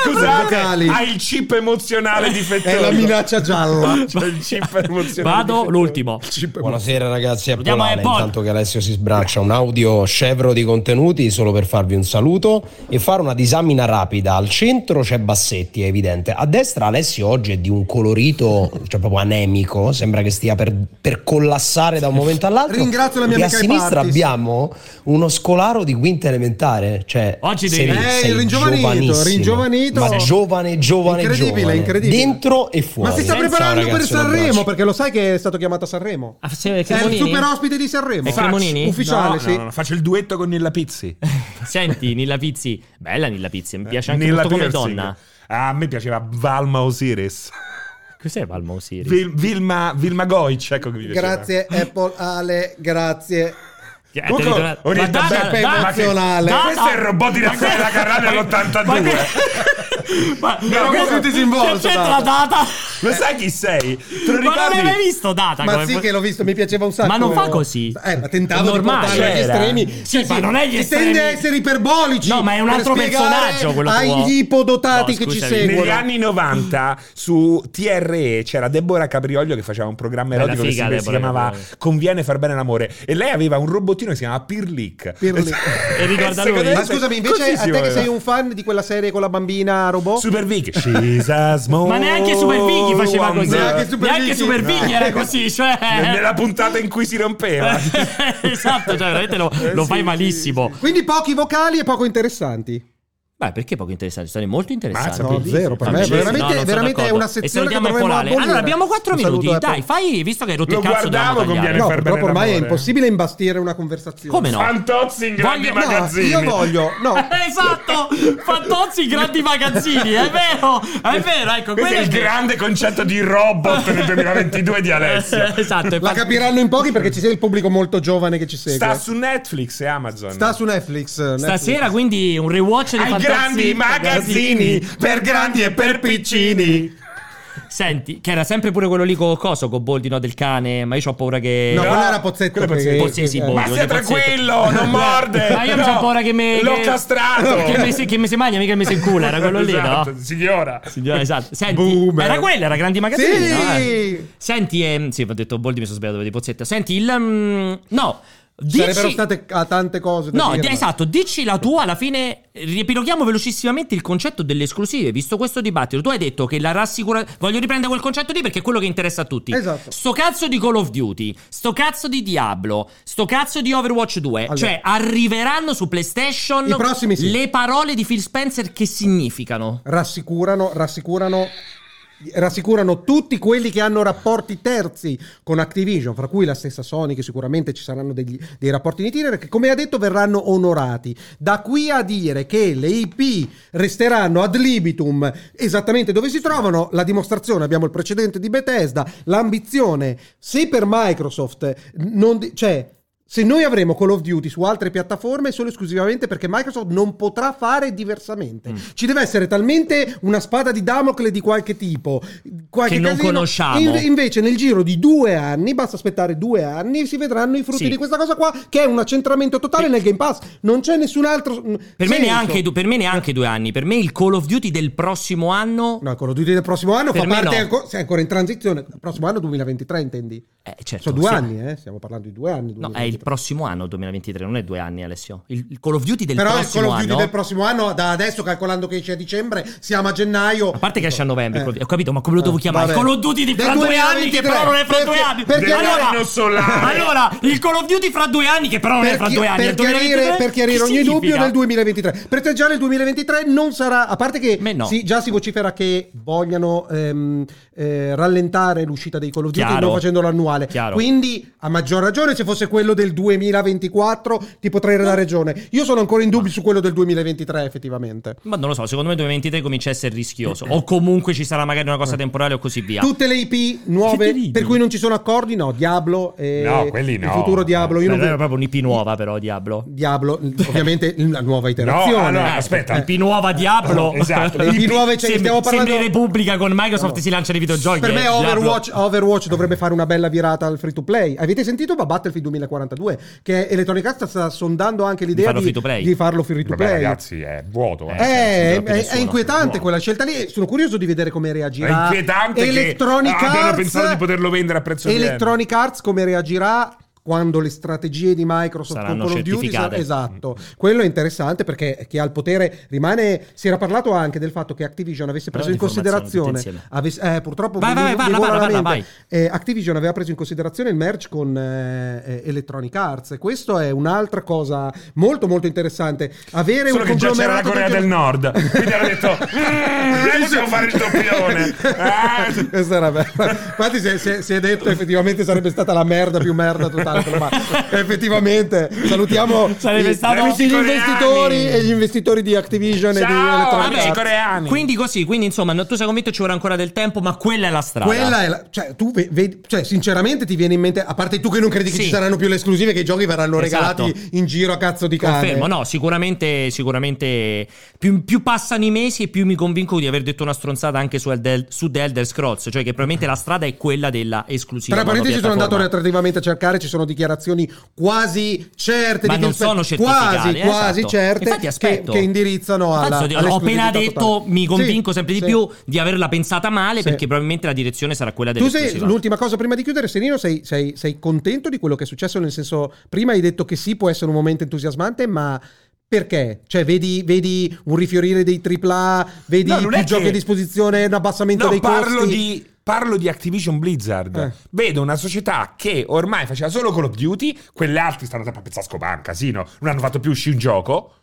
Scusa, vocali. hai il chip emozionale difettoso. è la minaccia gialla C'è il chip <laughs> emozionale. Vado, difettoso. l'ultimo. Buonasera ragazzi, è Apple. intanto che Alessio si sbraccia un audio scevro di contenuti solo per farvi un saluto e fare una disamina rapida. Al centro c'è Bassetti, è evidente. A destra Alessio oggi è di un colorito, cioè proprio anemico, sembra che stia per, per collassare da un momento all'altro. Ringrazio la mia e a amica sinistra Partis. abbiamo uno scolaro di quinta elementare, cioè Oggi sei, devi- Eh, sei ringiovanito, giovanissimo, ringiovanito. ma giovane, giovane, Incredibile, giovane, incredibile. dentro e fuori. ma si sta preparando per Sanremo perché lo sai che è stato chiamato a Sanremo Ah, sì, è è il super ospite di Sanremo È Cremonini? ufficiale No, sì no, no, faccio il duetto con Nilla Pizzi. <laughs> Senti, Nilla Pizzi. Bella Nilla Pizzi, mi piace anche Nilla molto come Piercing. donna. Ah, a me piaceva Valma Osiris. Cos'è Valmo Osiris? Vil- Vilma, Vilma Goic, ecco che mi piaceva. grazie Apple Ale grazie eh, Comunque, ne- ogni Ma data- emozionale. data- Questo è il robot di Ma Raffaele da Carrara ma- all'82. <laughs> ma que- Ma Però questo è disinvolto, Che c'entra Data. Data? Lo sai chi sei? Te lo Ma non ricordi? hai mai visto Data? ma come sì fu- che l'ho visto mi piaceva un sacco Ma non fa così. eh ma tentavo È normale. di portarlo agli estremi Sì, ma non è gli estremi. tende a essere iperbolici No, ma è un altro personaggio quello tuo. agli ipodotati No, che ci seguono Negli anni 90 su TRE c'era Deborah Caprioglio che faceva un programma erotico che figa, si, si Deborah chiamava. Conviene far bene l'amore e lei aveva un robottino che si chiamava Pirlic. Pirlic. E ricorda <laughs> secondo lui? ma scusami invece a te che sei un fan di quella serie con la bambina robot Super Vic. She's a small Ma neanche Super Vighi faceva così. Neanche Super Neanche. Super Vighi era così, cioè. Nella puntata in cui si rompeva. <laughs> esatto, cioè veramente lo, Eh, lo sì, fai sì, malissimo. quindi pochi vocali e poco interessanti Beh, perché poco interessante? Sono molto interessanti. no, zero, per me veramente- no, veramente è una sezione che dovremmo abolire. Allora, abbiamo 4 Un minuti. Dai, Apple. fai, visto che hai rotto Lo il cazzo guardavo con. No, purtroppo ormai è impossibile imbastire una conversazione. Come no? Fantozzi in grandi Voglio- no, magazzini. io voglio, no, <laughs> esatto, Fantozzi grandi magazzini, è vero, è vero, ecco, Questo è il grande concetto di robot nel 2022 di Alessio. <laughs> esatto, la capiranno in pochi perché ci sia il pubblico molto giovane che ci segue. Sta su Netflix e Amazon. Sta su Netflix. Netflix. Stasera quindi un rewatch di Fantozzi grandi magazzini per grandi e per piccini. Senti, che era sempre pure quello lì con Coso, con Boldino del cane, ma io ho paura che No, quello era Pozzetto. quello che- Pozzetto. Sì, eh, Boldino, Ma stia di Pozzetto. tranquillo, non <laughs> morde. Ma io No, ho paura che mi L'ho che- castrato. Che mi, si- che mi si mangia, mica mi si incula, era quello lì, Esatto, no? Signora. Signora, esatto. Senti, Boomer. era quella, era Grandi Magazzini, Sì! no? Eh. Senti, ehm, sì, ho detto Boldi, mi sono sbagliato di Pozzetto. Senti, il... mm, no, Sarebbero dici... state ah, tante cose da No, dire, ma- esatto, dici la tua alla fine. Riepiloghiamo velocissimamente il concetto delle esclusive. Visto questo dibattito, tu hai detto che la rassicura. Voglio riprendere quel concetto lì perché è quello che interessa a tutti. Esatto. Sto cazzo di Call of Duty, sto cazzo di Diablo, sto cazzo di Overwatch 2. Allora. Cioè, arriveranno su PlayStation I prossimi sì. le parole di Phil Spencer che significano. rassicurano, rassicurano rassicurano tutti quelli che hanno rapporti terzi con Activision, fra cui la stessa Sony, che sicuramente ci saranno degli- dei rapporti in itinere, che come ha detto verranno onorati. Da qui a dire che le IP resteranno ad libitum esattamente dove si trovano, la dimostrazione, abbiamo il precedente di Bethesda, l'ambizione, se per Microsoft non... di- cioè, se noi avremo Call of Duty su altre piattaforme è solo esclusivamente perché Microsoft non potrà fare diversamente. Mm. Ci deve essere talmente una spada di Damocle di qualche tipo, qualche Che non casino. conosciamo. In- invece nel giro di due anni, basta aspettare due anni si vedranno i frutti Sì. di questa cosa qua, che è un accentramento totale nel Game Pass. Non c'è nessun altro... Per me, neanche, per me neanche due anni. Per me il Call of Duty del prossimo anno. No, Call of Duty del prossimo anno Per fa parte no. ancora, sei ancora in transizione. Il prossimo anno 2023 intendi? Eh, certo, Sono due sì. anni, eh? Stiamo parlando di due anni. No, è 2023. il prossimo anno 2023, non è due anni, Alessio. Il, il Call of Duty del Però il prossimo Call of Duty anno. del prossimo anno, da adesso calcolando che esce a dicembre, siamo a gennaio. A parte che esce a novembre, Eh. Ho capito, ma come lo devo Eh, chiamare? vabbè. Call of Duty di fra due anni, che 2023. però non è fra Perché- due anni. perché- allora, Anno solare. allora, il Call of Duty fra due anni, che però non è fra due anni. per è 2023? chiarire, per chiarire ogni dubbio nel 2023 per te già nel 2023 non sarà a parte che no. si- già si vocifera che vogliano ehm, eh, rallentare l'uscita dei Call of Duty Chiaro. non facendolo annuale Chiaro. quindi a maggior ragione se fosse quello del 2024 ti potrei dare ragione io sono ancora in dubbio su quello del 2023 effettivamente Ma non lo so, secondo me 2023 comincia a essere rischioso. O comunque ci sarà magari una cosa temporale o così via. tutte le IP nuove per cui non ci sono accordi no Diablo e No, quelli no. il futuro Diablo io non vedo proprio un'IP nuova, però, Diablo. Diablo ovviamente <laughs> la nuova iterazione No, allora, Eh, aspetta. IP nuova Diablo. <laughs> Esatto. IP nuove, cioè, stiamo parlando- Sembri Repubblica con Microsoft No. si lancia nei videogiochi. Per eh, me Diablo. Overwatch, Overwatch dovrebbe fare una bella virata al free to play. Avete sentito ma Battlefield 2042? Che Electronic Arts sta sondando anche l'idea farlo di, free to play? di farlo free to Vabbè, play. ragazzi, è vuoto. eh. Eh, è, è- nessuno. è inquietante quella scelta lì. Sono curioso di vedere come È reagirà. inquietante Electronic che Arts, pensato di poterlo vendere a prezzo. Electronic Arts come reagirà quando le strategie di Microsoft Saranno con Call of Duty certificate. esatto quello è interessante perché chi ha il potere rimane si era parlato anche del fatto che Activision avesse Però preso in considerazione avesse- eh, purtroppo Vai, vai, vai, parla, la parla, mente. Eh, Activision aveva preso in considerazione il merge con eh, eh, Electronic Arts e questo è un'altra cosa molto molto interessante avere Solo un che già c'era la Corea del Nord. <laughs> Quindi hanno detto: "Mm, possiamo fare il doppione. Ah, <laughs> Questa era bella. Infatti, è- si è detto effettivamente sarebbe stata la merda più merda totale. Ma effettivamente, salutiamo <laughs> Sarebbe stato- gli Amici investitori e gli investitori di Activision e di Ciao, Electronic coreani. Quindi così, quindi insomma, tu sei convinto ci vorrà ancora del tempo, ma quella è la strada. Quella è la, cioè, tu ve- vedi, cioè, sinceramente ti viene in mente, a parte tu che non credi che Sì. ci saranno più le esclusive, che i giochi verranno Esatto. regalati in giro a cazzo di cane. Confermo, no, sicuramente, sicuramente più, più passano i mesi e più mi convinco di aver detto una stronzata anche su, Elder, su The Elder Scrolls, cioè che probabilmente la strada è quella della esclusiva. Tra parentesi, sono andato attrattivamente a cercare. Ci sono dichiarazioni quasi certe Ma di non sono certificate, quasi, eh, quasi esatto. certe Infatti che, aspetto. che indirizzano alla. Cazzo, ho appena detto, totale. mi convinco Sì, sempre di sì. più di averla pensata male Sì. perché probabilmente la direzione sarà quella Tu dell'esclusiva. sei, l'ultima cosa prima di chiudere, Serino, sei, sei- sei contento di quello che è successo? Nel senso, prima hai detto che sì, può essere un momento entusiasmante, ma perché? Cioè, vedi, vedi un rifiorire dei AAA, vedi No, più giochi che- a disposizione, un abbassamento No, dei parlo costi. di, parlo di Activision Blizzard. Eh. Vedo una società che ormai faceva solo Call of Duty, quelle altre stanno a pensare a scopare un casino, non hanno fatto più uscire un gioco.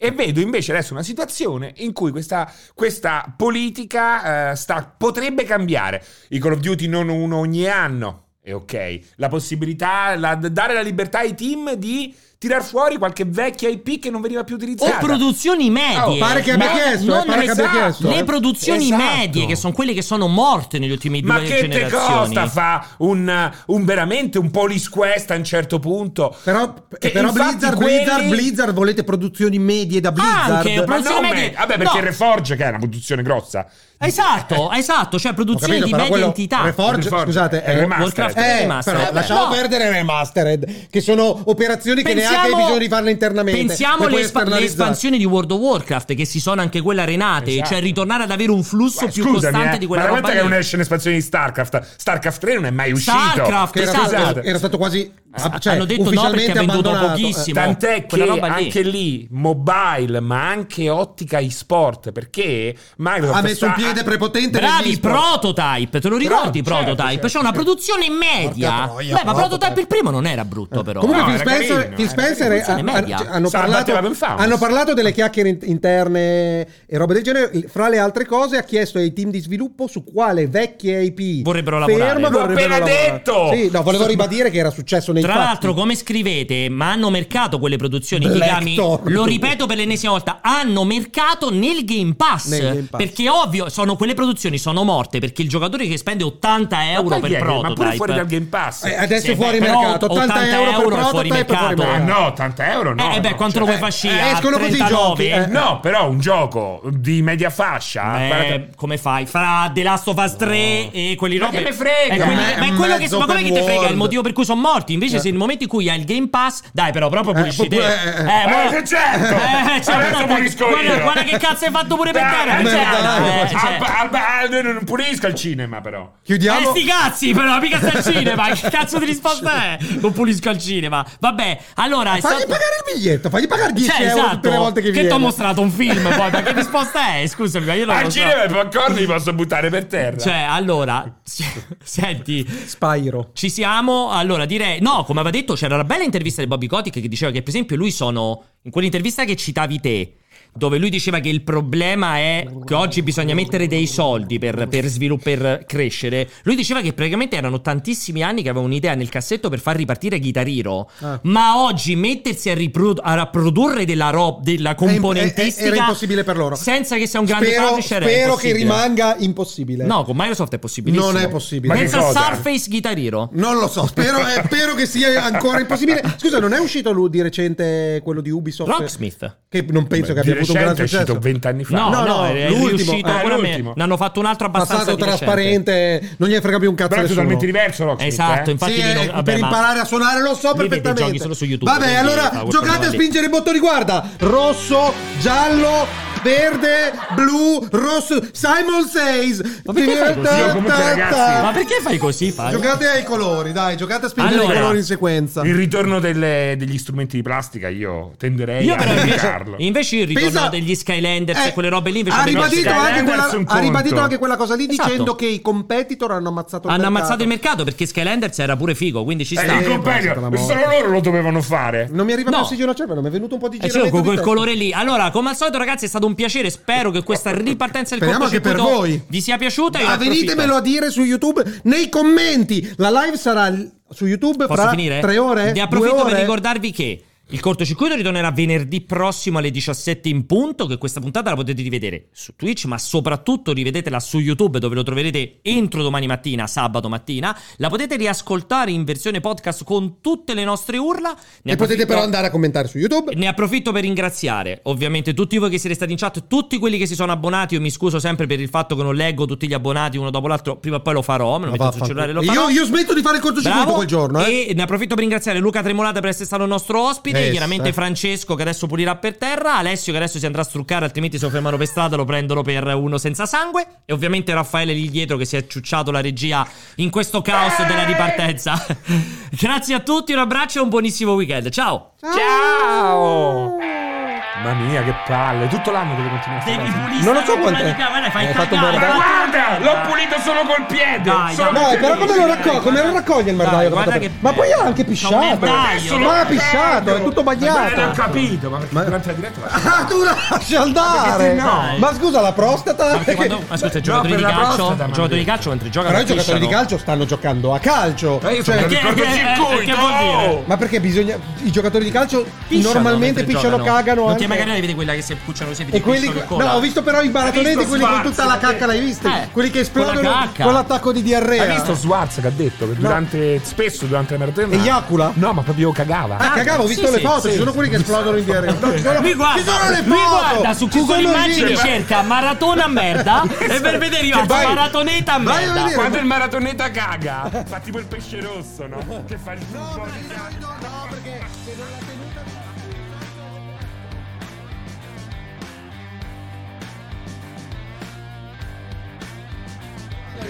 E vedo invece adesso una situazione in cui questa, questa politica eh, sta- potrebbe cambiare. I Call of Duty non uno ogni anno, è ok. La possibilità, la- dare la libertà ai team di tirar fuori qualche vecchia IP che non veniva più O utilizzata. produzioni medie. Oh, pare che abbia chiesto, non eh, pare che abbia esatto. chiesto, Le eh. produzioni Esatto. medie, che sono quelle che sono morte negli ultimi Ma due che te generazioni. costa fa un, un veramente un police quest a un certo punto? Però, Che però Blizzard, quelli- Blizzard, Blizzard, volete produzioni medie da Blizzard? Anche, Ma produzioni non medie- me- Vabbè, perché no. Reforge che è una produzione grossa. Esatto, <laughs> esatto, cioè produzioni capito, di media entità. Reforge, Reforge scusate, è è remastered. Warcraft è Eh, remastered. però Eh, lasciamo no. perdere Remastered, che sono operazioni che neanche hai bisogno di farle internamente. Pensiamo alle, espa- espansioni di World of Warcraft che si sono anche quelle arenate, Esatto. cioè ritornare ad avere un flusso Ma più scusami, costante eh, di quella ma roba che non esce un'espansione di StarCraft, StarCraft 3 non è mai uscito. Starcraft, Che era, esatto. stato, era stato quasi cioè, Hanno detto no perché ha venduto pochissimo. Tant'è Quella che roba lì. anche lì mobile, ma anche ottica e-sport, perché Microsoft Ha messo sta- un piede prepotente Bravi. Prototype, te lo ricordi Però, certo, Prototype? certo. C'è una produzione media. Troia, Beh, ma Prototype. Il primo non era brutto però. Comunque No, Phil Spencer, carino, Phil era Spencer carino. ha- hanno, parlato, hanno parlato delle chiacchiere in- interne e robe del genere. Fra le altre cose ha chiesto ai team di sviluppo su quale vecchie IP Vorrebbero ferma lavorare. L'ho vorrebbero appena lavorare. detto! Sì, no, volevo ribadire che era successo Tra fatti. l'altro, come scrivete, ma hanno mercato quelle produzioni Kigami. Lo ripeto per l'ennesima volta: hanno mercato nel Game Pass. Nel Game Pass. Perché ovvio, sono, quelle produzioni sono morte. Perché il giocatore che spende 80 euro Ma per è- prototype. Ma pure fuori dal Game Pass. Eh, adesso Sì, è fuori beh, mercato. 80, 80 euro, euro per fuori mercato. Ah, no, 80 euro no. eh, beh, no, quanto cioè- lo vuoi far sci? eh, escono così i 39? giochi, eh. No, però un gioco di media fascia. Eh, guardate- come fai? Fra The Last of Us 3 e quelli Ma robe. che me frega? Ma è quello che, ma ti frega? È il motivo per cui sono morti. Invece, se nel momento in cui hai il Game Pass, dai, però proprio Eh, pulisci te. pure- Eh, eh, mo- Eh, certo! Eh, cioè, Adesso guarda, pulisco guarda, io. guarda che cazzo hai fatto pure per terra. eh, cioè, dai, eh, cioè- Alba- Alba- no, non pulisco il cinema, però. Chiudiamo. Eh, sti cazzi, però, mica stai al cinema. Che cazzo di risposta è? Non pulisco al cinema. Vabbè, allora. Fagli stato- pagare il biglietto, fagli pagare 10 Cioè, euro esatto. tutte le volte che, che viene. ti ho mostrato un film poi. Ma che risposta è? Scusami, ma io non Al lo so. cinema i popcorn li posso buttare per terra. Cioè, allora, <laughs> senti, Spyro. ci siamo. Allora, direi, no, come aveva detto, c'era una bella intervista di Bobby Kotick che diceva che, per esempio, lui sono. In quell'intervista che citavi te. Dove lui diceva che il problema è che oggi bisogna mettere dei soldi per, per sviluppare, per crescere. Lui diceva che praticamente erano tantissimi anni che aveva un'idea nel cassetto per far ripartire Guitar Hero. Ah. Ma oggi mettersi a, ripro- a produrre della, roba della componentistica era impossibile per loro. Senza che sia un grande Spero, publisher. è spero che rimanga impossibile. No, con Microsoft è possibilissimo. Non è possibile. Ma che Pensa a? Surface Guitar Hero. Non lo so, spero, <laughs> eh, spero che sia ancora impossibile. Scusa, non è uscito di recente quello di Ubisoft? Rocksmith. Che non penso che Di abbia avuto un gran recente è successo. uscito vent'anni fa. No, no, No, no, è l'ultimo. a me. l'ultimo. Ne hanno fatto un altro abbastanza Passato trasparente, non gli frega più un cazzo Però è totalmente diverso Rocksmith, Esatto, eh. infatti Sì, non- eh, vabbè, per ma- imparare a suonare lo so perfettamente. giochi solo su YouTube, Vabbè, allora giocate a spingere i bottoni, guarda. Rosso, giallo, verde, blu, rosso. Simon Says. Ma perché fai così? Io comunque, ragazzi, Ma perché fai così? Fai? Giocate ai colori, dai, giocate a spingere Allora. i colori in sequenza. Il ritorno delle- degli strumenti di plastica io tenderei Io a però invece, invece il ritorno Pensa- degli Skylanders Eh, e quelle robe lì invece ha ribadito, anche quella, ha ribadito anche quella cosa lì Esatto. dicendo che i competitor hanno ammazzato il Hanno mercato. ammazzato il mercato perché Skylanders era pure figo, quindi ci Eh, sta. il morte. solo loro lo dovevano fare. Non mi arriva No. al cervello, mi è venuto un po' di Eh, sì, giramento con quel colore lì. Allora, come al solito, ragazzi, è stato un piacere. Spero che questa ripartenza del Speriamo anche per cortocircuito voi. vi sia piaciuta. approfitto. venitemelo a dire su YouTube nei commenti. La live sarà su YouTube Posso fra finire? tre ore. Ne approfitto per ricordarvi che il cortocircuito ritornerà venerdì prossimo alle 17 in punto. Che questa puntata la potete rivedere su Twitch, ma soprattutto rivedetela su YouTube, dove lo troverete entro domani mattina, sabato mattina. La potete riascoltare in versione podcast con tutte le nostre urla. Ne E potete però andare a commentare su YouTube. Ne approfitto per ringraziare ovviamente tutti voi che siete stati in chat, tutti quelli che si sono abbonati. Io mi scuso sempre per il fatto che non leggo tutti gli abbonati uno dopo l'altro. Prima o poi lo farò. Me lo metto sul cellulare e lo farò. Io, io smetto di fare il cortocircuito Bravo. quel giorno. Eh. E ne approfitto per ringraziare Luca Tremolata per essere stato il nostro ospite. Yes, chiaramente. Francesco che adesso pulirà per terra. Alessio che adesso si andrà a struccare, altrimenti se lo fermano per strada lo prendono per uno senza sangue. E ovviamente Raffaele lì dietro che si è ciucciato la regia in questo caos della ripartenza. <laughs> Grazie a tutti, un abbraccio e un buonissimo weekend. Ciao! Ciao! Mamma mia, che palle. Tutto l'anno deve continuare a fare Devi pulire Non lo so quanto- dai, fai Hai fatto un cagare. bordello. Ma guarda, l'ho pulito solo col piede. Dai, solo dai. Dai, però come lo raccoglie? Come lo raccoglie il merdaio? guarda Che- Ma poi ha anche pisciato. Ma ha pisciato, è tutto Ma non ho bagnato. capito, ma durante la diretta Ah, tu lasci andare. no- Ma scusa, la prostata. Quando, ascolta, i giocatori di calcio, ma- giocatori di calcio mentre giocano Però i giocatori di calcio stanno giocando a calcio. Eh, io Cioè, vuol dire? ma perché bisogna. I giocatori di calcio normalmente pisciano, cagano. È anche. Magari vedi quella che si pucciano così E quelli. No, ho visto però i maratoneti, visto quelli con Schwarz, tutta la cacca, l'hai visto? Eh, quelli che con la esplodono cacca. con l'attacco di diarrea. Hai visto Schwarz che ha detto che durante spesso durante le maratone Eiacula? No, ma proprio cagava. Ah, cagavo, ho visto sì, le sì, foto, sì. ci sono quelli che esplodono in diarrea. No, ci sono, Lui guarda, ci sono le lui foto. guarda su Google Immagini cerca maratona merda <laughs> e per vedere io maratoneta merda. Quando il maratoneta caga, fa tipo il pesce rosso, no? Che fa il di cagata. No, perché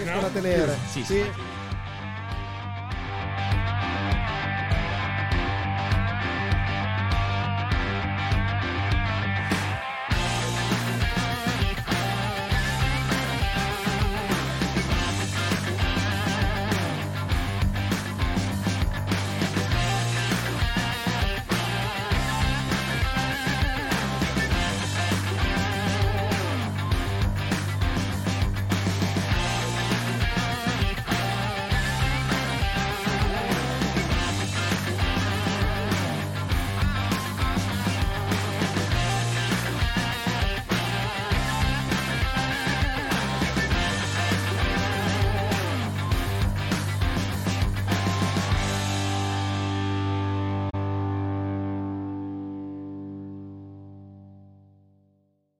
¿no? para tener. sí. ¿sí?